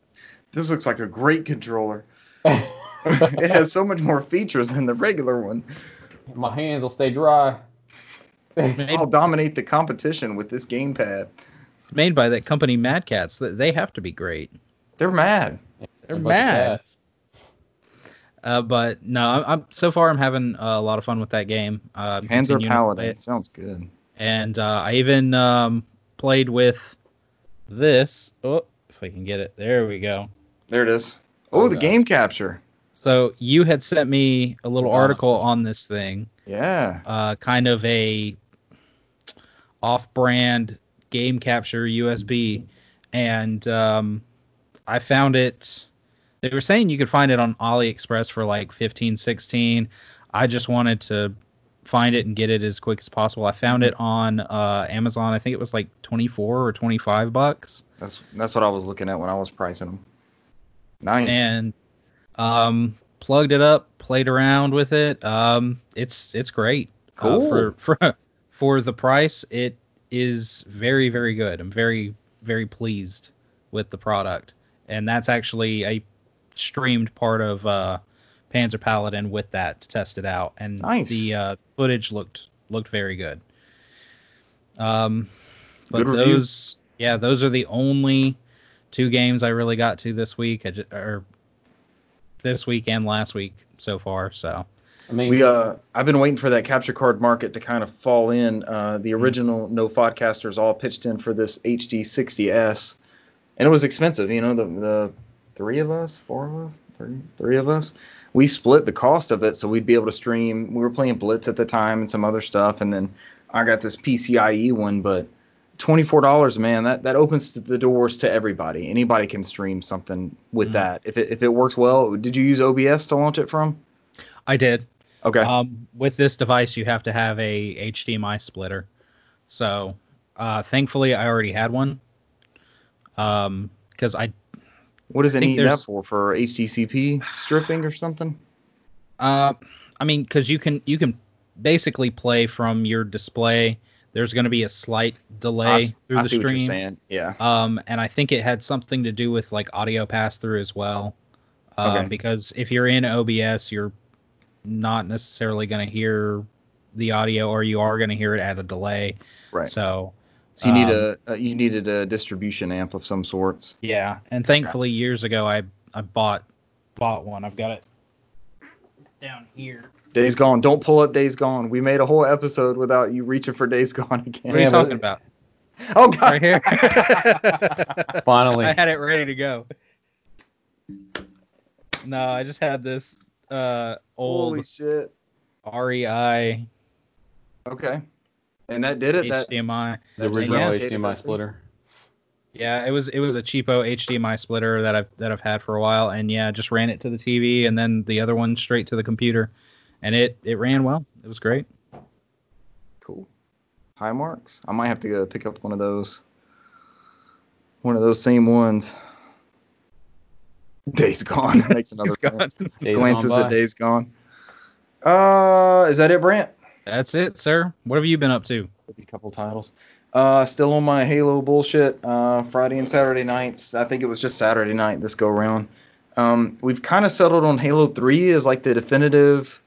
This looks like a great controller. it has so much more features than the regular one. My hands will stay dry. I'll dominate the competition with this gamepad. It's made by that company Mad Cats. They have to be great. They're mad. They're A bunch mad. Uh, but no, I'm, I'm so far I'm having a lot of fun with that game. Uh, I'm Panzer continuing to play Paladin. Sounds good. And uh, I even um, played with this. Oh, if I can get it, there we go. There it is. Oh, the game capture. So you had sent me a little article on this thing, Yeah. uh, kind of a off-brand game capture USB, and um, I found it. They were saying you could find it on AliExpress for like 15, 16. I just wanted to find it and get it as quick as possible. I found it on uh, Amazon. I think it was like 24 or 25 bucks. That's that's what I was looking at when I was pricing them. Nice. and um, plugged it up, played around with it. Um, it's it's great. Uh, Cool. for for for the price, it is very very good. I'm very very pleased with the product, and that's actually a streamed part of uh, Panzer Paladin with that to test it out, and Nice. the uh, footage looked looked very good. Um, but Good review. those yeah, those are the only two games I really got to this week, I or this week and last week so far. So I mean, we uh I've been waiting for that capture card market to kind of fall in. Uh the original no podcasters all pitched in for this HD 60s. And it was expensive, you know, the the three of us, four of us, three three of us. We split the cost of it so we'd be able to stream. We were playing Blitz at the time and some other stuff and then I got this PCIe one, but $24 man that that opens the doors to everybody anybody can stream something with Mhm. that if it, if it works well did you use obs to launch it from I did. okay Um, with this device, you have to have a HDMI splitter. So uh, thankfully, I already had one. Um, because I What does it need that for? For HDCP stripping or something? Uh, I mean, because you can you can basically play from your display. There's going to be a slight delay I, through I the see what you're stream. Yeah. Um, and I think it had something to do with like audio pass through as well. Um, Okay. Because if you're in OBS, you're not necessarily going to hear the audio, or you are going to hear it at a delay. Right. So So you need um, a, a you needed a distribution amp of some sorts. yeah, and thankfully years ago I I bought bought one. I've got it down here. Days Gone. Don't pull up Days Gone. We made a whole episode without you reaching for Days Gone again. What are you Yeah, talking about? Oh God. Right here. Finally. I had it ready to go. No, I just had this uh Holy shit. REI Okay. And that did it. That, HDMI. the original yeah, HDMI this thing? splitter. Yeah, it was it was a cheapo HDMI splitter that I've that I've had for a while, and yeah, just ran it to the TV and then the other one straight to the computer, and it it ran well. It was great. Cool. High marks. I might have to go pick up one of those. One of those same ones. Days Gone. Makes another It's gone. Days glances gone at by. Days Gone. Uh, is that it, Brant? That's it, sir. What have you been up to? A couple titles. Uh, still on my Halo bullshit. Uh, Friday and Saturday nights. I think it was just Saturday night this go round. Um, we've kind of settled on Halo 3 as like the definitive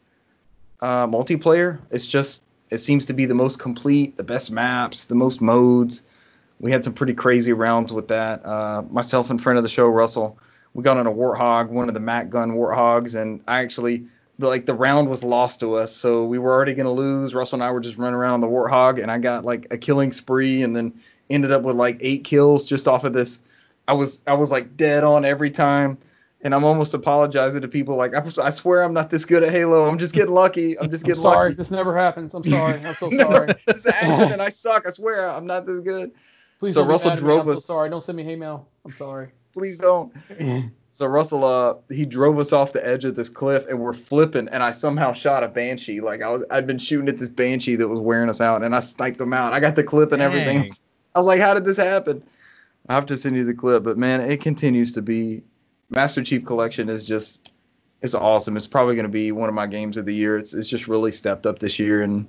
uh, multiplayer. It's just it seems to be the most complete, the best maps, the most modes. We had some pretty crazy rounds with that. Uh, myself and friend of the show Russell, we got on a Warthog, one of the Mac gun Warthogs, and I actually the, like the round was lost to us, so we were already gonna lose. Russell and I were just running around on the Warthog, and I got like a killing spree, and then ended up with like eight kills just off of this. I was I was like dead on every time, and I'm almost apologizing to people like I, I swear I'm not this good at Halo. I'm just getting lucky. I'm just I'm getting sorry, lucky. this never happens. I'm sorry. I'm so no, sorry. it's an accident. I suck. I swear I'm not this good. Please So Russell drove I'm so us- sorry. Don't send me hate mail. I'm sorry. Please don't. So Russell, uh, he drove us off the edge of this cliff, and we're flipping, and I somehow shot a banshee. Like I was, I'd been shooting at this banshee that was wearing us out, and I sniped him out. I got the clip and everything. I was like, how did this happen? I have to send you the clip, but man, it continues to be. Master Chief Collection is just, it's awesome. It's probably going to be one of my games of the year. It's it's just really stepped up this year, and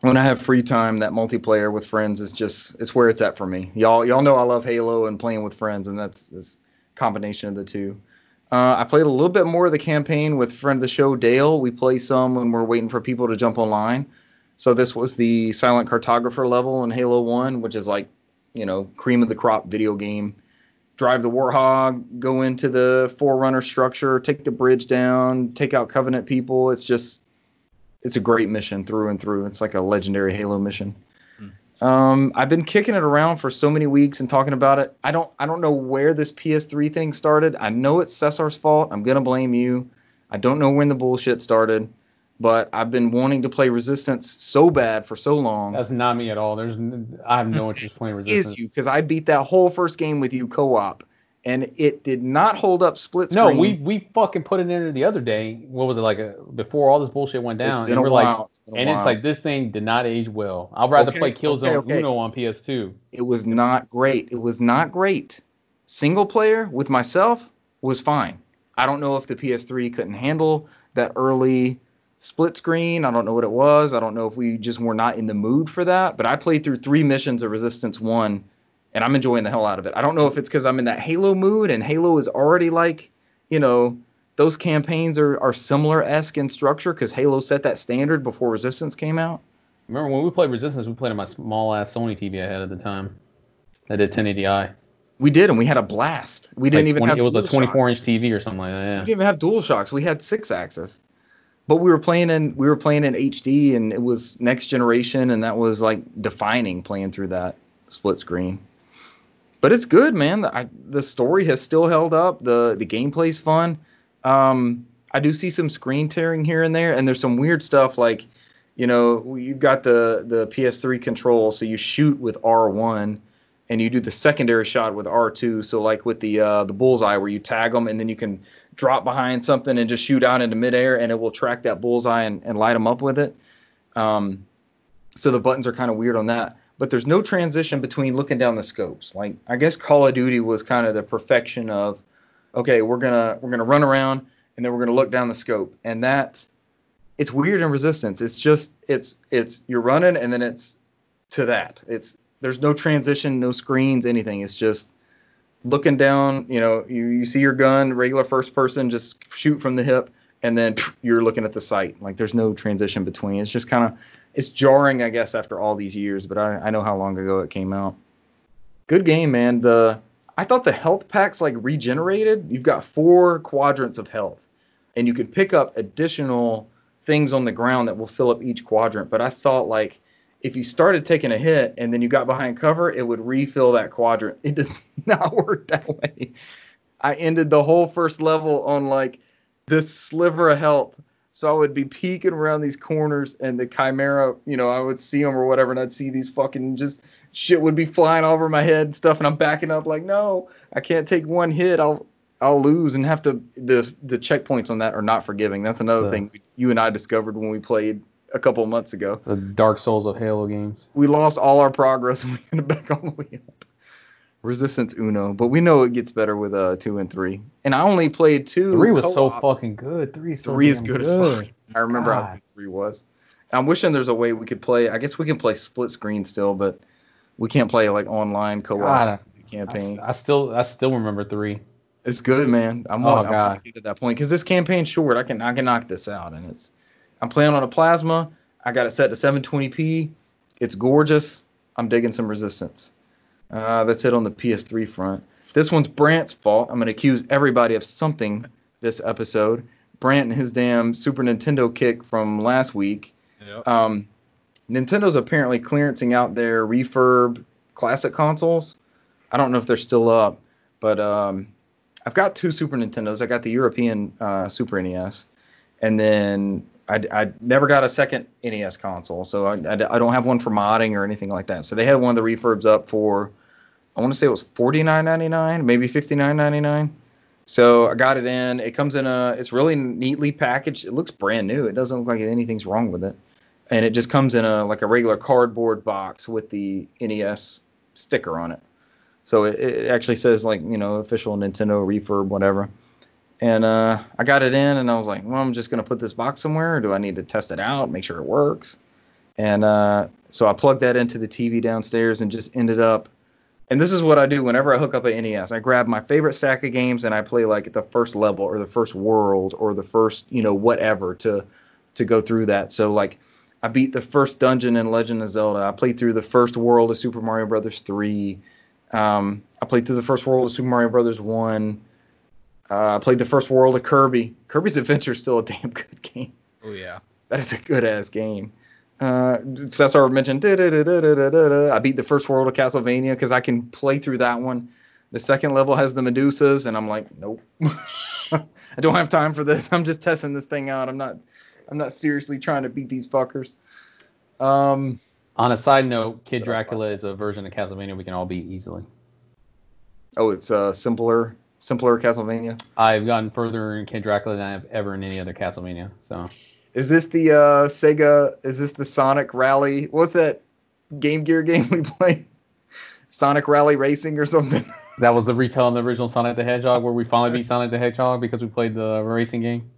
when I have free time, that multiplayer with friends is just it's where it's at for me. Y'all y'all know I love Halo and playing with friends, and that's this combination of the two. Uh, I played a little bit more of the campaign with friend of the show Dale. We play some when we're waiting for people to jump online. So this was the silent cartographer level in Halo 1, which is like, you know, cream of the crop video game. Drive the Warthog, go into the Forerunner structure, take the bridge down, take out Covenant people. It's just, it's a great mission through and through. It's like a legendary Halo mission. Um, I've been kicking it around for so many weeks and talking about it. I don't I don't know where this PS3 thing started. I know it's Cesar's fault. I'm gonna blame you. I don't know when the bullshit started, but I've been wanting to play Resistance so bad for so long. That's not me at all. There's I have no interest playing Resistance. Is you because I beat that whole first game with you co-op, and it did not hold up split screen. No, we we fucking put it in there the other day. What was it like a, before all this bullshit went It's down? been and a we're while. like, It's been a and it's like this thing did not age well. I'd rather Okay, play Killzone okay, okay. Uno on PS2. it was not great. It was not great. Single player with myself was fine. I don't know if the PS3 couldn't handle that early split screen. I don't know what it was. I don't know if we just were not in the mood for that. But I played through three missions of Resistance 1 and I'm enjoying the hell out of it. I don't know if it's because I'm in that Halo mood and Halo is already like, you know, those campaigns are, are similar esque in structure because Halo set that standard before Resistance came out. Remember when we played Resistance? We played on my small ass Sony TV I had at the time. I did 1080i. We did, and we had a blast. We didn't Like even 20 have it was a DualShocks. 24 inch TV or something like that. We didn't even have dual shocks. We had Sixaxis. But we were playing in we were playing in HD and it was next generation and that was like defining playing through that split screen. But it's good, man. The, I, the story has still held up. The the gameplay's fun. Um, I do see some screen tearing here and there, and there's some weird stuff like, you know, you've got the the PS3 control, so you shoot with R1, and you do the secondary shot with R2. So like with the uh, the bullseye, where you tag them, and then you can drop behind something and just shoot out into midair, and it will track that bullseye and, and light them up with it. Um, so the buttons are kind of weird on that. But there's no transition between looking down the scopes. Like I guess Call of Duty was kind of the perfection of, okay, we're gonna we're gonna run around and then we're gonna look down the scope, and that it's weird in Resistance. It's just it's it's you're running and then it's to that. It's there's no transition, no screens, anything. It's just looking down. You know, you, you see your gun, regular first person, just shoot from the hip, and then you're looking at the sight. Like there's no transition between. It's just kind of it's jarring, I guess, after all these years. But I, I know how long ago it came out. Good game, man. The I thought the health packs like regenerated. You've got four quadrants of health, and you can pick up additional things on the ground that will fill up each quadrant. But I thought like if you started taking a hit and then you got behind cover, it would refill that quadrant. It does not work that way. I ended the whole first level on like this sliver of health. So I would be peeking around these corners and the chimera, you know, I would see them or whatever, and I'd see these fucking just shit would be flying all over my head and stuff, and I'm backing up like, no, I can't take one hit. I'll I'll lose and have to the the checkpoints on that are not forgiving. That's another So- thing you and I discovered when we played a couple of months ago. The Dark Souls of Halo games. We lost all our progress and we ended back all the way up. Resistance Uno, but we know it gets better with uh two and three. And I only played two. Three was so co-op. fucking good. Three is so Three is damn good as fuck. I remember how God. good three was. I'm wishing there's a way we could play. I guess we can play split screen still, but we can't play like online co-op God, campaign. I still I still remember three. It's good, man. I'm, Oh, I'm to that point because this campaign's short. I can I can knock this out, and it's. I'm playing on a plasma. I got it set to 720p. It's gorgeous. I'm digging some resistance. Uh, that's it on the PS3 front. This one's Brant's fault. I'm gonna accuse everybody of something this episode. Brant and his damn Super Nintendo kick from last week. Yep. Um, Nintendo's apparently clearancing out their refurb classic consoles. I don't know if they're still up, but um, I've got two Super Nintendos. I got the European uh, Super NES, and then I, I never got a second NES console, so I, I, I don't have one for modding or anything like that. So they had one of the refurbs up for, I want to say it was forty nine ninety nine, maybe fifty nine ninety nine. So I got it in. It comes in a. It's really neatly packaged. It looks brand new. It doesn't look like anything's wrong with it, and it just comes in a like a regular cardboard box with the NES sticker on it. So it, it actually says like you know official Nintendo refurb whatever. And uh, I got it in, and I was like, well, I'm just gonna put this box somewhere, or do I need to test it out, make sure it works? And uh, so I plugged that into the TV downstairs, and just ended up And this is what I do whenever I hook up an NES. I grab my favorite stack of games and I play like the first level or the first world or the first, you know, whatever to to go through that. So like I beat the first dungeon in Legend of Zelda. I played through the first world of Super Mario Brothers 3. Um, I played through the first world of Super Mario Brothers 1. Uh, I played the first world of Kirby. Kirby's Adventure is still a damn good game. Oh yeah. That is a good ass game. Uh, Cesar mentioned. I beat the first world of Castlevania because I can play through that one. The second level has the Medusas, and I'm like, nope, I don't have time for this. I'm just testing this thing out. I'm not, I'm not seriously trying to beat these fuckers. Um, On a side note, Kid Dracula is a version of Castlevania we can all beat easily. oh, it's uh, simpler, simpler Castlevania. I've gotten further in Kid Dracula than I have ever in any other Castlevania. So Is this the uh, Sega? Is this the Sonic Rally? What's that Game Gear game we played? Sonic Rally Racing or something? that was the retelling of the original Sonic the Hedgehog, where we finally beat Sonic the Hedgehog because we played the racing game.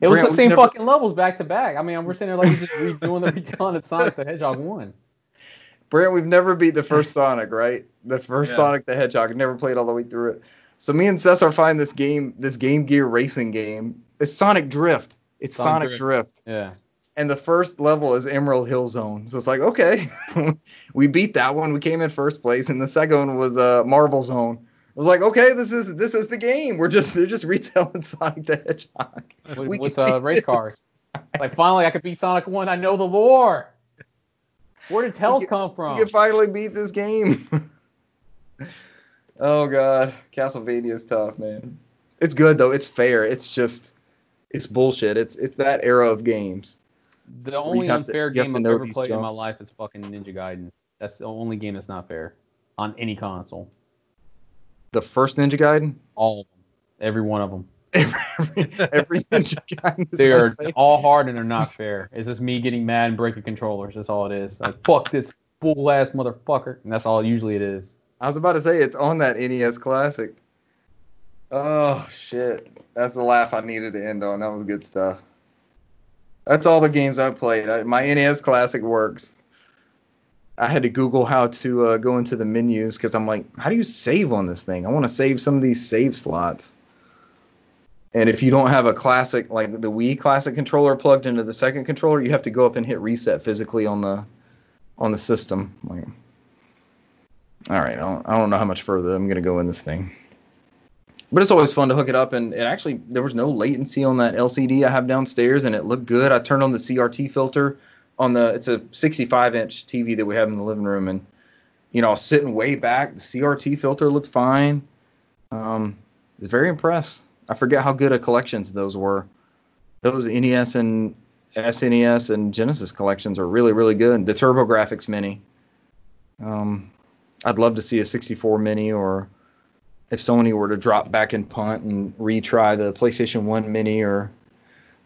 It was Brant, the same never- fucking levels back to back. I mean, we're sitting there like we're just redoing the retelling of Sonic the Hedgehog one. Brant, we've never beat the first Sonic, right? The first Yeah. Sonic the Hedgehog. Never played all the way through it. So me and Cesar find this game, this Game Gear racing game. It's Sonic Drift. It's Sonic, Sonic Drift. Yeah. And the first level is Emerald Hill Zone. So it's like, okay, we beat that one. We came in first place, and the second one was uh, Marble Zone. I was like, okay, this is this is the game. We're just they're just retelling Sonic the Hedgehog. With, We with can uh, race cars. Like finally, I could beat Sonic one. I know the lore. Where did Tails come from? can finally beat this game. oh god, Castlevania is tough, man. It's good though. It's fair. It's just it's bullshit. It's it's that era of games. The only have to- unfair game I've ever played in my life is fucking Ninja Gaiden. That's the only game that's not fair on any console. The first Ninja Gaiden, All of them. Every one of them. every, every Ninja Gaiden is They are unfair. all hard and they're not fair. It's just me getting mad and breaking controllers. That's all it is. Like fuck this fool ass motherfucker. And that's all usually it is. I was about to say it's on that NES Classic. Oh shit, that's the laugh I needed to end on. That was good stuff. That's all the games I played. I, my NES Classic works. I had to Google how to uh, go into the menus because I'm like, how do you save on this thing? I want to save some of these save slots. And if you don't have a classic, like the Wii Classic controller plugged into the second controller, you have to go up and hit reset physically on the on the system. Like, all right, I don't, I don't know how much further I'm gonna go in this thing, but it's always fun to hook it up. And it actually there was no latency on that LCD I have downstairs, and it looked good. I turned on the CRT filter on the it's a 65 inch TV that we have in the living room, and you know I was sitting way back. The CRT filter looked fine. Um, was very impressed. I forget how good a collections those were. Those NES and SNES and Genesis collections are really really good. The TurboGrafx Mini. Um, I'd love to see a 64 Mini, or if Sony were to drop back and punt and retry the PlayStation 1 Mini, or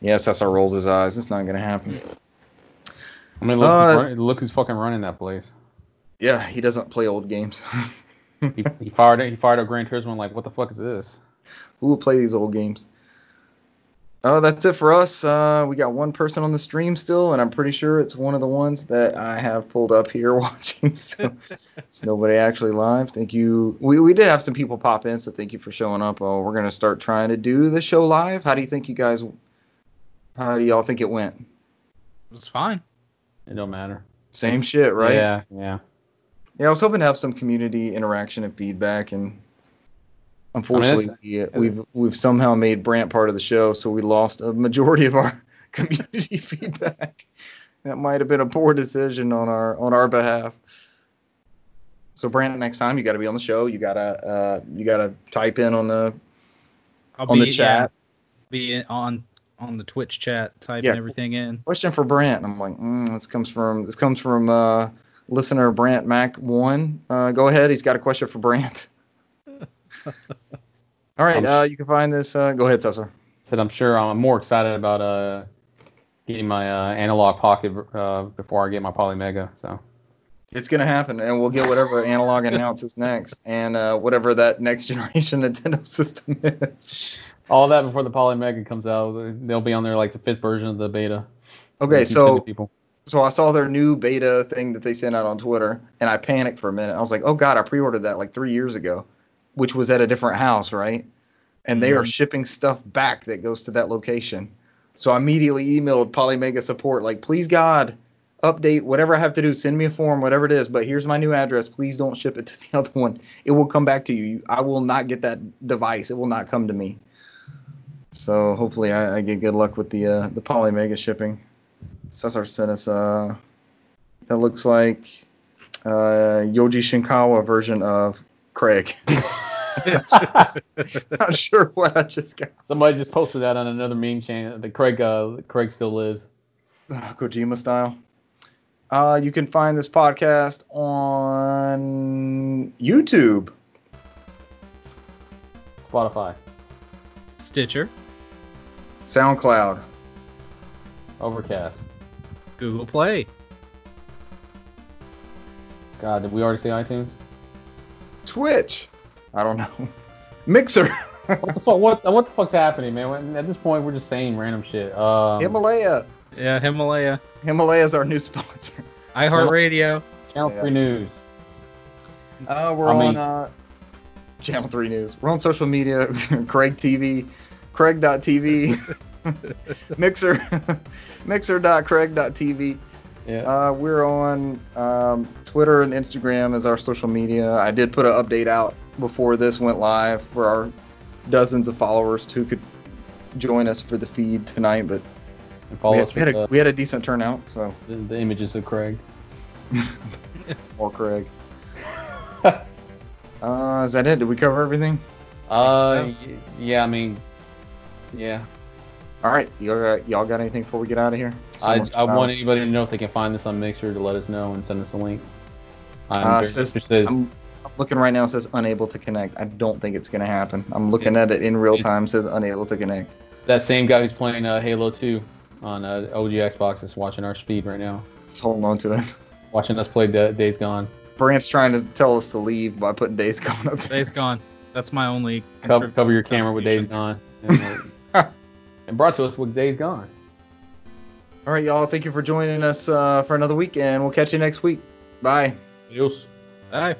yes, that's how rolls his eyes. It's not gonna happen. I mean, look, Uh, who's running, look who's fucking running that place. Yeah, he doesn't play old games. He, he fired he fired up Gran Turismo. Like, what the fuck is this? Who will play these old games? Oh, that's it for us. Uh, we got one person on the stream still, and I'm pretty sure it's one of the ones that I have pulled up here watching. So it's nobody actually live. Thank you. We, we did have some people pop in, so thank you for showing up. Oh, we're gonna start trying to do the show live. How do you think you guys? How do y'all think it went? It was fine. It don't matter. Same shit, right? Yeah, yeah. Yeah, I was hoping to have some community interaction and feedback, and unfortunately, we, we've we've somehow made Brant part of the show, so we lost a majority of our community feedback. That might have been a poor decision on our on our behalf. So Brant, next time you got to be on the show. You gotta uh, you gotta type in on the I'll on be, the chat. yeah, be on on the Twitch chat, typing Yeah. everything in. Question for Brant. I'm like, mm, this comes from this comes from uh, listener Brant Mac one. Uh, go ahead. He's got a question for Brant. All right. Uh, you can find this. Uh, go ahead, Cesar. Said I'm sure I'm more excited about uh getting my uh, Analogue Pocket uh, before I get my Polymega. So It's gonna happen, and we'll get whatever Analogue announces next, and uh, whatever that next generation Nintendo system is. all that before the Polymega comes out, they'll be on there like the fifth version of the beta. Okay, so people. So I saw their new beta thing that they sent out on Twitter, and I panicked for a minute. I was like, "Oh God, I pre-ordered that like three years ago, which was at a different house, right?" And they are Mhm. shipping stuff back that goes to that location. So I immediately emailed Polymega support, like, "Please God, update whatever I have to do. Send me a form, whatever it is. But here's my new address. Please don't ship it to the other one. It will come back to you. I will not get that device. It will not come to me." So hopefully I, I get good luck with the uh, the Polymega shipping. Cesar sent us uh that looks like uh Yoji Shinkawa version of Craig. Not sure what I just got. Somebody just posted that on another meme channel. The Craig, uh, Craig still lives. Uh, Kojima style. Uh, you can find this podcast on YouTube. Spotify, Stitcher, SoundCloud. Overcast. Google Play, God, did we already say iTunes? Twitch. I don't know. Mixer. What the fuck? What, what the fuck's happening, man? At this point, we're just saying random shit. Um, Himalaya. yeah, Himalaya, Himalaya's our new sponsor. iHeartRadio. Channel Yeah. 3 News. Uh, we're I mean- on uh, Channel 3 News. We're on social media. Craig TV, Craig.tv, Mixer, Mixer.Craig.tv. Yeah. Uh, we're on um, Twitter and Instagram as our social media. I did put an update out before this went live for our dozens of followers who could join us for the feed tonight, but we us had, we, had a, the, we had a decent turnout, so the, the images of Craig. or Craig. Uh, is that it? Did we cover everything? Uh, y- yeah, I mean, yeah. All right, y'all got, y'all got anything before we get out of here? I, I want anybody to know if they can find this on Mixer to let us know and send us a link. I'm Uh, says- interested. I'm, I'm looking right now. It says unable to connect. I don't think it's gonna happen. I'm looking at it in real time. Says unable to connect. that same guy who's playing uh, Halo 2 on uh, OG Xbox is watching our speed right now. Just holding on to it. Watching us play Da- Days Gone. Brant's trying to tell us to leave by putting days Gone up. there. Days gone. That's my only. Cover, cover your camera with Days Gone. And, uh, and brought to us with Days Gone. All right, y'all. Thank you for joining us uh, for another week, and we'll catch you next week. Bye. Adios. Bye.